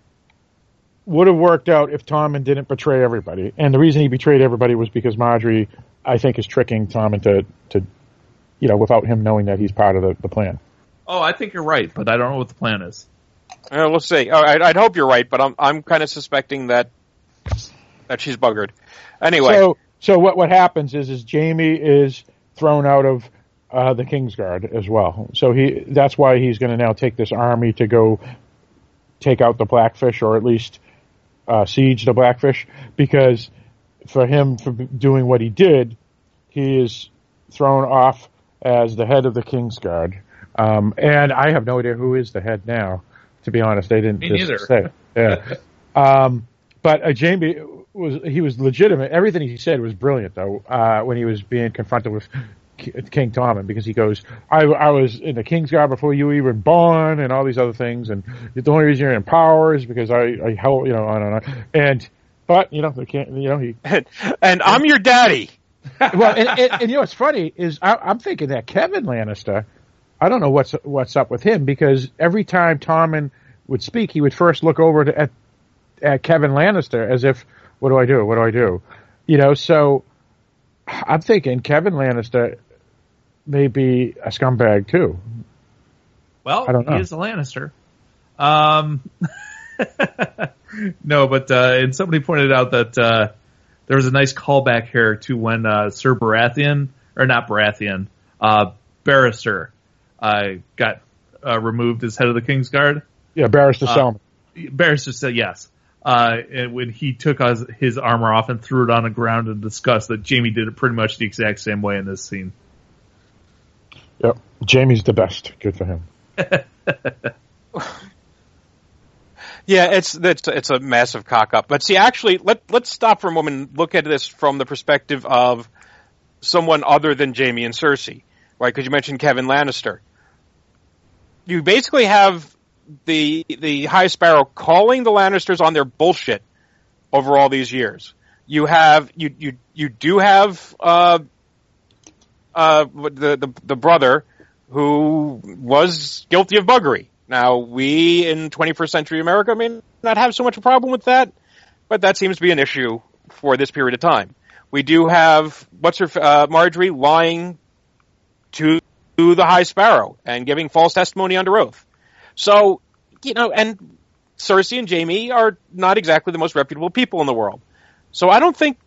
would have worked out if Tommen didn't betray everybody. And the reason he betrayed everybody was because Margaery I think is tricking Tom into to you know without him knowing that he's part of the, the plan. Oh, I think you're right, but I don't know what the plan is. Uh, we'll see. Oh, I, I'd hope you're right, but I'm I'm kind of suspecting that that she's buggered. Anyway, So so what what happens is is Jaime is thrown out of uh, the Kingsguard as well. So he that's why he's going to now take this army to go take out the Blackfish or at least uh, siege the Blackfish because for him for doing what he did, he is thrown off as the head of the Kingsguard. Um, and I have no idea who is the head now. To be honest, they didn't Me just neither. say. Yeah. um, but uh, Jaime was he was legitimate. Everything he said was brilliant, though. Uh, when he was being confronted with K- King Tommen, because he goes, "I, I was in the Kingsguard before you were even born," and all these other things. And the only reason you're in power is because I, I help, you know, on and on. And but you know, they can't, you know, he and, and I'm your daddy. well, and, and, and you know what's funny is I, I'm thinking that Kevan Lannister, I don't know what's what's up with him because every time Tommen would speak, he would first look over to, at at Kevan Lannister as if, "What do I do? What do I do?" You know. So I'm thinking Kevan Lannister may be a scumbag too. Well, I don't know. he is a Lannister. Um, no, but uh, and somebody pointed out that uh, there was a nice callback here to when uh, Sir Baratheon, or not Baratheon, uh, Barristan, uh, got uh, removed as head of the Kingsguard. Yeah, Barristan Uh, Selmy. Barristan said yes. Uh, and when he took his, his armor off and threw it on the ground in disgust, that Jaime did it pretty much the exact same way in this scene. Yep, Jaime's the best. Good for him. Yeah, it's it's it's a massive cock up. But see, actually, let let's stop for a moment and look at this from the perspective of someone other than Jaime and Cersei, right? Because you mentioned Kevan Lannister. You basically have the the High Sparrow calling the Lannisters on their bullshit over all these years. You have you you you do have uh uh the the the brother who was guilty of buggery. Now, we in 21st century America may not have so much a problem with that, but that seems to be an issue for this period of time. We do have, what's her, uh, Margaery lying to the High Sparrow and giving false testimony under oath. So, you know, and Cersei and Jaime are not exactly the most reputable people in the world. So I don't think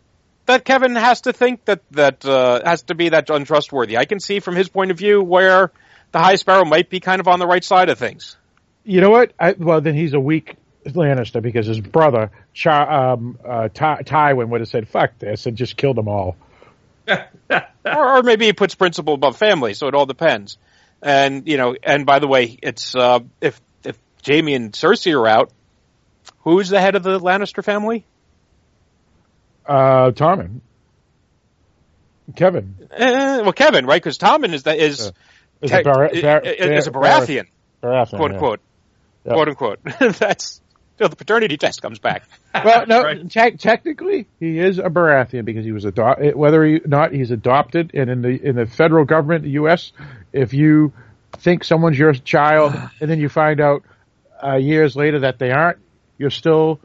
that Kevan has to think that, that, uh, has to be that untrustworthy. I can see from his point of view where the High Sparrow might be kind of on the right side of things. You know what? I, well, then he's a weak Lannister because his brother, Char, um, uh, Ty, Tywin, would have said "fuck this" and just killed them all. or, or maybe he puts principle above family, so it all depends. And you know, and by the way, it's uh, if if Jaime and Cersei are out, who's the head of the Lannister family? Uh, Tommen, Kevan Eh, well, Kevan, right? Because Tommen is that is is te- a, Bar- i- Bar- i- is a Baratheon, Baratheon, quote unquote, Yeah. quote unquote. That's till the paternity test comes back. Well, no, Right. te- technically he is a Baratheon because he was adopted. Whether or not he's adopted, and in the in the federal government, the U.S., if you think someone's your child and then you find out uh, years later that they aren't, you're still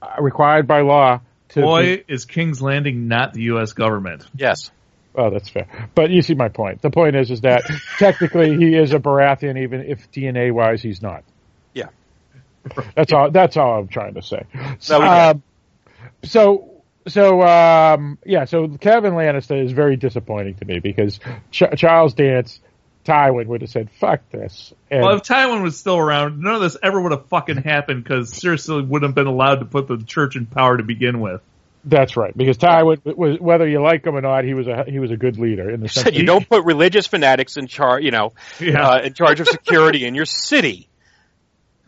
uh, required by law to. Boy, is King's Landing not the U.S. government. Yes. Oh, that's fair. But you see my point. The point is, is that technically he is a Baratheon, even if DNA wise he's not. Yeah. That's all. That's all I'm trying to say. No, we get it. Um, so, so um, yeah. So Kevan Lannister is very disappointing to me because Ch- Charles Dance, Tywin would have said "fuck this." And Well, if Tywin was still around, none of this ever would have fucking happened because Cersei wouldn't have been allowed to put the church in power to begin with. That's right. Because Tywin was, whether you like him or not, he was a he was a good leader in the sense. Said you he- don't put religious fanatics in charge, you know, Yeah. uh, in charge of security in your city.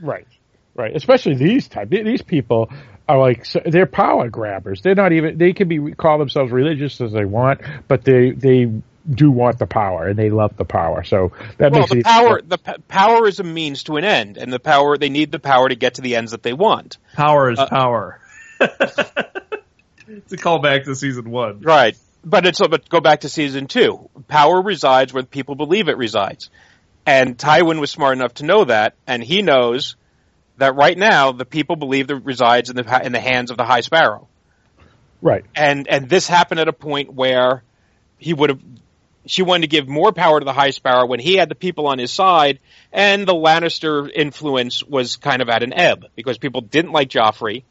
Right, right. Especially these type. These people are like they're power grabbers. They're not even. They can be call themselves religious as they want, but they they do want the power and they love the power. So that Well, makes the it power the p- power is a means to an end, and the power they need the power to get to the ends that they want. Power is Uh, power. it's a callback to season one. Right. But it's but go back to season two. Power resides where people believe it resides, and Tywin was smart enough to know that, and he knows that right now the people believe that it resides in the in the hands of the High Sparrow, right. and and this happened at a point where he would have. She wanted to give more power to the High Sparrow when he had the people on his side, and the Lannister influence was kind of at an ebb because people didn't like Joffrey,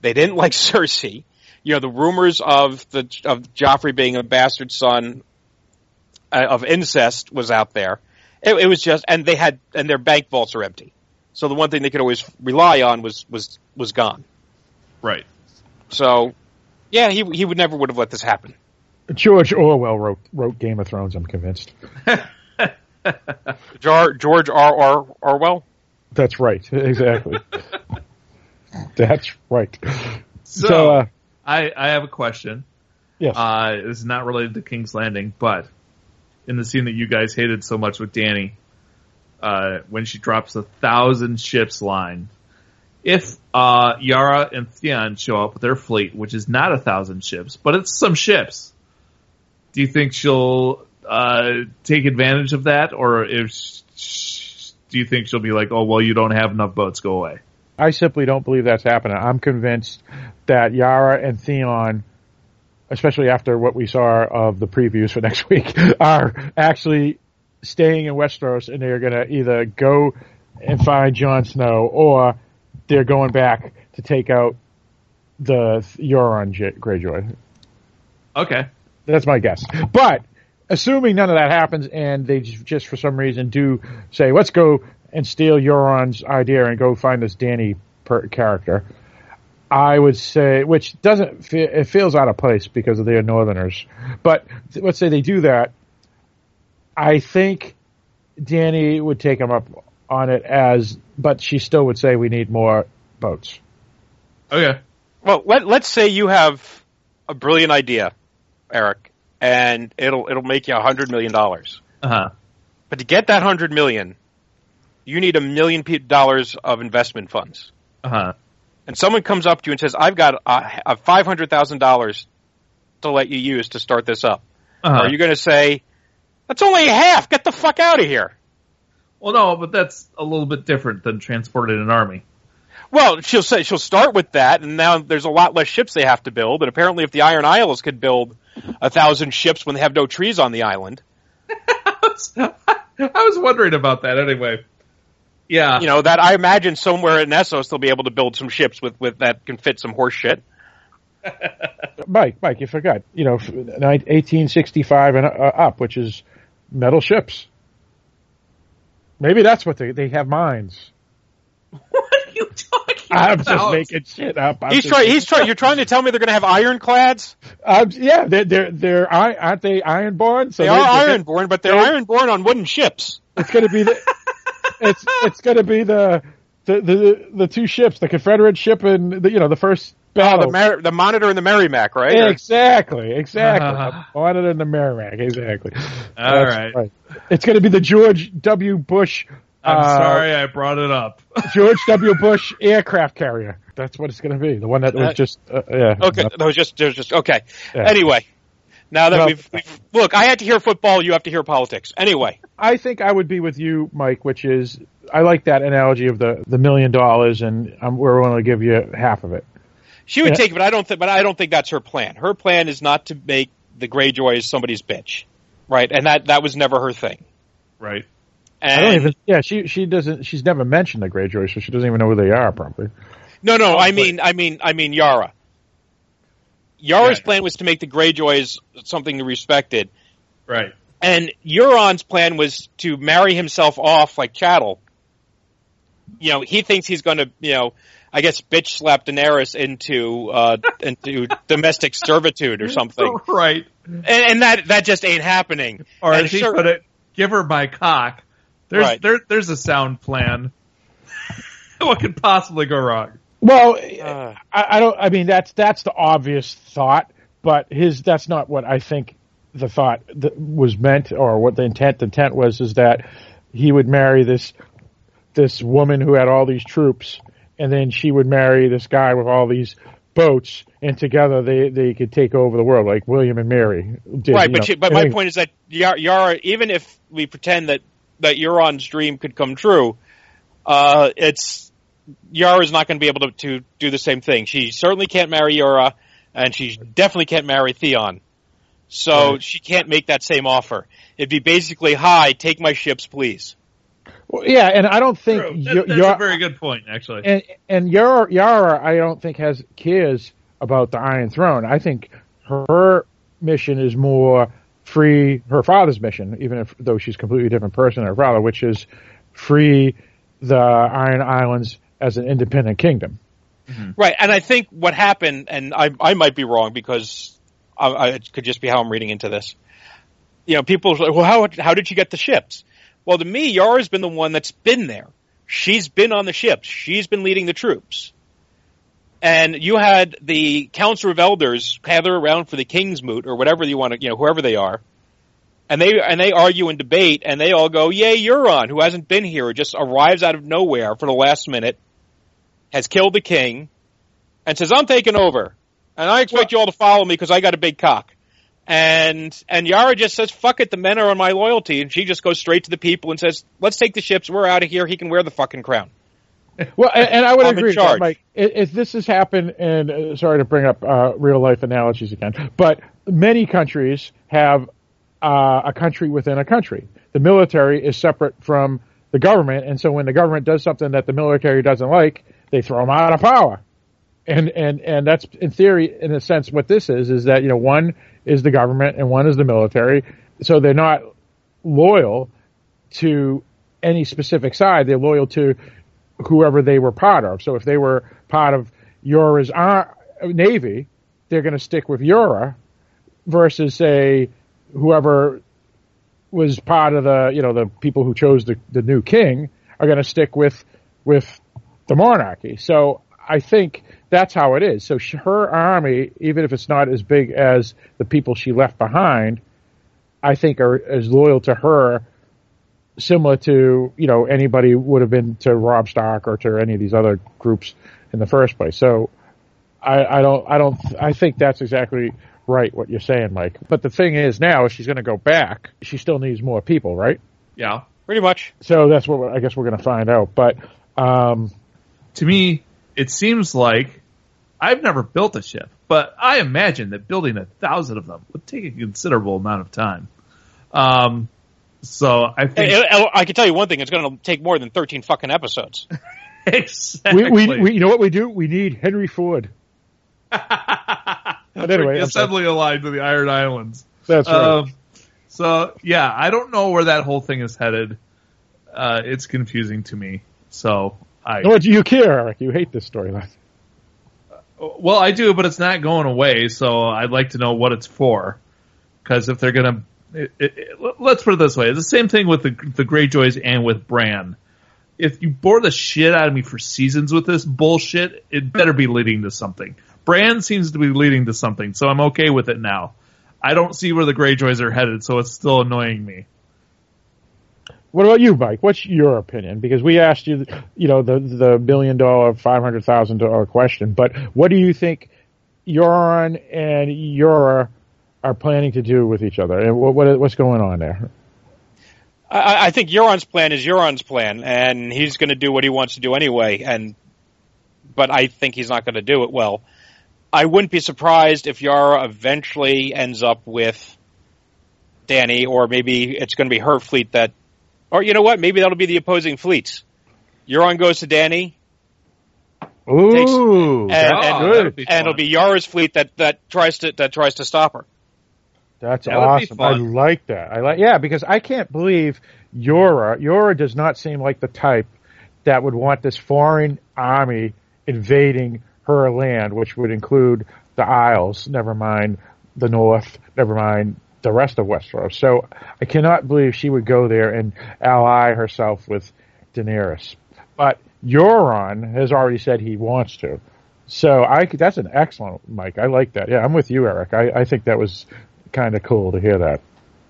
they didn't like Cersei. You know, the rumors of the of Joffrey being a bastard son uh, of incest was out there. It, it was just, and they had, and their bank vaults are empty. So the one thing they could always rely on was was was gone. Right. So, yeah, he he would never would have let this happen. George Orwell wrote wrote Game of Thrones. I'm convinced. Jar, George R. R. Orwell. That's right. Exactly. That's right. So, So, uh, I, I have a question. yes. Uh, this is not related to King's Landing, but in the scene that you guys hated so much with Dany, uh, when she drops a thousand ships line, if uh, Yara and Theon show up with their fleet, which is not a thousand ships, but it's some ships, do you think she'll uh, take advantage of that, or if sh- do you think she'll be like, "Oh well, you don't have enough boats, go away"? I simply don't believe that's happening. I'm convinced that Yara and Theon, especially after what we saw of the previews for next week, are actually staying in Westeros and they're going to either go and find Jon Snow or they're going back to take out the Euron J- Greyjoy. Okay. That's my guess. But assuming none of that happens and they just, just for some reason do say, let's go and steal Euron's idea and go find this Dany per- character, I would say, which doesn't, fe- it feels out of place because of their Northerners. But let's say they do that. I think Dany would take him up on it as, but she still would say we need more boats. Okay. Well, let, let's say you have a brilliant idea, Eric, and it'll it'll make you a hundred million dollars. Uh huh. But to get that hundred million, you need a million dollars of investment funds. Uh huh. And someone comes up to you and says, "I've got a, a five hundred thousand dollars to let you use to start this up." Uh-huh. Are you going to say, "That's only half. Get the fuck out of here"? Well, no, but that's a little bit different than transporting an army. Well, she'll say she'll start with that, and now there's a lot less ships they have to build. And apparently, if the Iron Isles could build a thousand ships when they have no trees on the island, I was wondering about that anyway. Yeah. you know that I imagine somewhere in Essos they'll be able to build some ships with with that can fit some horse shit. Mike, Mike, you forgot. You know, 1865 and uh, up, which is metal ships. Maybe that's what they they have mines. what are you talking I'm about? just making shit up. I'm He's trying. He's trying. You're trying to tell me they're going to have ironclads? Um, yeah, they're they're, they're aren't they ironborn? So They they're- they're- ironborn, but they're they're- ironborn on wooden ships. It's going to be the it's it's going to be the the, the the two ships, the Confederate ship and the, you know the first Oh, the Mar- the Monitor and the Merrimack, right? Or- Exactly, exactly. On it in the Merrimack, exactly. All That's right. It's going to be the George W. Bush. I'm uh, sorry I brought it up. George W. Bush aircraft carrier. That's what it's going to be. The one that was Uh, just uh, yeah. Okay, that was just there was just okay. Yeah. Anyway, now that Well- we've, we've look, I had to hear football. You have to hear politics. Anyway, I think I would be with you, Mike. Which is I like that analogy of the the million dollars, and um, we're willing to give you half of it. she would Yeah. take it, but I don't think. But I don't think that's her plan. Her plan is not to make the Greyjoys somebody's bitch, right? And that that was never her thing. Right. And I don't even. Yeah, she she doesn't. She's never mentioned the Greyjoy, so she doesn't even know who they are. Probably. no, no. I but- mean, I mean, I mean, Yara. Yara's Yeah. plan was to make the Greyjoys something to respected, Right. and Euron's plan was to marry himself off like chattel. You know, he thinks he's going to, you know, I guess bitch slap Daenerys into uh, into domestic servitude or something, Right. and, and that that just ain't happening. Or And as he sure- put it, give her my cock. There's Right. there there's a sound plan. what could possibly go wrong? Well, Uh. I, I don't. I mean, that's that's the obvious thought, but his that's not what I think the thought was meant, or what the intent. The intent was is that he would marry this this woman who had all these troops, and then she would marry this guy with all these boats, and together they they could take over the world, like William and Mary did. right, but know. she, but my point is that Yara, Yara, even if we pretend that that Euron's dream could come true, uh, it's Yara's not going to be able to, to do the same thing. She certainly can't marry Yara, and she definitely can't marry Theon. So Right. she can't make that same offer. It'd be basically, "Hi, take my ships, please." Well, yeah, and I don't think True. Yo- That- that's Yo- a very good point, actually. and and Yara, Yara, I don't think has cares about the Iron Throne. I think her mission is more free her father's mission, even if though she's a completely different person than her father, which is free the Iron Islands as an independent kingdom. Mm-hmm. Right, and I think what happened, and I, I might be wrong because I, I, it could just be how I'm reading into this. You know, people like, well, how how did you get the ships? Well, to me, Yara's been the one that's been there. She's been on the ships. She's been leading the troops. And you had the Council of Elders gather around for the King's Moot or whatever you want to, you know, whoever they are. And they and they argue and debate, and they all go, "Yay, Euron, who hasn't been here, just arrives out of nowhere for the last minute, has killed the king, and says, "I'm taking over, and I expect you all to follow me because I got a big cock." And and Yara just says, "Fuck it, the men are on my loyalty," and she just goes straight to the people and says, "Let's take the ships. We're out of here. He can wear the fucking crown." Well, and, and I would I'm agree, with that. Mike. If if this has happened, and uh, sorry to bring up uh, real life analogies again, but many countries have uh, a country within a country. The military is separate from the government, and so when the government does something that the military doesn't like, they throw them out of power. And and and that's in theory, in a sense, what this is is that you know one is the government and one is the military, so they're not loyal to any specific side. They're loyal to whoever they were part of. So if they were part of Yora's ar- navy, they're going to stick with Yora versus say whoever was part of the you know the people who chose the, the new king are going to stick with with the monarchy. So I think that's how it is. So sh- her army, even if it's not as big as the people she left behind, I think are as loyal to her similar to you know anybody would have been to Robb Stark or to any of these other groups in the first place. So I, I don't I don't I think that's exactly right what you're saying, Mike. But the thing is now, if she's going to go back, she still needs more people, right? yeah. Pretty much. So that's what I guess we're going to find out. But um, To me, it seems like I've never built a ship, but I imagine that building a thousand of them would take a considerable amount of time. Um, so I think I, I- I can tell you one thing: it's going to take more than thirteen fucking episodes. exactly. we, we, we you know what we do? We need Henry Ford. but anyway, assembly line to the Iron Islands. That's right. Um, so yeah, I don't know where that whole thing is headed. Uh, it's confusing to me. So I Nor do you care, Eric. You hate this storyline. well, I do, but it's not going away. So I'd like to know what it's for. Because if they're gonna, it, it, it- let's put it this way: it's the same thing with the the Greyjoys and with Bran. If you bore the shit out of me for seasons with this bullshit, it better be leading to something. Bran seems to be leading to something, so I'm okay with it now. I don't see where the Greyjoys are headed, so it's still annoying me. What about you, Mike? What's your opinion? Because we asked you, you know, the the billion dollar, five hundred thousand dollar question. But what do you think Euron and Yora are planning to do with each other, and what, what what's going on there? I, I think Euron's plan is Euron's plan, and he's going to do what he wants to do anyway. And but I think he's not going to do it well. I wouldn't be surprised if Yara eventually ends up with Dany, or maybe it's going to be her fleet that, or you know what? Maybe that'll be the opposing fleets. Euron goes to Dany, Ooh, and, that's and, good. and it'll be Yara's fleet that, that tries to that tries to stop her. That's That awesome. I like that. I like yeah, because I can't believe Yora. Yora does not seem like the type that would want this foreign army invading her land, which would include the Isles. Never mind the North. Never mind the rest of Westeros. So I cannot believe she would go there and ally herself with Daenerys. But Euron has already said he wants to. So I that's an excellent Mike. I like that. Yeah, I'm with you, Eric. I, I think that was kind of cool to hear that.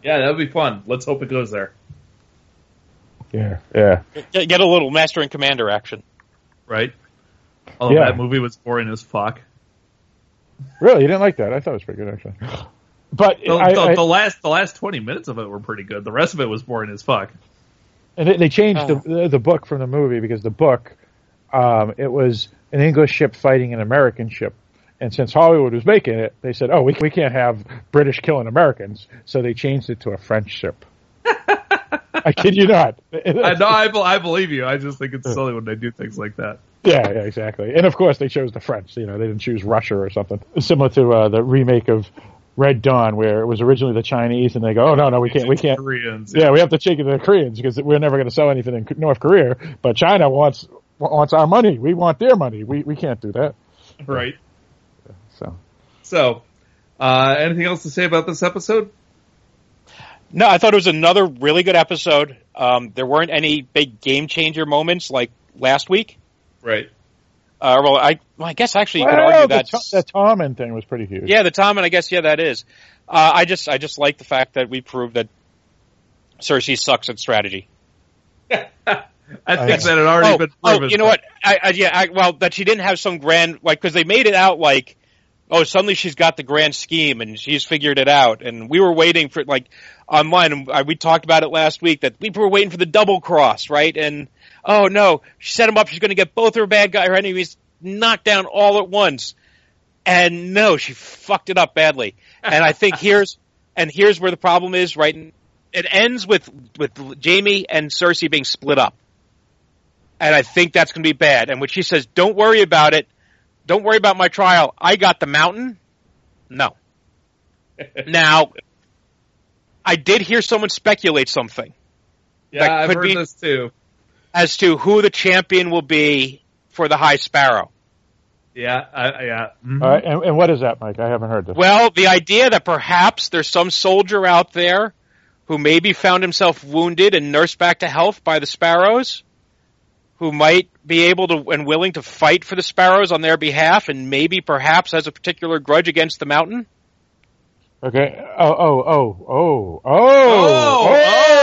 Yeah, that would be fun. Let's hope it goes there. Yeah, yeah. Get, get a little Master and Commander action. Right? Although Yeah. that movie was boring as fuck. Really, you didn't like that? I thought it was pretty good actually. But The, I, the, I- the last the last twenty minutes of it were pretty good. The rest of it was boring as fuck. and they, they changed Oh. the the book from the movie because the book um, it was an English ship fighting an American ship, And since Hollywood was making it, they said, "Oh, we we can't have British killing Americans," so they changed it to a French ship. I kid you not. I know. I, I believe you. I just think it's silly when they do things like that. Yeah, yeah, exactly. And of course, they chose the French. You know, they didn't choose Russia or something similar to uh, the remake of Red Dawn, where it was originally the Chinese, and they go, "Oh no, no, we can't, we can't." Koreans. Yeah, we have to take it to the Koreans because we're never going to sell anything in North Korea. But China wants wants our money. We want their money. We we can't do that. Right. So So, uh, anything else to say about this episode? No, I thought it was another really good episode. Um, there weren't any big game changer moments like last week. Right. Uh, well, I, well, I guess actually you could well, argue the, that's the Tommen thing was pretty huge. yeah, the Tom, and I guess yeah, that is. Uh, I just I just like the fact that we proved that Cersei sucks at strategy. I think I- that had already oh, been oh, you know what? I, I yeah, I, well, that she didn't have some grand like because they made it out like, oh, suddenly she's got the grand scheme and she's figured it out, and we were waiting for like online. And I, we talked about it last week that we were waiting for the double cross, right? And oh no, she set him up. She's going to get both her bad guy, her enemies knocked down all at once, and no, she fucked it up badly. And I think here's and here's where the problem is. Right, it ends with with Jaime and Cersei being split up and I think that's going to be bad. And when she says, "Don't worry about it, don't worry about my trial. I got the mountain." No. now, I did hear someone speculate something yeah, that I've heard be- this too. As to who the champion will be for the High Sparrow. Yeah, I, yeah. Mhm. All right, and, and what is that, Mike? I haven't heard this. Well, the idea that perhaps there's some soldier out there who maybe found himself wounded and nursed back to health by the Sparrows, who might be able to and willing to fight for the Sparrows on their behalf, and maybe perhaps has a particular grudge against the Mountain. Okay. Oh, oh, oh, oh, oh, Oh, oh,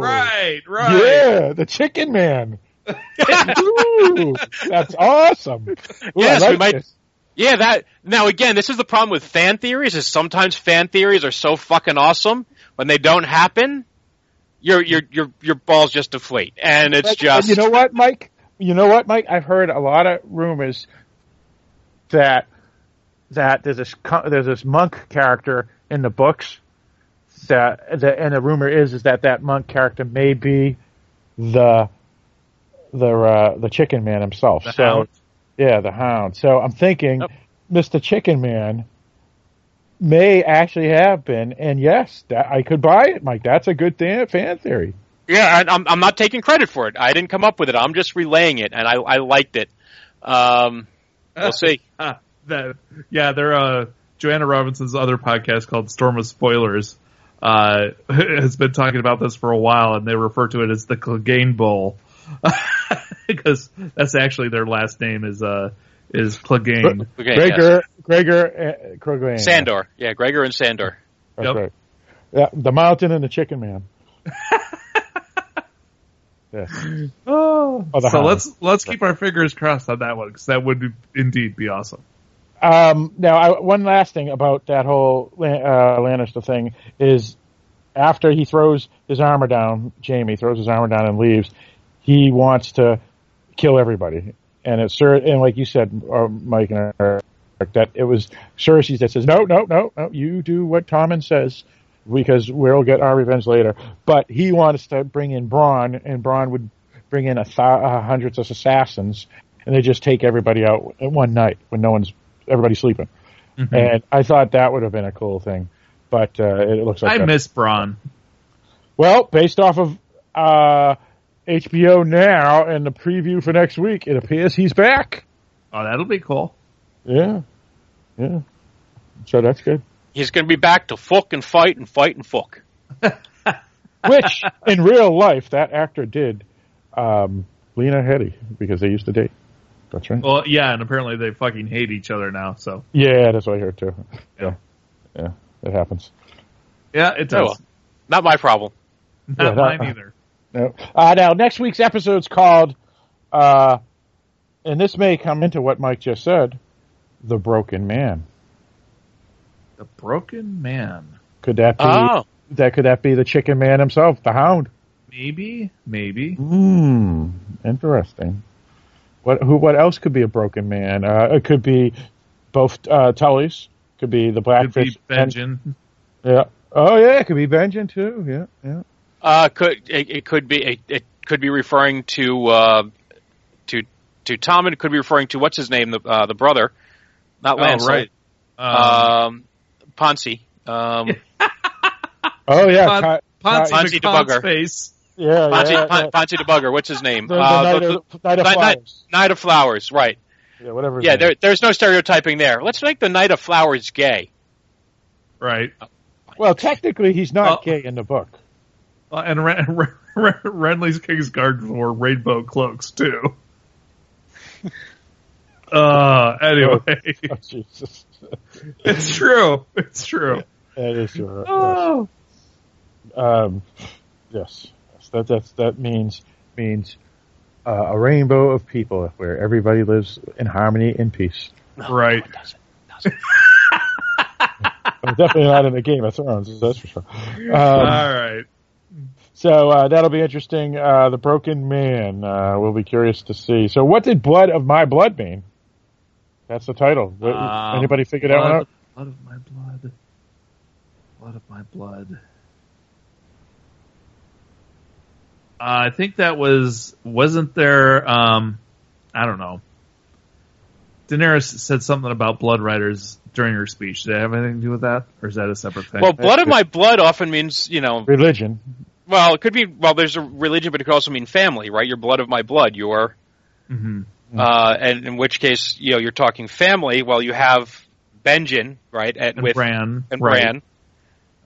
Right, right. Yeah, the Chicken Man. Ooh, that's awesome. Ooh, Yes, we might- this. Yeah, that now again, this is the problem with fan theories. Is sometimes fan theories are so fucking awesome when they don't happen, your your your your balls just deflate, and it's Like, just You know what, Mike? You know what, Mike? I've heard a lot of rumors that that there's this there's this monk character in the books that the and the rumor is is that that monk character may be the the uh, the Chicken Man himself. The so Hound. yeah, the Hound. So I'm thinking, Yep. Mr. Chicken Man may actually have been, and yes, that I could buy it, Mike. That's a good th- fan theory. Yeah, and I'm I'm not taking credit for it. I didn't come up with it. I'm just relaying it, and I I liked it. Um, we'll see. That, yeah, there are uh, Joanna Robinson's other podcast called Storm of Spoilers uh, has been talking about this for a while, and they refer to it as the Clegane Bowl because that's actually their last name is uh is Clegane. Okay, Gregor, Gregor, uh, Clegane. Sandor. Yeah, Gregor and Sandor. That's Yep. right. Yeah, the mountain and the chicken man. yes. Oh, Oh, so Hound. let's let's keep our fingers crossed on that one because that would indeed be awesome. Um, now, I, one last thing about that whole uh, Lannister thing is after he throws his armor down, Jaime throws his armor down and leaves. He wants to kill everybody, and it's Cer- and like you said, uh, Mike and Eric, that it was Cersei that says, "No, no, no, no, you do what Tommen says." Because we'll get our revenge later. But he wants to bring in Bronn, and Bronn would bring in a th- uh, hundreds of assassins, and they just take everybody out in one night when no one's everybody's sleeping. Mm-hmm. And I thought that would have been a cool thing, but uh, it looks like I that- miss Bronn. well, based off of uh, HBO now and the preview for next week, it appears he's back. Oh, that'll be cool. Yeah, yeah. So that's good. He's going to be back to fuck and fight and fight and fuck. Which in real life, that actor did um, Lena Headey because they used to date. That's right. Well, yeah, and apparently they fucking hate each other now. So Yeah, that's what I heard too. Yeah. Yeah, yeah, it happens. yeah, it Oh, well. Not my problem. Not Yeah, that- mine either. No. Uh, now, next week's episode's called, uh, and this may come into what Mike just said, The Broken Man. The Broken Man. Could that be Oh, that? Could that be the Chicken Man himself, the Hound? Maybe, maybe. Hmm. Interesting. What? Who? What else could be a broken man? Uh, it could be both uh, Tullys. Could be the Blackfish. Could be Blackfish. and- Benjen. yeah. Oh yeah, it could be Benjen too. Yeah, yeah. Uh, could it, it could be it, it could be referring to uh, to to Tom. And it could be referring to what's his name, the uh, the brother, not Oh, Lance. right. Um, Um, Ponzi. Um, Oh yeah, Pon- Ki- Ponzi Ponzi McConk's debugger. face. Yeah, Ponzi, yeah, Pon- yeah. Ponzi debugger. What's his name? The, the Uh, night, the- of, night of Night- Night- Flowers. Knight of Flowers. Right. Yeah, whatever. Yeah. name There, is. no stereotyping there. Let's make the Knight of Flowers gay. Right. Well, technically, he's not Oh. gay in the book. Uh, and Ren- Ren- Ren- Renly's Kingsguard wore rainbow cloaks too. uh, anyway, Oh, Jesus, it's true. It's true. that is true. Oh. Um, yes, yes. That that's, that means means uh, a rainbow of people where everybody lives in harmony and peace. Right. But definitely not in the Game of Thrones. That's for sure. Um, All right. So uh, that'll be interesting. Uh, the Broken Man. Uh, we'll be curious to see. So, what did Blood of My Blood mean? That's the title. Um, Anybody figure that one blood, out? blood of my blood. Blood of my blood. Uh, I think that was wasn't there. Um, I don't know. Daenerys said something about blood riders during her speech. Did it have anything to do with that, or is that a separate thing? Well, blood of my blood often means you know. Religion. Well, it could be. Well, there's a religion, but it could also mean family, right? Your blood of my blood. Your hmm uh, and in which case, you know, you're talking family. Well, you have Benjen, right? And, and with Bran, and right. Bran.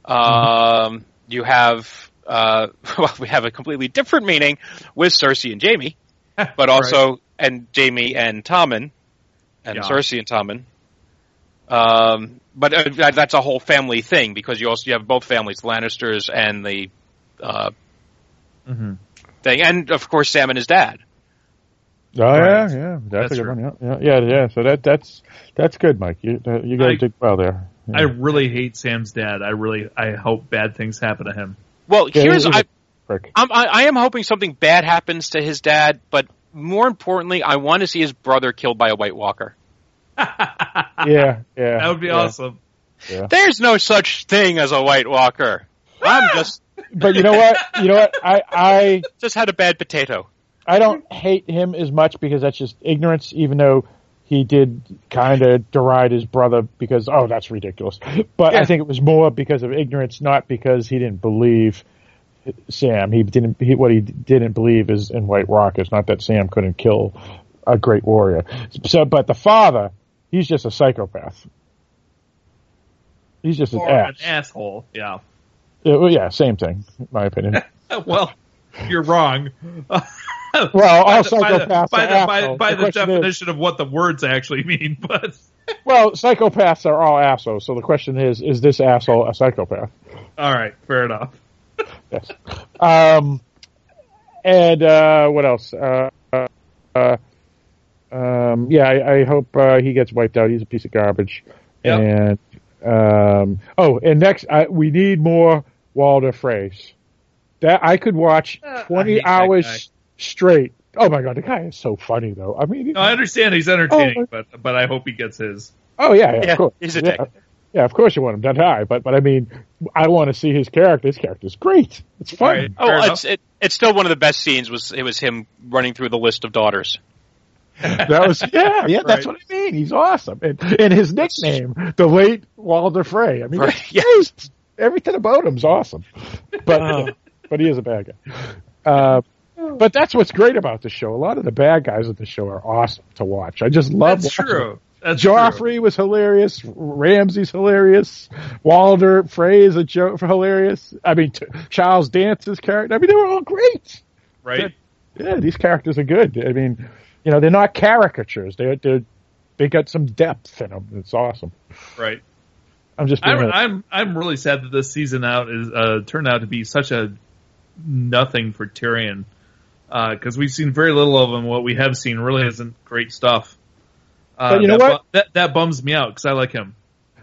Um, you have uh, well, we have a completely different meaning with Cersei and Jaime, but also and Jaime and Tommen, and Yeah. Cersei and Tommen. Um, but uh, that, that's a whole family thing because you also you have both families, Lannisters and the uh, Mhm. thing, and of course Sam and his dad. Oh Right. yeah, yeah, that's, That's a good true. one. Yeah, yeah, yeah, yeah. So that that's that's good, Mike. You you got I- to dig well there. Yeah. I really hate Sam's dad. I really, I hope bad things happen to him. Well, Yeah, here's he's a I. I'm, I, I am hoping something bad happens to his dad, but more importantly, I want to see his brother killed by a White Walker. yeah, yeah. That would be yeah. awesome. There's no such thing as a White Walker. I'm ah! just But you know what? You know what? I I just had a bad potato. I don't hate him as much because that's just ignorance, even though he did kind of deride his brother because, oh, that's ridiculous. But I think it was more because of ignorance, not because he didn't believe Sam. He didn't, he, what he didn't believe is in White Walker is not that Sam couldn't kill a great warrior. So, but the father, he's just a psychopath. He's just an ass. an asshole. Yeah. Yeah, well, yeah, same thing, in my opinion. well, you're wrong. Well, by the, by the, by the, by, by The question is- definition of what the words actually mean, but Well, psychopaths are all assholes. So the question is: Is this asshole a psychopath? all right, fair enough. Yes. Um, and uh, what else? Uh, uh, um, yeah, I, I hope uh, he gets wiped out. He's a piece of garbage. Yep. And um, oh, and next, I, we need more Walder Frey. That I could watch Uh, twenty hours straight. Oh my god, the guy is so funny though. I mean, No, I understand he's entertaining, Oh, but but I hope he gets his. Oh yeah, yeah, Yeah, of course. he's a dick. Yeah, of course you want him to high, but but I mean, I want to see his character. His character's great. It's fun. Right. Oh, it's it, it's still one of the best scenes. Was it was him running through the list of daughters? That was yeah, yeah. That's what I mean. He's awesome, and and his nickname, the late Walder Frey. I mean, Right, that's yeah. great. everything about him's awesome, but Oh. but he is a bad guy. Uh, but that's what's great about the show. A lot of the bad guys of the show are awesome to watch. I just love. That's watching true. That's Joffrey was hilarious. Ramsay's hilarious. Walder Frey is a joke hilarious. I mean, t- Charles Dance's character. I mean, they were all great. true, right? Yeah, these characters are good. I mean, you know, they're not caricatures. They're they they got some depth in them. It's awesome. Right. I'm just being I'm a- I'm I'm really sad that this season out is uh, turned out to be such a nothing for Tyrion because we've seen very little of him. What we have seen really isn't great stuff. Uh, But you know that what? that that bums me out because I like him.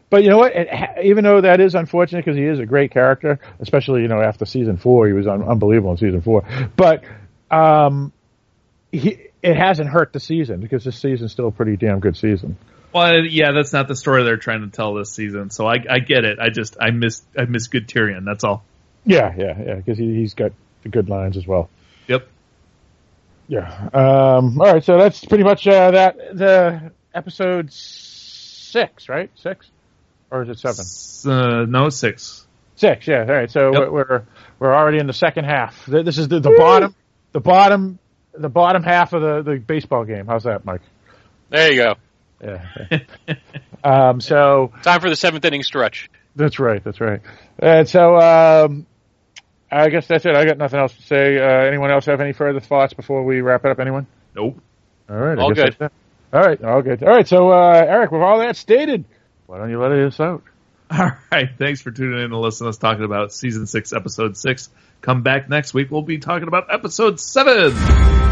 But you know what? It, ha- even though that is unfortunate because he is a great character, especially you know after season four, he was un- unbelievable in season four. But um, he it hasn't hurt the season because this season's still a pretty damn good season. Well, yeah, that's not the story they're trying to tell this season. So I, I get it. I just I miss I miss good Tyrion. That's all. Yeah, yeah, yeah. Because he, he's got the good lines as well. Yep. Yeah. Um, all right. So that's pretty much uh, that. The episode six, right? Six, or is it seven? S- Uh, no six. Six. Yeah. All right. So Yep. we're we're already in the second half. This is the, the bottom, the bottom, the bottom half of the, the baseball game. How's that, Mike? There you go. Yeah. um, so Time for the seventh inning stretch. that's right. That's right. And so um, I guess that's it. I got nothing else to say. Uh, anyone else have any further thoughts before we wrap it up? Anyone? Nope. All right. I All guess good. that's it. All right. All good. All right. So uh, Eric, with all that stated, why don't you let us out? All right. Thanks for tuning in and listening to us talking about season six, episode six. Come back next week. We'll be talking about episode seven.